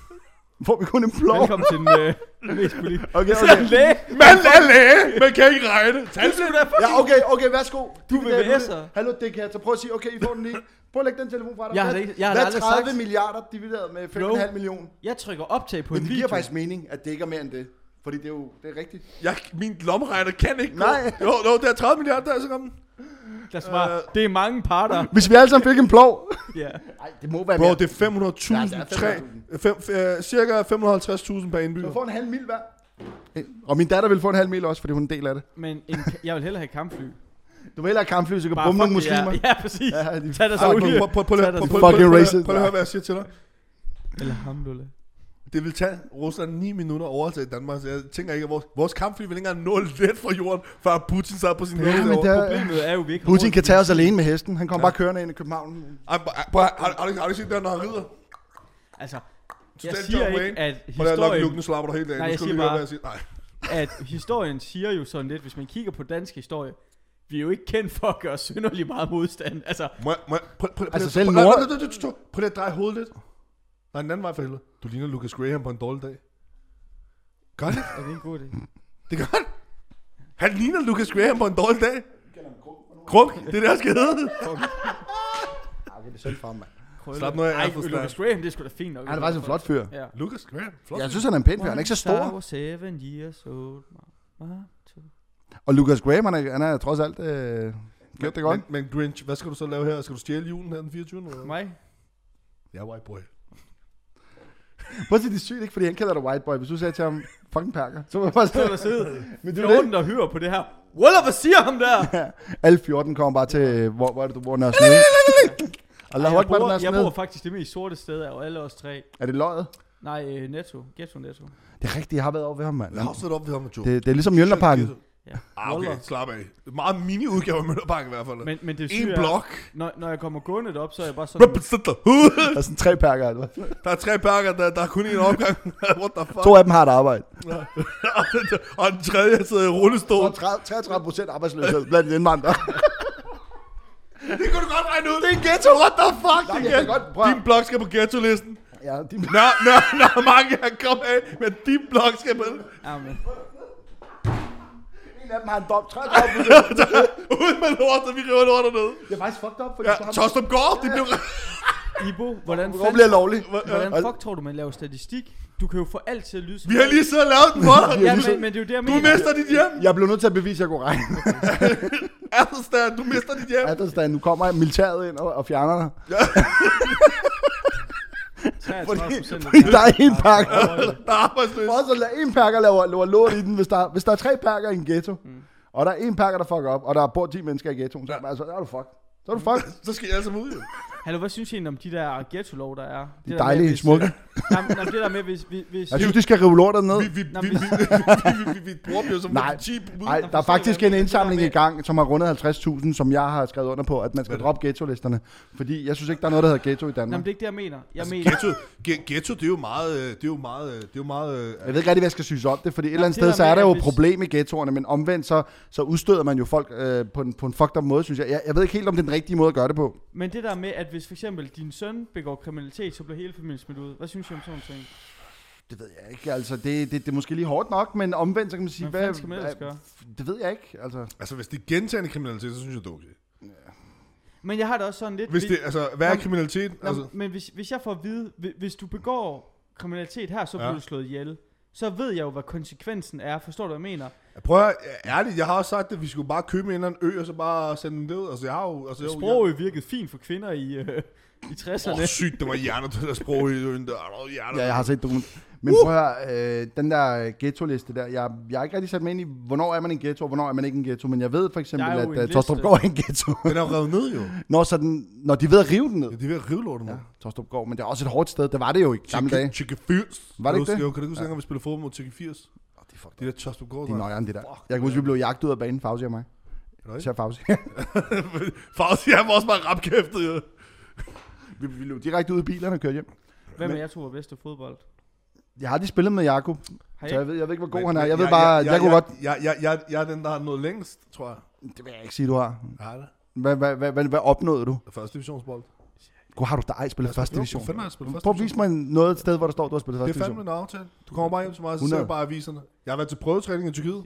Speaker 3: [laughs] får vi kun en plov?
Speaker 2: Velkommen til den øh, mest politiske. [laughs]
Speaker 3: Okay,
Speaker 2: er
Speaker 3: okay.
Speaker 2: en læge.
Speaker 1: Man er læge, man kan ikke regne. Tal
Speaker 2: Du er
Speaker 3: Ja, okay, okay, værsgo.
Speaker 2: Du er
Speaker 3: Dividend,
Speaker 2: VVS'er.
Speaker 3: Hallo, det kan jeg. Så prøv at sige, okay, I får den lige. Prøv at lægge den telefon fra dig.
Speaker 2: Jeg har ikke- jeg har
Speaker 3: Hvad er
Speaker 2: aldrig
Speaker 3: 30
Speaker 2: sagt-
Speaker 3: milliarder divideret med 5,5 millioner?
Speaker 2: Jeg trykker optag på
Speaker 3: Men
Speaker 2: en
Speaker 3: det
Speaker 2: video.
Speaker 3: giver faktisk mening, at det ikke er mere end det. Fordi det er jo det er rigtigt.
Speaker 1: Jeg, min lommeregner kan ikke gå.
Speaker 3: Nej.
Speaker 1: Jo, jo, det er 30 milliarder, der er så kommet.
Speaker 2: Der er smart.
Speaker 1: Øh.
Speaker 2: Det er mange parter.
Speaker 3: Hvis vi alle sammen fik en plov. [laughs]
Speaker 2: Ja.
Speaker 3: Nej, det må være
Speaker 1: Bro,
Speaker 3: mere.
Speaker 1: det er 500.000.
Speaker 3: Ja, det er
Speaker 1: øh, cirka 550.000 per
Speaker 3: Du
Speaker 1: indbygger.
Speaker 3: får en halv mil hver. Og min datter vil få en halv mil også, fordi hun er en del af det.
Speaker 2: Men en, jeg vil hellere have kampfly.
Speaker 3: Du vil hellere have kampfly, så du kan
Speaker 2: Bare
Speaker 3: bombe nogle
Speaker 2: fuck det, ja.
Speaker 3: muslimer.
Speaker 2: Ja, præcis.
Speaker 3: Ja, de
Speaker 2: Tag dig så olie.
Speaker 1: prøv- prøv- prøv- prøv-
Speaker 2: Tag dig
Speaker 1: prøv-
Speaker 2: så-
Speaker 1: prøv- prøv-
Speaker 3: Fucking
Speaker 1: prøv-
Speaker 3: racist.
Speaker 1: Prøv at høre, hvad jeg siger til dig.
Speaker 2: Eller hamdullah.
Speaker 1: Det vil tage Rusland 9 minutter at overtage Danmark, så jeg tænker ikke, at vores, vores kampfly vil ikke engang nå lidt fra jorden, før Putin sad på sin
Speaker 3: Ja,
Speaker 1: hest
Speaker 3: men
Speaker 1: derovre.
Speaker 3: der-
Speaker 2: Problemet er jo, vi ikke har
Speaker 3: Putin
Speaker 2: råd
Speaker 3: kan
Speaker 2: til
Speaker 3: tage os alene med hesten. Han kommer
Speaker 1: Ja.
Speaker 3: bare kørende ind i København.
Speaker 1: Ej, prøv, har, har, har, du, har du set der, når han rider?
Speaker 2: Altså, jeg siger
Speaker 1: John
Speaker 2: ikke, at
Speaker 1: Prøv lige at lukke
Speaker 2: historien,
Speaker 1: lukken, slapper du helt af.
Speaker 2: Nej,
Speaker 1: Nu
Speaker 2: jeg
Speaker 1: skal du
Speaker 2: siger
Speaker 1: lige høre,
Speaker 2: bare-
Speaker 1: hvad jeg siger. Nej.
Speaker 2: at historien siger jo sådan lidt, hvis man kigger på dansk historie, vi er jo ikke kendt for at gøre synderlig meget modstand. Altså,
Speaker 1: Må jeg, må jeg, prøv, prøv, prøv,
Speaker 3: Altså,
Speaker 1: prøv,
Speaker 3: selv
Speaker 1: prøv,
Speaker 3: Nord-
Speaker 1: prøv, prøv, prøv, prøv, prøv lige at dreje hovedet lidt. Nej, den anden vej for helvede. Du ligner Lucas Graham på en dårlig dag. Gør det?
Speaker 2: er det en god idé?
Speaker 1: Det gør han. Han ligner Lucas Graham på en dårlig dag. Krunk, det er det, jeg skal hedde.
Speaker 3: Okay, det er selv frem, mand.
Speaker 2: Krølle.
Speaker 1: Slap nu af,
Speaker 2: Ej. Lucas Graham, det er sgu da fint nok.
Speaker 3: Han er faktisk en flot fyr.
Speaker 2: Ja.
Speaker 1: Lucas Graham, flot.
Speaker 3: Jeg synes, han er en pæn fyr. Han er ikke så stor.
Speaker 2: I was seven years old. Two.
Speaker 3: Og Lucas Graham, han er, han er trods alt øh, gjort det godt.
Speaker 1: Men, men Grinch, hvad skal du så lave her? Skal du stjæle julen her den 24. Eller?
Speaker 2: Mig?
Speaker 1: Ja, white boy.
Speaker 3: Prøv at sige, det er sygt, ikke? Fordi han kalder dig white boy. Hvis du sagde til ham, fucking perker. Så var jeg bare sådan,
Speaker 2: siddet [laughs]
Speaker 3: men det er jo
Speaker 2: 14, der hører på det her. Walla, hvad siger ham der? [laughs]
Speaker 3: det. Alle 14 kommer bare til, hvor, hvor er det, du bor, Nørre Snede? [laughs] Allah,
Speaker 2: jeg,
Speaker 3: Akbar,
Speaker 2: bor, jeg bor faktisk det mest sorte sted af alle os tre.
Speaker 3: Er det løjet?
Speaker 2: Nej, øh, netto. Ghetto netto.
Speaker 3: Det er rigtigt, jeg har været over ved ham, mand.
Speaker 1: Jeg har også været op ved ham Joe.
Speaker 3: Det, det er ligesom Mjølnerparken.
Speaker 2: Ja.
Speaker 1: Ah, okay, slap af. Meget mini-udgave af Møllerparken i hvert fald.
Speaker 2: Men, men det
Speaker 1: en
Speaker 2: syge er,
Speaker 1: blok.
Speaker 2: når, når jeg kommer gående op, så er jeg bare sådan...
Speaker 3: Der er sådan tre perker. eller?
Speaker 1: Der er tre pakker, der, der er kun en opgang. [laughs] What the fuck?
Speaker 3: To af dem har et arbejde. [laughs]
Speaker 1: og den tredje sidder i rullestol.
Speaker 3: Og 30, 33 procent arbejdsløshed blandt indvandrere.
Speaker 1: Det kunne du godt regne ud. Det er en ghetto. What the fuck?
Speaker 3: Nej,
Speaker 1: det
Speaker 3: jeg
Speaker 1: er
Speaker 3: kan godt prøve.
Speaker 1: Din blok skal på ghetto-listen.
Speaker 3: ja, de,
Speaker 1: Nå, nå, nå, mange kommet af, men din blok skal med.
Speaker 2: Ja, men,
Speaker 3: en af dem har en dom. 33 procent.
Speaker 1: Ud med lortet, vi river lortet ned.
Speaker 3: Det er faktisk fucked up, fordi
Speaker 1: Ja,
Speaker 3: så har man...
Speaker 1: Tostrup Gård, det blev...
Speaker 2: Ibo, hvordan,
Speaker 3: Hvor
Speaker 2: fanden,
Speaker 3: bliver lovligt?
Speaker 2: hvordan fuck tror du, man laver statistik? Du kan jo få alt til at lyde som...
Speaker 1: Vi har lige siddet og lavet den for dig.
Speaker 2: Ja, men, men det er jo det, jeg
Speaker 1: Du
Speaker 2: mener.
Speaker 1: mister dit hjem.
Speaker 3: Jeg blev nødt til at bevise, at jeg kunne regne. [laughs]
Speaker 1: Adelstad, du mister dit hjem.
Speaker 3: Atterstan, nu kommer militæret ind og, og fjerner dig. [laughs]
Speaker 2: 33 procent
Speaker 3: Fordi der er en perker.
Speaker 1: Der er arbejdsløs.
Speaker 3: Også at lade en perker laver, laver lort i den, hvis der, hvis der er tre perker i en ghetto, mm. og der er en perker, der fucker op, og der bor 10 mennesker i ghettoen, så, altså, så er du fuck. Så er du fuck. [laughs]
Speaker 1: Så skal I sammen ud, jo.
Speaker 2: Hallo, hvad synes I egentlig om de der ghetto-lov, der er?
Speaker 3: De er
Speaker 2: Det der med,
Speaker 3: dejlige, smukke.
Speaker 2: Nej, nej, det der med, hvis... hvis, hvis
Speaker 3: Jeg synes, de skal rive lortet ned.
Speaker 1: Vi, vi, vi, vi, vi, vi, vi, vi bruger dem jo som
Speaker 3: Nej.
Speaker 1: 10 bud.
Speaker 3: Nej, der er faktisk en indsamling i gang, som har rundet 50.000, som jeg har skrevet under på, at man skal droppe ghetto-listerne. Fordi jeg synes ikke, der er noget, der hedder ghetto i
Speaker 2: Nej,
Speaker 3: Danmark.
Speaker 2: men det er ikke det, jeg mener. Jeg
Speaker 1: Altså,
Speaker 2: mener...
Speaker 1: ghetto, ge- ghetto, det er jo meget, øh, det er jo meget, øh, det er jo meget, øh,
Speaker 3: Jeg ved ikke rigtig, hvad jeg skal synes om det, fordi et eller andet
Speaker 2: det
Speaker 3: sted, så er der jo et problem i ghettoerne, men omvendt så, så udstøder man jo folk øh, på, en, på en fucked up måde, synes jeg. jeg. Jeg ved ikke helt, om det er den rigtige måde at gøre det på.
Speaker 2: Men det der med, at hvis for eksempel din søn begår kriminalitet, så bliver hele familien smidt ud. Hvad synes I om sådan ting?
Speaker 3: Det ved jeg ikke, altså det, det, det er måske lige hårdt nok, men omvendt så kan man sige,
Speaker 2: Hvad fanden skal man ellers gøre?
Speaker 3: det ved jeg ikke, altså.
Speaker 1: altså hvis det er gentagende kriminalitet, så synes jeg, det er okay.
Speaker 2: Men jeg har det også sådan lidt...
Speaker 1: Hvis det, altså, hvad er kriminalitet?
Speaker 2: Nå,
Speaker 1: Altså,
Speaker 2: men hvis, hvis jeg får at vide, hvi- hvis du begår kriminalitet her, så
Speaker 1: Ja.
Speaker 2: bliver du slået ihjel. Så ved jeg jo, hvad konsekvensen er. Forstår du, hvad jeg mener?
Speaker 1: jeg prøver, at- ærligt, jeg har også sagt, at vi skulle bare købe en eller anden ø, og så bare sende den derud. Altså, jeg har jo... Altså, jeg,
Speaker 2: Sprog jo virkede fint for kvinder i, øh, i 60'erne.
Speaker 1: Åh, oh, sygt, det var hjernet, det der sprog i øen der. Er?
Speaker 3: Ja, jeg har set dokument. Men prøv at høre, øh, den der ghetto-liste der, jeg, jeg har ikke rigtig sat mig ind i, hvornår er man en ghetto, og hvornår er man ikke en ghetto, men jeg ved for eksempel,
Speaker 2: er
Speaker 3: at uh,
Speaker 2: liste.
Speaker 3: Tostrup Gård er en ghetto.
Speaker 1: Den er jo revet ned, jo.
Speaker 3: når, så den, når de er ved at rive den ned.
Speaker 1: Ja, de er ved at rive lortet nu.
Speaker 3: Ja, Tostrup Gård, men det er også et hårdt sted. Det var det jo i gamle dage.
Speaker 1: Chicken 80.
Speaker 3: Var det ikke det?
Speaker 1: Jo, kan du ikke huske, at vi spillede fodbold mod Chicken 80?
Speaker 3: Oh, det er fucked
Speaker 1: Det der Tostrup Gård.
Speaker 3: Det er nøjeren, det der.
Speaker 1: Fuck,
Speaker 3: Jeg kan huske, vi blev jagtet ud af banen, Fauci og mig. Så Fauci. [laughs]
Speaker 1: Fauci, han var også bare rapkæftet, jo.
Speaker 3: Vi, vi løb direkte ud af bilerne og kørte hjem.
Speaker 2: Hvem
Speaker 3: Men-
Speaker 2: af jer to var bedst til fodbold?
Speaker 3: Jeg har aldrig spillet med Jakob, så
Speaker 2: I
Speaker 3: jeg ved, jeg ved ikke, hvor god
Speaker 1: Men-
Speaker 3: han er.
Speaker 1: men
Speaker 3: Jeg ved bare, jeg, jeg kunne
Speaker 1: jeg,
Speaker 3: godt...
Speaker 1: Jeg, jeg, jeg, jeg er den, der har nået længst, tror jeg.
Speaker 3: Det vil jeg ikke sige, du har.
Speaker 1: Jeg har det.
Speaker 3: Hvad, hvad, hvad, hvad, hvad opnåede du?
Speaker 1: Første divisionsbold.
Speaker 3: Gud, har du da ej spillet første
Speaker 1: Jo,
Speaker 3: division?
Speaker 1: hvor har jeg spillet første
Speaker 3: Prøv at vise mig noget et sted, hvor der står, du har spillet
Speaker 1: Det
Speaker 3: første
Speaker 1: er fandme
Speaker 3: division.
Speaker 1: en aftale. Du kommer bare hjem til mig, og så
Speaker 3: 100.
Speaker 1: ser jeg bare aviserne. Jeg har været til prøvetræning i Tyrkiet.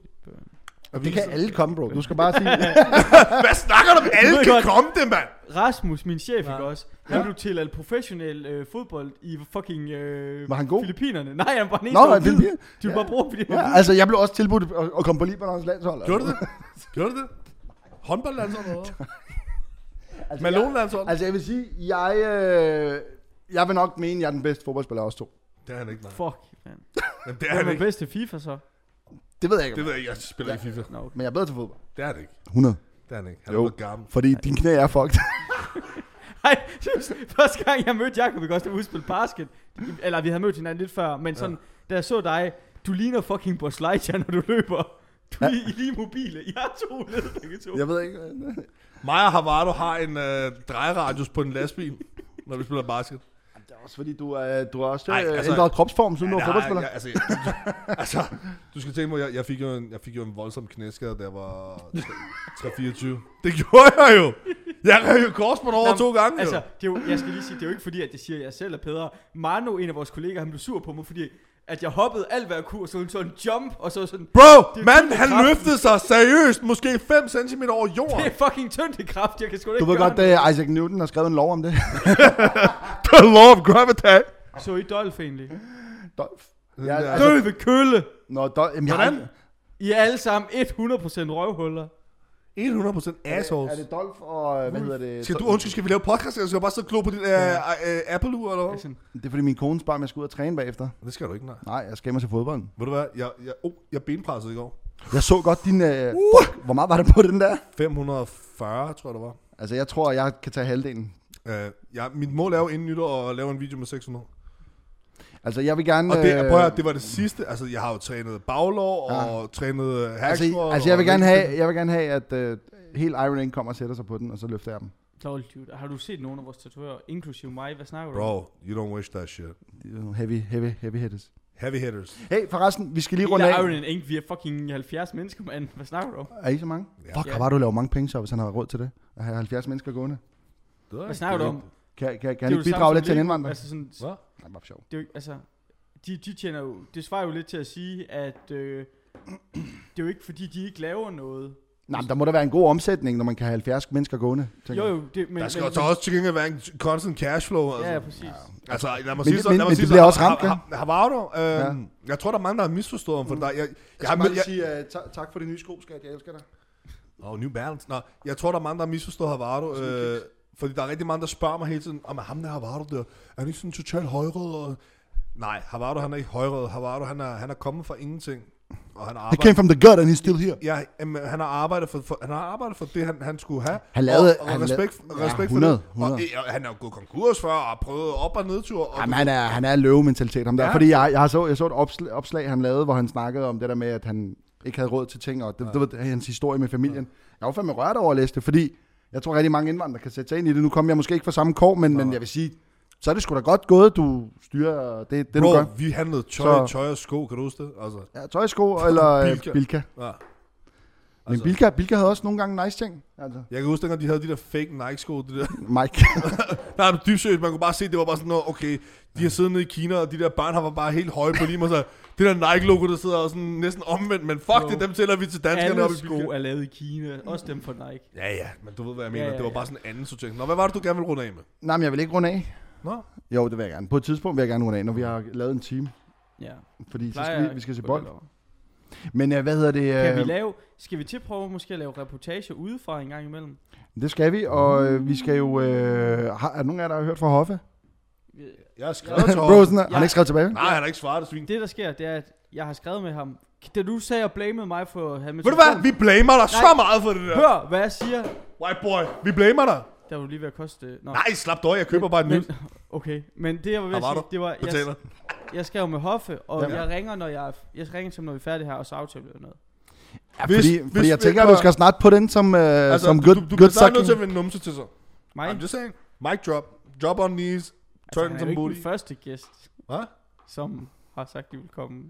Speaker 3: Det kan alle komme, bro. Du skal bare sige... [laughs]
Speaker 1: Hvad snakker du om? Alle kan
Speaker 2: godt-
Speaker 1: komme det, mand!
Speaker 2: Rasmus, min chef,
Speaker 1: Ja.
Speaker 2: ikke også? Han blev til al professionel øh, fodbold i fucking øh,
Speaker 3: Var han god?
Speaker 2: Filippinerne. Nej, han var den eneste,
Speaker 3: Nå,
Speaker 2: var. De ville bare bruge, fordi
Speaker 3: Ja, altså, jeg blev også tilbudt at, at komme på Libanons landshold.
Speaker 1: Gjorde du det? Gjorde du det? Håndboldlandshold eller [laughs] hvad?
Speaker 3: Altså, jeg,
Speaker 1: Malone-landshold?
Speaker 3: altså, jeg vil sige, jeg, øh, jeg vil nok mene, at jeg er den bedste fodboldspiller af os to.
Speaker 1: Det er han ikke, nej.
Speaker 2: Fuck, man.
Speaker 1: Men det er
Speaker 2: Hvem
Speaker 1: han
Speaker 2: er
Speaker 1: ikke.
Speaker 2: bedst til FIFA så?
Speaker 3: Det ved jeg ikke.
Speaker 1: Det ved jeg ikke, jeg spiller ikke FIFA.
Speaker 2: Nå, okay.
Speaker 3: Men jeg er bedre til fodbold.
Speaker 1: Det er det ikke.
Speaker 3: 100.
Speaker 1: Det er det ikke. Han er
Speaker 3: Jo.
Speaker 1: blevet gammel.
Speaker 3: Fordi din knæ er fucked. [laughs]
Speaker 2: Ej, [laughs] første gang jeg mødte Jacob, vi kan også ude spille basket. Eller vi havde mødt hinanden lidt før, men sådan, da jeg så dig, du ligner fucking Buzz Lightyear, når du løber. Du er
Speaker 3: Ja.
Speaker 2: lige, I er lige mobile. Jeg er to ned, begge to.
Speaker 3: jeg ved ikke. hvad-
Speaker 1: Mig og Havard har en øh, drejeradius på en lastbil, når vi spiller basket.
Speaker 3: Også fordi, du, er, du har også
Speaker 1: Ej,
Speaker 3: Ej,
Speaker 1: altså-
Speaker 3: ændret kropsform, siden du var fodboldspiller.
Speaker 1: jeg, altså, jeg, altså, du skal tænke mig, jeg, jeg, fik jo en, jeg fik jo en voldsom knæskade, da jeg var 3-24. Det gjorde jeg jo! Jeg rev jo korsbånd over
Speaker 2: Nå,
Speaker 1: to gange,
Speaker 2: Altså,
Speaker 1: jo.
Speaker 2: det er jo, jeg skal lige sige, det er jo ikke fordi, at jeg siger, at jeg selv er bedre. Mano, en af vores kolleger, han blev sur på mig, fordi at jeg hoppede alt, hvad jeg kunne, og så sådan en jump, og så sådan,
Speaker 1: Bro, manden han
Speaker 2: kraften.
Speaker 1: løftede sig seriøst, måske 5 cm over jorden.
Speaker 2: det er fucking tyndekraft, jeg kan sgu da
Speaker 3: Du
Speaker 2: ikke
Speaker 3: ved godt, at Isaac Newton har skrevet en lov om det. [laughs]
Speaker 1: The law of gravity.
Speaker 2: Så I Dolph egentlig?
Speaker 3: Dolph. Ja, altså-
Speaker 2: Dolph Kølle.
Speaker 3: Nå, Dolph, jamen, jeg,
Speaker 1: Hvordan?
Speaker 2: I er alle sammen 100% røvhuller.
Speaker 1: 100% assholes.
Speaker 3: Er det Dolph og, hvad hedder det?
Speaker 1: Skal du, undskyld, skal vi lave podcast, eller skal jeg bare sidde og på dit uh, uh, Apple-ur, eller
Speaker 2: Det er
Speaker 1: hvad?
Speaker 3: Det er fordi min kone spørger, om jeg skal ud og træne bagefter.
Speaker 1: Det skal du ikke, nej.
Speaker 3: Nej, jeg skal og se fodbolden.
Speaker 1: Ved du hvad, jeg, jeg, oh, jeg benpressede i går.
Speaker 3: Jeg så godt din... Øh, fuck, hvor meget var det på den der?
Speaker 1: 540, tror jeg, det var.
Speaker 3: Altså, jeg tror, jeg kan tage halvdelen.
Speaker 1: Uh, ja, mit mål er jo inden nytår at lave en video med 600.
Speaker 3: Altså, jeg vil gerne...
Speaker 1: Og det,
Speaker 3: øh,
Speaker 1: prøv at, høre, det var det sidste. Altså, jeg har jo trænet baglov
Speaker 3: Ja.
Speaker 1: og trænet hack
Speaker 3: altså,
Speaker 1: squat
Speaker 3: altså, jeg vil gerne have, jeg vil gerne have at øh, hele Iron Ink kommer og sætter sig på den, og så løfter jeg dem.
Speaker 2: Lol, dude. Har du set nogle af vores tatovører, inklusive mig? Hvad snakker du om?
Speaker 1: Bro, you don't wish that shit.
Speaker 3: Er Heavy, heavy, heavy hitters.
Speaker 1: Heavy hitters.
Speaker 3: Hey, forresten, vi skal lige runde af.
Speaker 2: Iron and Ink, vi er fucking 70 mennesker, mand. Hvad snakker du om?
Speaker 3: Er I så mange?
Speaker 1: Ja.
Speaker 3: Fuck,
Speaker 2: Ja.
Speaker 3: har bare du lavet mange penge så, hvis han har råd til det? At have 70 mennesker gående.
Speaker 1: Det er
Speaker 2: Hvad snakker du om?
Speaker 3: Kan, kan, kan
Speaker 2: Det
Speaker 3: han ikke
Speaker 2: det
Speaker 3: bidrage lidt til en indvandrer?
Speaker 2: Altså sådan,
Speaker 1: Hvad?
Speaker 3: Nej, bare for sjov.
Speaker 2: det er jo, ikke- altså, de, de tjener jo, det svarer jo lidt til at sige, at øh, det er jo ikke fordi, de ikke laver noget.
Speaker 3: Nej, men der må der være en god omsætning, når man kan have 70 mennesker gående.
Speaker 2: Jo jo, det, men...
Speaker 1: Der skal
Speaker 2: men,
Speaker 1: så også til gengæld være en constant cashflow. Altså.
Speaker 2: Ja, ja, præcis.
Speaker 1: Altså, lad mig
Speaker 3: Men
Speaker 1: sige
Speaker 3: det-
Speaker 1: så,
Speaker 3: men-
Speaker 1: lad mig
Speaker 3: men
Speaker 1: sige
Speaker 3: det
Speaker 1: så,
Speaker 3: bliver også ramt,
Speaker 1: Har- har- Havardo, øh, jeg tror, der er mange, der har misforstået ham, for der, jeg, jeg,
Speaker 3: Jeg
Speaker 1: har
Speaker 3: skal bare sige uh, tak for de nye sko, skat. Jeg elsker dig.
Speaker 1: oh, New Balance. Nå, jeg tror, der er mange, der har misforstået Havardo, øh, fordi der er rigtig mange, der spørger mig hele tiden, om ham der Havardo der, er han ikke sådan totalt højrød? Nej, Havardo han er ikke højrød. Havardo han er, han er kommet fra ingenting, og han
Speaker 3: He
Speaker 1: arbejder...
Speaker 3: came from the gut, and he's still here.
Speaker 1: Ja, jamen, han har arbejdet for, for, han har arbejdet for det, han, han skulle have.
Speaker 3: Han lavede-
Speaker 1: og, og
Speaker 3: han
Speaker 1: respekt,
Speaker 3: lavede-
Speaker 1: respekt
Speaker 3: ja,
Speaker 1: for
Speaker 3: 100,
Speaker 1: det.
Speaker 3: 100.
Speaker 1: Og, og, han er jo gået konkurs før, og prøvet op- og nedtur. Og
Speaker 3: Jamen, han er, han er løvementalitet, ham der.
Speaker 1: Ja.
Speaker 3: Ja. Fordi jeg, jeg, har så, jeg så et opslag, opslag, han lavede, hvor han snakkede om det der med, at han ikke havde råd til ting, og det, det var hans historie med familien. Jeg var fandme rørt over at læse det, fordi jeg tror rigtig mange indvandrere kan sætte sig ind i det. Nu kommer jeg måske ikke fra samme kår, men, men jeg vil sige, så er det sgu da godt gået, du styrer det, det
Speaker 1: Bro,
Speaker 3: du gør.
Speaker 1: vi handlede tøj,
Speaker 3: Så-
Speaker 1: tøj og sko, kan du huske det? Altså,
Speaker 3: Ja, tøjsko eller øh,
Speaker 1: Bilka.
Speaker 3: Bilka.
Speaker 1: ja.
Speaker 3: Men
Speaker 1: Altså-
Speaker 3: Bilka, Bilka havde også nogle gange nice ting. Altså,
Speaker 1: Jeg kan huske, dengang de havde de der fake Nike-sko. Det der. [laughs]
Speaker 3: Mike. [laughs]
Speaker 1: Nej, men dybt seriøst, man kunne bare se, det var bare sådan noget, okay, de har siddet nede i Kina, og de der børn har var bare helt høje på lige mig, så det der Nike-logo, der sidder og sådan næsten omvendt, men fuck det, dem tæller vi til danskerne
Speaker 2: Alle
Speaker 1: oppe i
Speaker 2: sko er lavet i Kina, også dem fra Nike.
Speaker 1: Ja, ja, men du ved, hvad jeg
Speaker 2: Ja,
Speaker 1: mener.
Speaker 2: ja,
Speaker 1: Det var
Speaker 2: ja.
Speaker 1: bare sådan en anden sortering. Nå, hvad var det, du gerne ville runde af med?
Speaker 3: Nej, men jeg vil ikke runde af.
Speaker 1: Nå,
Speaker 3: Jo, det vil jeg gerne. På et tidspunkt vil jeg gerne runde af, når vi har lavet en team.
Speaker 2: Ja.
Speaker 3: Fordi så skal vi, vi skal se
Speaker 2: på
Speaker 3: bold. Men uh, hvad hedder det?
Speaker 2: Kan vi
Speaker 3: øh,
Speaker 2: lave, skal vi til prøve måske at lave reportage udefra en gang imellem?
Speaker 3: Det skal vi, og øh, vi skal jo... Øh, har, er nogen af jer, der har hørt fra Hoffe?
Speaker 1: Jeg har skrevet til
Speaker 3: Bro, sådan, har han ikke skrevet tilbage?
Speaker 1: Nej, han har ikke svaret, det svin.
Speaker 2: Det der sker, det er, at jeg har skrevet med ham. Da du sagde og blamede mig for at have med
Speaker 1: Ved du hvad? Vi blamer dig så
Speaker 2: Nej.
Speaker 1: meget for det der.
Speaker 2: Hør, hvad jeg siger.
Speaker 1: White boy, vi blamer dig.
Speaker 2: Der var du lige ved at koste... Nå.
Speaker 1: Nej, slap dog, jeg køber bare et nyt.
Speaker 2: Okay, men det jeg var ved at
Speaker 1: var
Speaker 2: sige,
Speaker 1: du.
Speaker 2: det var... Jeg,
Speaker 1: Betaler.
Speaker 2: jeg skrev med Hoffe, og
Speaker 3: Ja.
Speaker 2: jeg ringer, når jeg, er- jeg ringer til ham, når vi er færdige her, og så aftaler vi noget.
Speaker 3: Ja,
Speaker 1: Hvis-
Speaker 3: fordi,
Speaker 1: hvis-
Speaker 3: fordi jeg tænker, at du skal snart på den som, øh,
Speaker 1: Altså,
Speaker 3: som
Speaker 1: du,
Speaker 3: good,
Speaker 1: du, du
Speaker 3: good
Speaker 1: bliver snart nødt
Speaker 3: sucking.
Speaker 1: til at vende numse til sig.
Speaker 2: Mig?
Speaker 1: I'm just saying. Mic drop. Drop on knees.
Speaker 2: Altså,
Speaker 1: Turn
Speaker 2: han er jo ikke den første gæst,
Speaker 1: Hvad?
Speaker 2: som har sagt, de vil komme.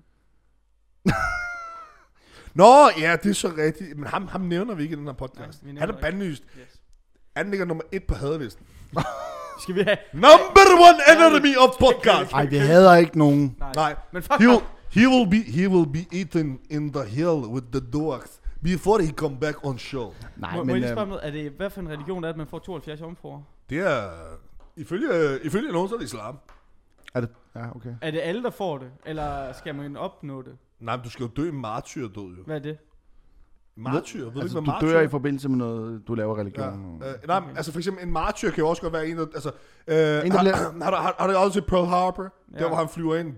Speaker 2: [laughs]
Speaker 1: Nå, ja, det er så rigtigt. Men ham, ham nævner vi ikke i den her podcast.
Speaker 2: Nej, vi nævner
Speaker 1: Han er
Speaker 2: ikke.
Speaker 1: bandlyst.
Speaker 2: Yes.
Speaker 1: Han ligger nummer et på hadelisten. [laughs]
Speaker 2: Skal vi have...
Speaker 1: Number one enemy of podcast.
Speaker 3: Ej, vi hader ikke nogen.
Speaker 2: Nej.
Speaker 1: Nej.
Speaker 2: Men fuck
Speaker 1: He will,
Speaker 2: ham.
Speaker 1: he will be he will be eaten in the hill with the dogs before he come back on show.
Speaker 3: Nej,
Speaker 2: Må, må
Speaker 3: men...
Speaker 2: jeg lige
Speaker 3: Øh,
Speaker 2: spørge noget? Er det, hvad for en religion er det, at man får 72 jomfruer?
Speaker 1: Det er ifølge ifølge nogen så er det islam.
Speaker 3: er det? Ja, okay.
Speaker 2: Er det alle, der får det? Eller skal man opnå det?
Speaker 1: Nej, men du skal jo dø en martyrdød jo.
Speaker 2: Hvad er det?
Speaker 1: Martyr, ved du
Speaker 3: Altså,
Speaker 1: ikke,
Speaker 3: du
Speaker 1: hvad martyr
Speaker 3: dør
Speaker 1: er?
Speaker 3: i forbindelse med noget, du laver
Speaker 1: Ja,
Speaker 3: religion.
Speaker 1: øh, nej, men altså for eksempel en martyr kan jo også godt være en, der, altså, øh,
Speaker 3: der
Speaker 1: har,
Speaker 3: bliver- [clears throat]
Speaker 1: har, har, har, har du aldrig set Pearl Harbor? Ja.
Speaker 2: Ja.
Speaker 1: Der hvor han flyver ind,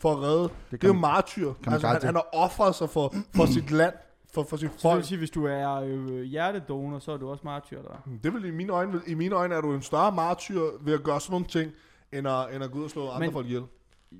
Speaker 1: for at redde. Det,
Speaker 3: Det
Speaker 1: det er jo
Speaker 3: kan-
Speaker 1: martyr.
Speaker 3: man
Speaker 1: Altså, han, han har offret sig for, for sit land, for, for sit
Speaker 2: Så det
Speaker 1: folk.
Speaker 2: vil sige, hvis du er øh, hjertedonor, så er du også martyr, eller hvad?
Speaker 1: Det vil i mine øjne, i mine øjne er du en større martyr ved at gøre sådan nogle ting, end at, end at gå ud og slå andre
Speaker 2: Men-
Speaker 1: folk ihjel.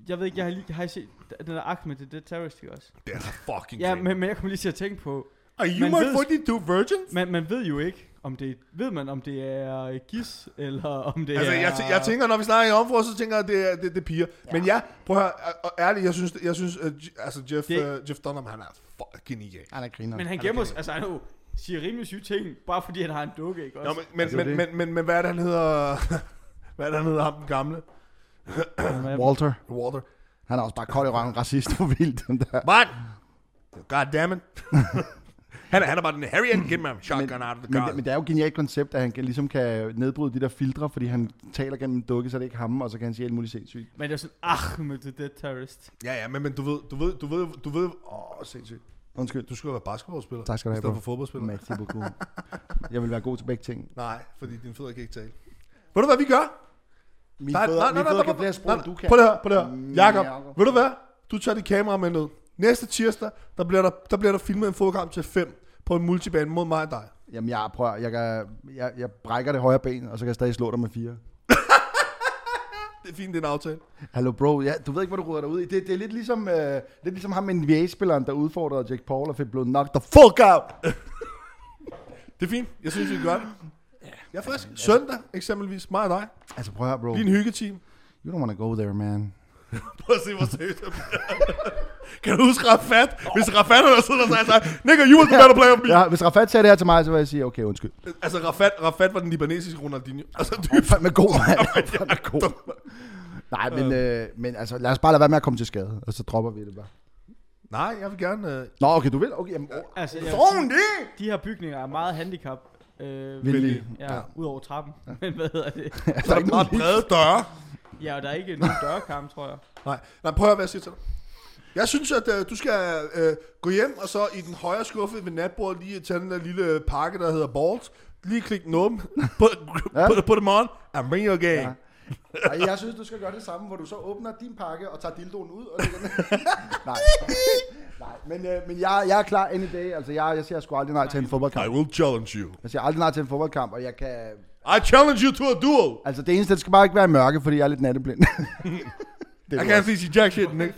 Speaker 2: Jeg ved ikke, jeg har, lige, har I set den der Ahmed, det er terrorist, ikke også?
Speaker 1: Det er fucking
Speaker 2: Ja,
Speaker 1: crazy.
Speaker 2: men, men jeg kommer lige til at tænke på,
Speaker 1: Are you
Speaker 2: man
Speaker 1: my
Speaker 2: ved-
Speaker 1: 42 virgins?
Speaker 2: man, man ved jo ikke, om det, ved man, om det er øh, gis, eller om det
Speaker 1: Altså,
Speaker 2: er...
Speaker 1: jeg, jeg tænker, når vi snakker i området, så tænker jeg, at det er, det, det er piger. Ja. Men ja, prøv at høre, og ærligt, jeg synes, jeg synes uh, altså Jeff,
Speaker 2: Det-
Speaker 1: uh, Jeff Dunham, han er fucking genial.
Speaker 3: Han er griner.
Speaker 2: Men han gemmer sig, altså han er jo, siger rimelig syge ting, bare fordi han har en dukke, ikke
Speaker 1: Nå,
Speaker 2: også?
Speaker 1: men, men,
Speaker 3: Altså,
Speaker 1: men,
Speaker 3: det-
Speaker 1: men, men, men, hvad er det, han hedder? [laughs] hvad er det, han hedder, ham den gamle?
Speaker 3: Walter.
Speaker 1: Walter.
Speaker 3: Han er også bare kold i røven racist for vildt, den der.
Speaker 1: But, god damn it. [laughs] han, er, han er bare den Harry and my shotgun
Speaker 3: Men,
Speaker 1: out of the
Speaker 3: men,
Speaker 1: car.
Speaker 3: det- men det er jo et genialt koncept, at han kan, ligesom kan nedbryde de der filtre, fordi han taler gennem en dukke, så er det ikke ham, og så kan han sige alt muligt sindssygt.
Speaker 2: Men det er sådan, Ahmed, the dead terrorist.
Speaker 1: Ja, ja, men, men du ved, du ved, du ved, du ved, åh, oh, sindssygt.
Speaker 3: Undskyld.
Speaker 1: Du skulle være basketballspiller.
Speaker 3: Tak skal du
Speaker 1: I
Speaker 3: have,
Speaker 1: stedet
Speaker 3: bro.
Speaker 1: for fodboldspiller.
Speaker 3: Merci beaucoup. Jeg vil være god til begge ting.
Speaker 1: Nej, fordi din fødder kan ikke tale. Ved du hvad vi gør? Nej,
Speaker 3: fødder,
Speaker 1: nej, nej, nej,
Speaker 3: kan flere sprog,
Speaker 1: nej,
Speaker 3: end du kan.
Speaker 1: Prøv det her, prøv det her.
Speaker 3: Mm,
Speaker 1: Jakob, ved du hvad? Du tager dit kamera med ned. Næste tirsdag, der bliver der, der, bliver der filmet en fodkamp til 5 på en multibane mod mig og dig.
Speaker 3: Jamen, jeg prøver, jeg, kan, jeg, jeg brækker det højre ben, og så kan jeg stadig slå dig med fire. [laughs]
Speaker 1: Det er fint, det er en aftale.
Speaker 3: Hallo bro, ja, du ved ikke, hvad du ruder dig ud i. Det, det er lidt ligesom, øh, lidt ligesom ham NBA-spilleren, der udfordrede Jake Paul og fik blevet knocked the fuck out. [laughs]
Speaker 1: Det er fint. Jeg synes, vi gør det. Jeg er frisk. Søndag, eksempelvis. Mig og dig.
Speaker 3: altså prøv at høre, bro.
Speaker 1: En hyggeteam.
Speaker 3: You don't wanna go there, man. [laughs]
Speaker 1: Prøv at se, hvor seriøst jeg. [laughs] Kan du huske Rafat? Hvis Rafat havde siddet og sagt, Nigga, you was the better player me.
Speaker 3: Ja, hvis Rafat sagde det her til mig, så vil jeg sige, okay, undskyld.
Speaker 1: Altså, Rafat, Rafat var den libanesiske Ronaldinho. Altså,
Speaker 3: Han er fandme god, mand. Han er god. Nej, men, øh, men altså, lad os bare lade være med at komme til skade, og så dropper vi det bare.
Speaker 1: Nej, jeg vil gerne... Øh,
Speaker 3: Nå, okay, du vil? Okay, jamen, oh,
Speaker 2: Altså, jeg,
Speaker 3: Sådan det!
Speaker 2: de her bygninger er meget handicap. Øh,
Speaker 3: Venlige.
Speaker 2: Ja,
Speaker 1: Ja.
Speaker 2: ud over trappen. [laughs] Men hvad hedder det?
Speaker 3: Der
Speaker 1: så er der meget brede døre.
Speaker 2: Ja, og der er ikke nogen dørkarm, tror jeg.
Speaker 1: Nej, nej, prøv at høre, hvad jeg siger til dig. Jeg synes, at øh, du skal øh, gå hjem, og så i den højre skuffe ved natbordet lige tage den der lille pakke, der hedder Balls. Lige klik den åben. [laughs] Put,
Speaker 3: Ja.
Speaker 1: put, put them on. And bring your game.
Speaker 3: Ja. Ej, jeg synes, du skal gøre det samme, hvor du så åbner din pakke og tager dildoen ud og lægger den. [laughs] nej. nej, men, øh, men jeg, jeg er klar any day. Altså, jeg, jeg siger sgu aldrig nej til en
Speaker 1: I
Speaker 3: fodboldkamp.
Speaker 1: will challenge you.
Speaker 3: Jeg siger aldrig nej til en fodboldkamp, og jeg kan...
Speaker 1: I challenge you to a duel.
Speaker 3: Altså, det eneste, det skal bare ikke være i mørke, fordi jeg er lidt natteblind. [laughs] [laughs] det
Speaker 1: I
Speaker 3: er
Speaker 1: can't see jack shit, Nick.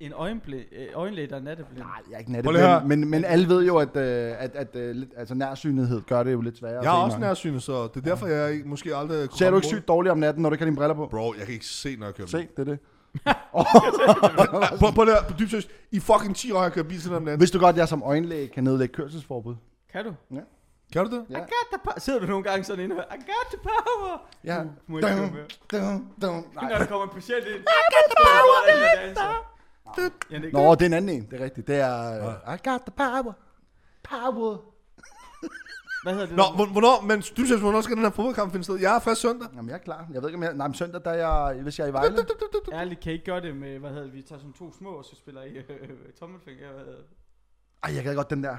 Speaker 2: En øjenblæ, øh, øjenlæg, der er natteblind.
Speaker 3: Nej, jeg er ikke natteblind, men, men alle ved jo, at, øh, at, at øh, lidt, altså, nærsynlighed gør det jo lidt sværere. at
Speaker 1: Jeg er også
Speaker 3: mørke.
Speaker 1: nærsynet, så det er derfor, jeg ikke- måske aldrig... kunne
Speaker 3: Ser du ikke sygt dårligt om natten, når du ikke har dine briller på?
Speaker 1: Bro, jeg kan ikke se, når jeg kører
Speaker 3: Se,
Speaker 1: bil.
Speaker 3: det er det.
Speaker 1: På, på på dybt seriøst. I fucking 10 år har jeg kørt bil til den anden.
Speaker 3: Vidste du godt, at jeg som øjenlæge kan nedlægge kørselsforbud?
Speaker 2: Kan du?
Speaker 1: Kan du det?
Speaker 3: Ja.
Speaker 2: I got the power. Sidder du nogle gange sådan inde og I got the power.
Speaker 3: Ja.
Speaker 2: Uh, må ikke komme med?
Speaker 3: Dun, dun.
Speaker 2: Når
Speaker 3: Nej.
Speaker 2: der kommer en patient ind. I got the power. Ja, det
Speaker 3: Nå, det er en anden en, det er rigtigt. Det er, uh, I got the power. Power.
Speaker 2: Hvad hedder det?
Speaker 1: Nå,
Speaker 2: der?
Speaker 1: hvor- hvornår, men dybt seriøst, hvornår skal den her fodboldkamp finde sted? Jeg er frisk søndag.
Speaker 3: Jamen, jeg er klar. Jeg ved ikke, om jeg... Nej, men søndag, der er jeg, hvis jeg er i Vejle.
Speaker 2: Ærligt, kan I ikke gøre det med, hvad hedder det, vi tager sådan to små, og så spiller I [laughs] øh, tommelfinger. Hvad hedder?
Speaker 3: Ej, jeg gad godt den der.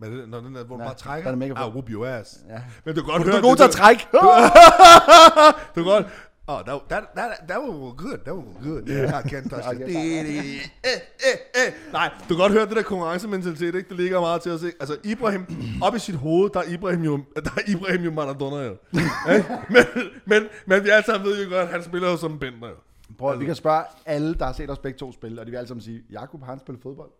Speaker 1: Men det, når den der, hvor du
Speaker 3: Ja,
Speaker 1: bare trækker.
Speaker 3: den er mega.
Speaker 1: Ah, whoop your ass.
Speaker 3: Ja.
Speaker 1: Men du kan godt
Speaker 3: Du
Speaker 1: høre,
Speaker 3: er god til at trække. [laughs]
Speaker 1: Du kan godt... Oh, that, that, that, that was good. That was good. Yeah, I can't touch it. Eh, eh, eh. Nej, du kan godt høre det der konkurrencementalitet, ikke? Det ligger meget til at se. Altså, Ibrahim, op i sit hoved, der er Ibrahim jo, der er Ibrahim jo Maradona, jo. [laughs] Ikke? men, men, men vi alle sammen ved jo godt, at han spiller jo som en bender, jo.
Speaker 3: Prøv, at- vi kan spørge alle, der har set os begge to spille, og de vil alle sammen sige, Jakob han spillet fodbold.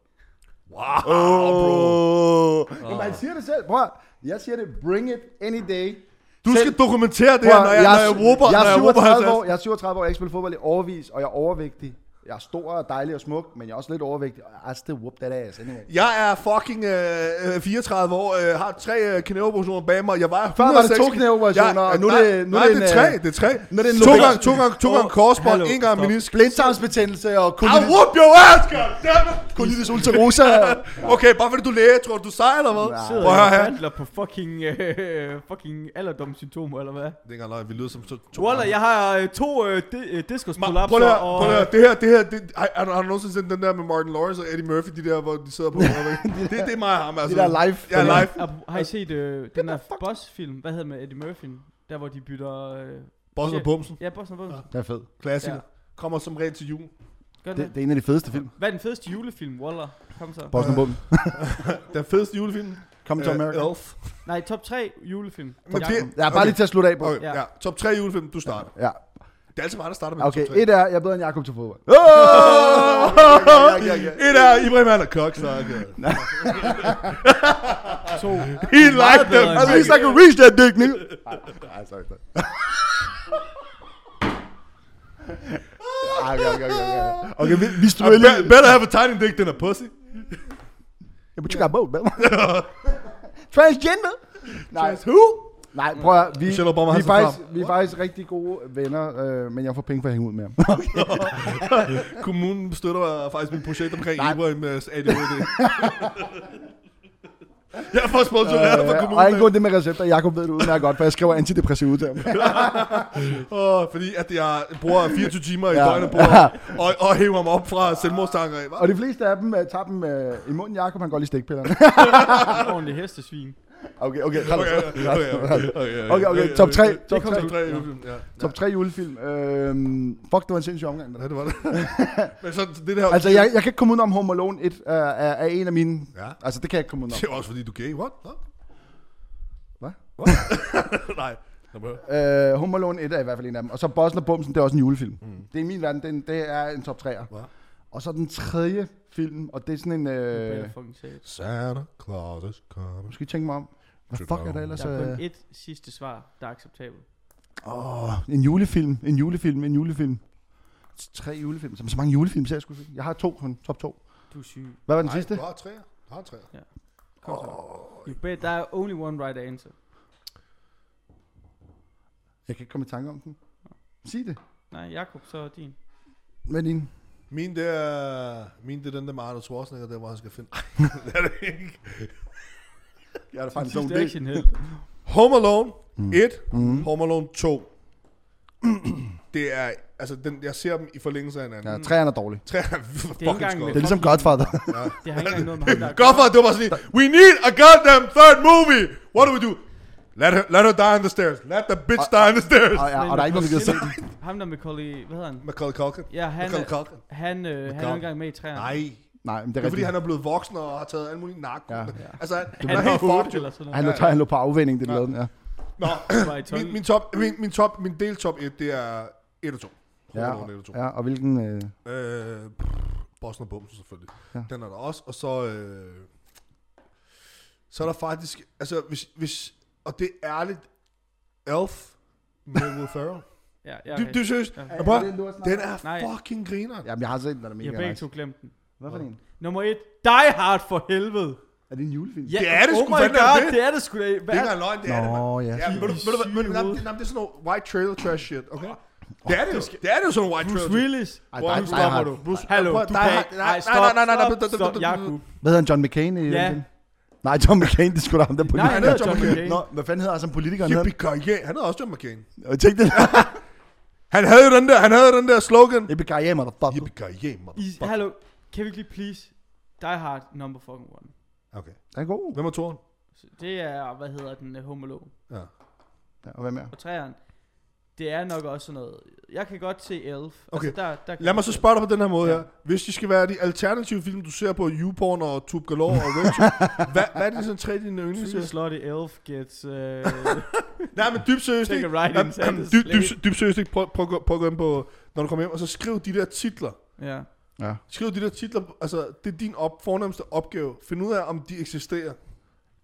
Speaker 1: Wow, bro.
Speaker 3: Oh. Jamen, han siger det selv. Prøv, at- jeg siger det, bring it any day.
Speaker 1: Du
Speaker 3: Selv-
Speaker 1: skal dokumentere det her, når jeg, når jeg råber,
Speaker 3: jeg, er
Speaker 1: jeg
Speaker 3: 37
Speaker 1: hans
Speaker 3: år, jeg er 37 år, jeg har ikke spillet fodbold i overvis, og jeg er overvægtig. Jeg er stor og dejlig og smuk, men jeg er også lidt overvægtig. I still whoop that ass anyway.
Speaker 1: Jeg er fucking øh, øh, 34 år, øh, har tre øh, knæoperationer bag mig. Jeg var
Speaker 3: Før var det
Speaker 1: 106
Speaker 3: to knæoperationer, og nu er
Speaker 1: nej,
Speaker 3: det- nu er
Speaker 1: nej,
Speaker 3: det
Speaker 1: det
Speaker 3: en,
Speaker 1: er tre,
Speaker 3: øh,
Speaker 1: det er tre.
Speaker 3: nu er det en
Speaker 1: to gange, to gange, to gange
Speaker 2: Åh,
Speaker 1: korsbånd, en gang menisk.
Speaker 3: Blindtarmsbetændelse og
Speaker 1: I
Speaker 3: colitis,
Speaker 1: whoop your ass, goddammit!
Speaker 3: colitis ulcerosa. [laughs]
Speaker 1: Okay, bare fordi du læge, tror du, du er sej, eller hvad?
Speaker 3: Nej.
Speaker 2: Sidder jeg handler på fucking, øh, [laughs] fucking alderdomssymptomer, eller hvad?
Speaker 1: Det er ikke engang vi lyder som to...
Speaker 2: Wallah, jeg har øh, to øh, di- øh,
Speaker 1: Ma-
Speaker 2: diskusprolapser,
Speaker 1: Prøv lige at-
Speaker 2: og...
Speaker 1: prøv lige at- det her, det her, det, har, har, du- har nogensinde set den der med Martin Lawrence og Eddie Murphy, de der, hvor de sidder på? [laughs] det, det er mig og ham, altså.
Speaker 3: Det der live.
Speaker 1: Ja, live.
Speaker 2: Ap- Har I set øh, den der Boss-film? Hvad hedder den med Eddie Murphy? Der hvor de bytter... Øh,
Speaker 1: Bossen og Bumsen.
Speaker 2: ja, Boss og Bumsen.
Speaker 3: Det er fedt.
Speaker 1: Klassiker. kommer som regel til jul.
Speaker 2: Gør det,
Speaker 3: Det, det er en af de fedeste film.
Speaker 2: Hvad er den fedeste julefilm, Waller? Kom så.
Speaker 3: Boston Bum. [laughs]
Speaker 1: Den fedeste julefilm.
Speaker 3: Come to
Speaker 1: øh,
Speaker 3: America.
Speaker 1: Elf.
Speaker 2: Nej, top 3 julefilm.
Speaker 1: Men det-
Speaker 3: Ja, bare
Speaker 1: Okay.
Speaker 3: lige til at slutte af på.
Speaker 1: Okay,
Speaker 2: Ja.
Speaker 1: ja. Top 3 julefilm, du starter.
Speaker 3: Ja.
Speaker 1: Det er altid mig, der starter med
Speaker 3: Okay,
Speaker 1: top 3.
Speaker 3: et er, jeg er bedre end Jakob til fodbold.
Speaker 1: Oh!
Speaker 3: Ja, ja, ja.
Speaker 1: Et er Ibrahim er koksakker.
Speaker 2: To.
Speaker 1: He like
Speaker 2: bedre
Speaker 1: them.
Speaker 3: At least I can reach that dick, nigga. Nej, sorry, sorry. Ej, okay, okay, okay, okay. Okay, vi, vi
Speaker 1: I be-
Speaker 3: lige.
Speaker 1: better have a tiny dick than a pussy.
Speaker 3: Yeah, but you got both, man. [laughs] Transgender? Nej,
Speaker 1: Who?
Speaker 3: Nej, prøv at vi, vi, er faktisk, vi er faktisk rigtig gode venner, øh, men jeg får penge for at hænge ud med ham. [laughs]
Speaker 1: Kommunen støtter faktisk mit projekt omkring
Speaker 3: Nej.
Speaker 1: Ibrahim med ADHD. jeg får sponsoreret fra
Speaker 3: Øh,
Speaker 1: kommunen.
Speaker 3: og angående det med recepter, Jakob ved det udmærket godt, for jeg skriver antidepressiv ud til [laughs] ham.
Speaker 1: Åh, fordi at jeg bruger 24 timer i
Speaker 3: Ja.
Speaker 1: døgnet på at [laughs] og, og hæve ham op fra selvmordstanker. hva'?
Speaker 3: Og de fleste af dem uh, tager dem uh, i munden. Jakob, han går lige stikpillerne.
Speaker 2: Ordentlig hestesvin.
Speaker 3: Okay, okay.
Speaker 1: Okay, okay, okay, okay, okay,
Speaker 3: Okay, okay, top tre, top
Speaker 1: Top
Speaker 3: tre.
Speaker 1: 3 julefilm, ja.
Speaker 3: Top 3 julefilm. Øhm, fuck, det var en sindssyg omgang.
Speaker 1: Ja, det var det. [laughs] Men så det der...
Speaker 3: Altså, jeg, jeg kan ikke komme ud om Home Alone 1 er, er, en af mine...
Speaker 1: Ja.
Speaker 3: Altså, det kan jeg ikke komme ud
Speaker 1: Det er også fordi, du gay. What?
Speaker 3: Hvad? [laughs]
Speaker 1: Nej. Men-
Speaker 3: om. Øh, Home Alone 1 er i hvert fald en af dem. Og så Bossen og Bumsen, det er også en julefilm. Mm. Det er i min verden, det er en, det er en top 3'er.
Speaker 1: Hva?
Speaker 3: Og så den tredje film, og det er sådan en...
Speaker 2: Øh.
Speaker 1: Santa Claus is coming.
Speaker 3: skal I tænke mig om. Hvad fuck er der ellers?
Speaker 2: Der er kun et sidste svar, der er acceptabelt.
Speaker 3: Åh, en julefilm, en julefilm, en julefilm. Tre julefilm. Så, så mange julefilm ser jeg sgu ikke. Jeg har to, kun top to.
Speaker 2: Du er syg.
Speaker 3: Hvad var den
Speaker 1: Nej,
Speaker 3: sidste?
Speaker 1: du har tre. Du har tre.
Speaker 2: Kom så. You bet, der er only one right answer.
Speaker 3: Jeg kan ikke komme i tanke om den. Sig det.
Speaker 2: Nej, Jakob, så er din.
Speaker 3: Hvad er din?
Speaker 1: Min, det er, min, det er den der med Arnold Schwarzenegger, der hvor han skal finde... [laughs] det er det ikke.
Speaker 3: Jeg er da
Speaker 2: Din sidste actionhelt.
Speaker 1: Home Alone 1,
Speaker 3: Mm.
Speaker 1: Home Alone 2. [clears throat] det er, altså, den, jeg ser dem i forlængelse af hinanden.
Speaker 3: Ja, træerne er dårlige. [laughs]
Speaker 1: Tre er fucking
Speaker 2: engang
Speaker 3: Det er ligesom Godfather. [laughs]
Speaker 2: Det har ikke engang noget med ham, der er
Speaker 1: at det var sådan We need a goddamn third movie! What do we do? Let her, let her die on the stairs. Let the bitch die on the stairs.
Speaker 3: og, ja, og der er ikke nogen, der gider se den.
Speaker 2: Ham der Macaulay, hvad hedder han?
Speaker 1: Macaulay Culkin.
Speaker 2: Ja, han,
Speaker 1: Macaulay Culkin.
Speaker 2: han, øh, han er engang med i træerne.
Speaker 1: Nej.
Speaker 3: Nej, men det
Speaker 1: Det
Speaker 3: er
Speaker 1: er fordi, han er blevet voksen og har taget alle mulige narko.
Speaker 3: Ja.
Speaker 1: Ja. Altså, han, han
Speaker 2: Han
Speaker 1: er
Speaker 2: er
Speaker 1: helt fucked.
Speaker 2: eller sådan
Speaker 3: Han
Speaker 2: noget.
Speaker 3: lå, han lå på afvænding, det ja. lavede den, ja.
Speaker 1: Nå,
Speaker 2: Var i [clears throat] tolv.
Speaker 1: min, min, top, min, min, top, min del top 1, det er 1 og 2.
Speaker 3: Ja,
Speaker 1: Alone 1 og 2.
Speaker 3: ja og hvilken... Øh,
Speaker 1: Øh, Boston og Bumsen selvfølgelig.
Speaker 3: Ja.
Speaker 1: Ja. Den er der også. Og så, øh, så er der faktisk, altså hvis, hvis og det er ærligt, Elf med Will Ferrell.
Speaker 2: Ja, ja,
Speaker 1: Du, du synes,
Speaker 2: Ja.
Speaker 1: ja. prøv,
Speaker 3: den,
Speaker 1: er fucking griner.
Speaker 3: Jamen, jeg har set den, der er
Speaker 2: Jeg
Speaker 3: mega
Speaker 2: har begge
Speaker 3: nice.
Speaker 2: to glemt den.
Speaker 3: Hvad for en?
Speaker 2: Nummer et. Die Hard for helvede.
Speaker 3: Er det en julefilm?
Speaker 2: Ja,
Speaker 1: Det er det
Speaker 2: oh
Speaker 1: sgu
Speaker 2: my god,
Speaker 1: det?
Speaker 2: det er det sgu da.
Speaker 1: Det er ikke løgn, det er det.
Speaker 3: Nå, ja.
Speaker 1: Ja, men, det er sådan noget white trailer trash shit, okay? Det er det jo. Det er det jo sådan white
Speaker 2: Bruce
Speaker 1: trailer.
Speaker 2: Willis.
Speaker 3: Ej, der,
Speaker 1: stopper du. Bruce,
Speaker 2: Hallo, du
Speaker 1: der
Speaker 2: kan ikke.
Speaker 1: nej,
Speaker 2: Ej,
Speaker 1: nej, nej, nej, nej,
Speaker 2: stop,
Speaker 1: nej, nej, nej.
Speaker 3: Hvad hedder han, John McCain i
Speaker 2: Ja.
Speaker 3: Nej, John McCain, det skulle da ham der
Speaker 2: Nej,
Speaker 3: politiker.
Speaker 2: han
Speaker 1: er
Speaker 2: hedder
Speaker 1: John McCain.
Speaker 3: Nå, hvad fanden hedder han som politiker? Han hedder?
Speaker 1: Yippee Han hedder også John McCain.
Speaker 3: Og tænk det.
Speaker 1: Han havde jo den der, han havde den der slogan.
Speaker 3: Yippee motherfucker.
Speaker 1: Yippee
Speaker 2: I,
Speaker 1: motherfucker.
Speaker 2: hallo, kan vi ikke lige please? Die Hard number fucking one.
Speaker 1: Okay.
Speaker 3: Den er god.
Speaker 1: Hvem er toren?
Speaker 2: Så Det er, hvad hedder den, uh, Home Alone.
Speaker 1: Ja.
Speaker 3: Ja, og hvad mere?
Speaker 2: Og træerne, det er nok også sådan noget. Jeg kan godt se Elf.
Speaker 1: Okay.
Speaker 2: Altså, der, der kan
Speaker 1: Lad mig så spørge dig på den her måde
Speaker 2: Ja.
Speaker 1: her. Hvis de skal være de alternative film, du ser på YouPorn og Tube Galore og RedTube, [laughs] hvad, hvad er de sådan tre dine
Speaker 2: True
Speaker 1: yndlings?
Speaker 2: Slutty Elf gets... Uh, [laughs]
Speaker 1: Nej, men dybt seriøst
Speaker 2: Take
Speaker 1: ikke.
Speaker 2: a right
Speaker 1: Jamen,
Speaker 2: in
Speaker 1: dybt,
Speaker 2: sleigh.
Speaker 1: dybt, dybt seriøst ikke. Prøv, prøv, at gå- prøv at gå ind på, når du kommer hjem, og så skriv de der titler.
Speaker 2: ja.
Speaker 3: Ja.
Speaker 1: Skriv de der titler, altså det er din op, fornemmeste opgave. Find ud af, om de eksisterer.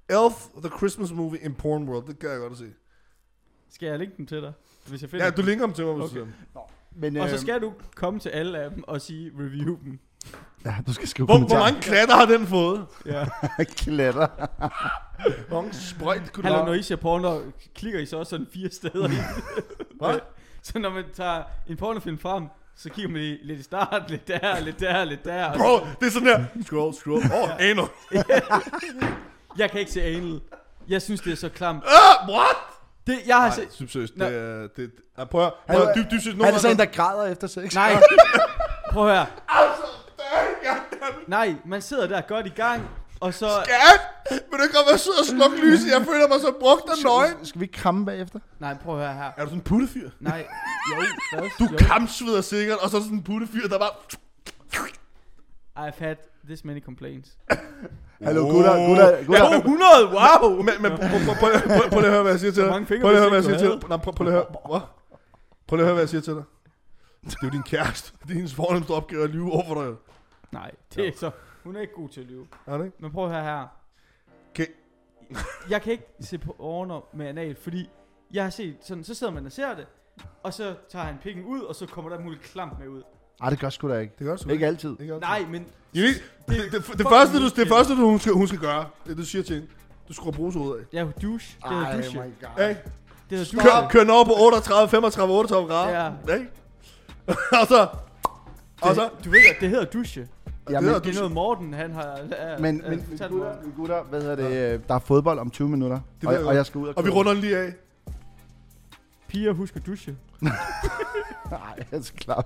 Speaker 1: Elf, The Christmas Movie in Porn World, det kan jeg godt se.
Speaker 2: Skal jeg linke dem til dig? Hvis jeg finder
Speaker 1: Ja, du linker dem til mig, hvis
Speaker 2: Okay.
Speaker 1: du
Speaker 3: Men,
Speaker 2: dem. Og så
Speaker 3: øh,
Speaker 2: skal du komme til alle af dem og sige review dem.
Speaker 3: Ja, du skal skrive
Speaker 1: hvor, hvor
Speaker 3: kommentarer.
Speaker 1: mange klatter har den fået?
Speaker 2: Ja. [laughs]
Speaker 3: klatter. [laughs]
Speaker 1: Hvor mange sprøjt kunne
Speaker 2: Hallo,
Speaker 1: du
Speaker 2: når I ser porno, klikker I så også sådan fire steder i.
Speaker 1: Hvad? [laughs]
Speaker 2: Så når man tager en pornofilm frem, så kigger man lige lidt i start, lidt der, lidt der, lidt der. og
Speaker 1: Bro, det er sådan her. Scroll, scroll. Åh, oh, anal. [laughs]
Speaker 2: Jeg kan ikke se anal. Jeg synes, det er så klamt.
Speaker 1: Ah, what?
Speaker 2: Det, jeg har set...
Speaker 1: synes seriøst,
Speaker 2: Nå.
Speaker 1: det er... Det, det, ah, prøv at
Speaker 3: Han
Speaker 1: prøv at dybt, dybt, dybt,
Speaker 3: Han er sådan en, der græder efter sex.
Speaker 2: Nej. [laughs] Prøv at høre. Nej, man sidder der godt i gang, og så...
Speaker 1: Skat! Vil du ikke godt være sød og slukke [laughs] lyset? Jeg føler mig så brugt og nøgen.
Speaker 3: Skal, vi ikke kramme bagefter?
Speaker 2: Nej, prøv at høre her.
Speaker 1: Er du sådan en puttefyr?
Speaker 2: Nej, jo, [laughs] hvad?
Speaker 1: Du
Speaker 2: jo.
Speaker 1: kampsveder sikkert, og så er du sådan en puttefyr, der bare...
Speaker 2: I've had this many complaints. [laughs]
Speaker 3: Hallo, gutter, gutter, gutter.
Speaker 2: 200, wow!
Speaker 1: Men, men prøv, prøv, prøv, prøv, prøv lige at høre, hvad jeg siger til dig. Prøv lige at høre, hvad jeg siger til dig. Nej, prøv, prøv lige at høre. Hvad? Prøv lige at høre, hvad jeg siger til dig. Det er jo din kæreste. Det er hendes fornemmeste opgave at lyve over for dig.
Speaker 2: Nej, det er så... Hun er ikke god til at lyve.
Speaker 1: Er det ikke?
Speaker 2: Men prøv at høre her.
Speaker 1: Okay.
Speaker 2: Jeg kan ikke se på orner med anal, fordi jeg har set sådan, så sidder man og ser det, og så tager han pikken ud, og så kommer der muligt klamt med ud.
Speaker 3: Ej, det gør sgu da ikke.
Speaker 1: Det gør du
Speaker 3: Ikke altid.
Speaker 1: Ikke altid.
Speaker 2: Nej, men
Speaker 1: Det, det, det, det, det, første, du, det første, du, hun, skal, hun skal gøre, det er, du siger til hende. Du skruer bruset af.
Speaker 2: jeg er jo douche. Det hedder douche.
Speaker 3: god.
Speaker 1: Hey,
Speaker 2: Det hedder douche.
Speaker 1: kør, kør den over på 38, 35, 38 grader.
Speaker 2: Ja.
Speaker 1: Hey. [laughs] og så... Og så...
Speaker 2: Det, du ved, at det hedder douche.
Speaker 3: Ja,
Speaker 1: det
Speaker 3: men,
Speaker 2: Det er noget Morten, han har... er,
Speaker 3: men, men, gutter,
Speaker 2: mig.
Speaker 3: gutter, hvad hedder det? øh, Der er fodbold om 20 minutter,
Speaker 1: Det
Speaker 3: og, og jeg skal ud og
Speaker 1: Og vi runder den lige af. [laughs]
Speaker 2: Piger husker douche.
Speaker 3: Nej, [laughs] jeg skal klare.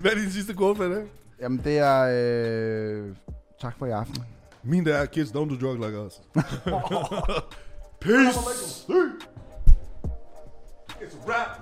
Speaker 1: Hvad er din sidste quote for i dag?
Speaker 3: Jamen, det er... Øh, tak for i aften.
Speaker 1: Min der er, kids don't do drugs like us. [laughs] Peace. It's a wrap.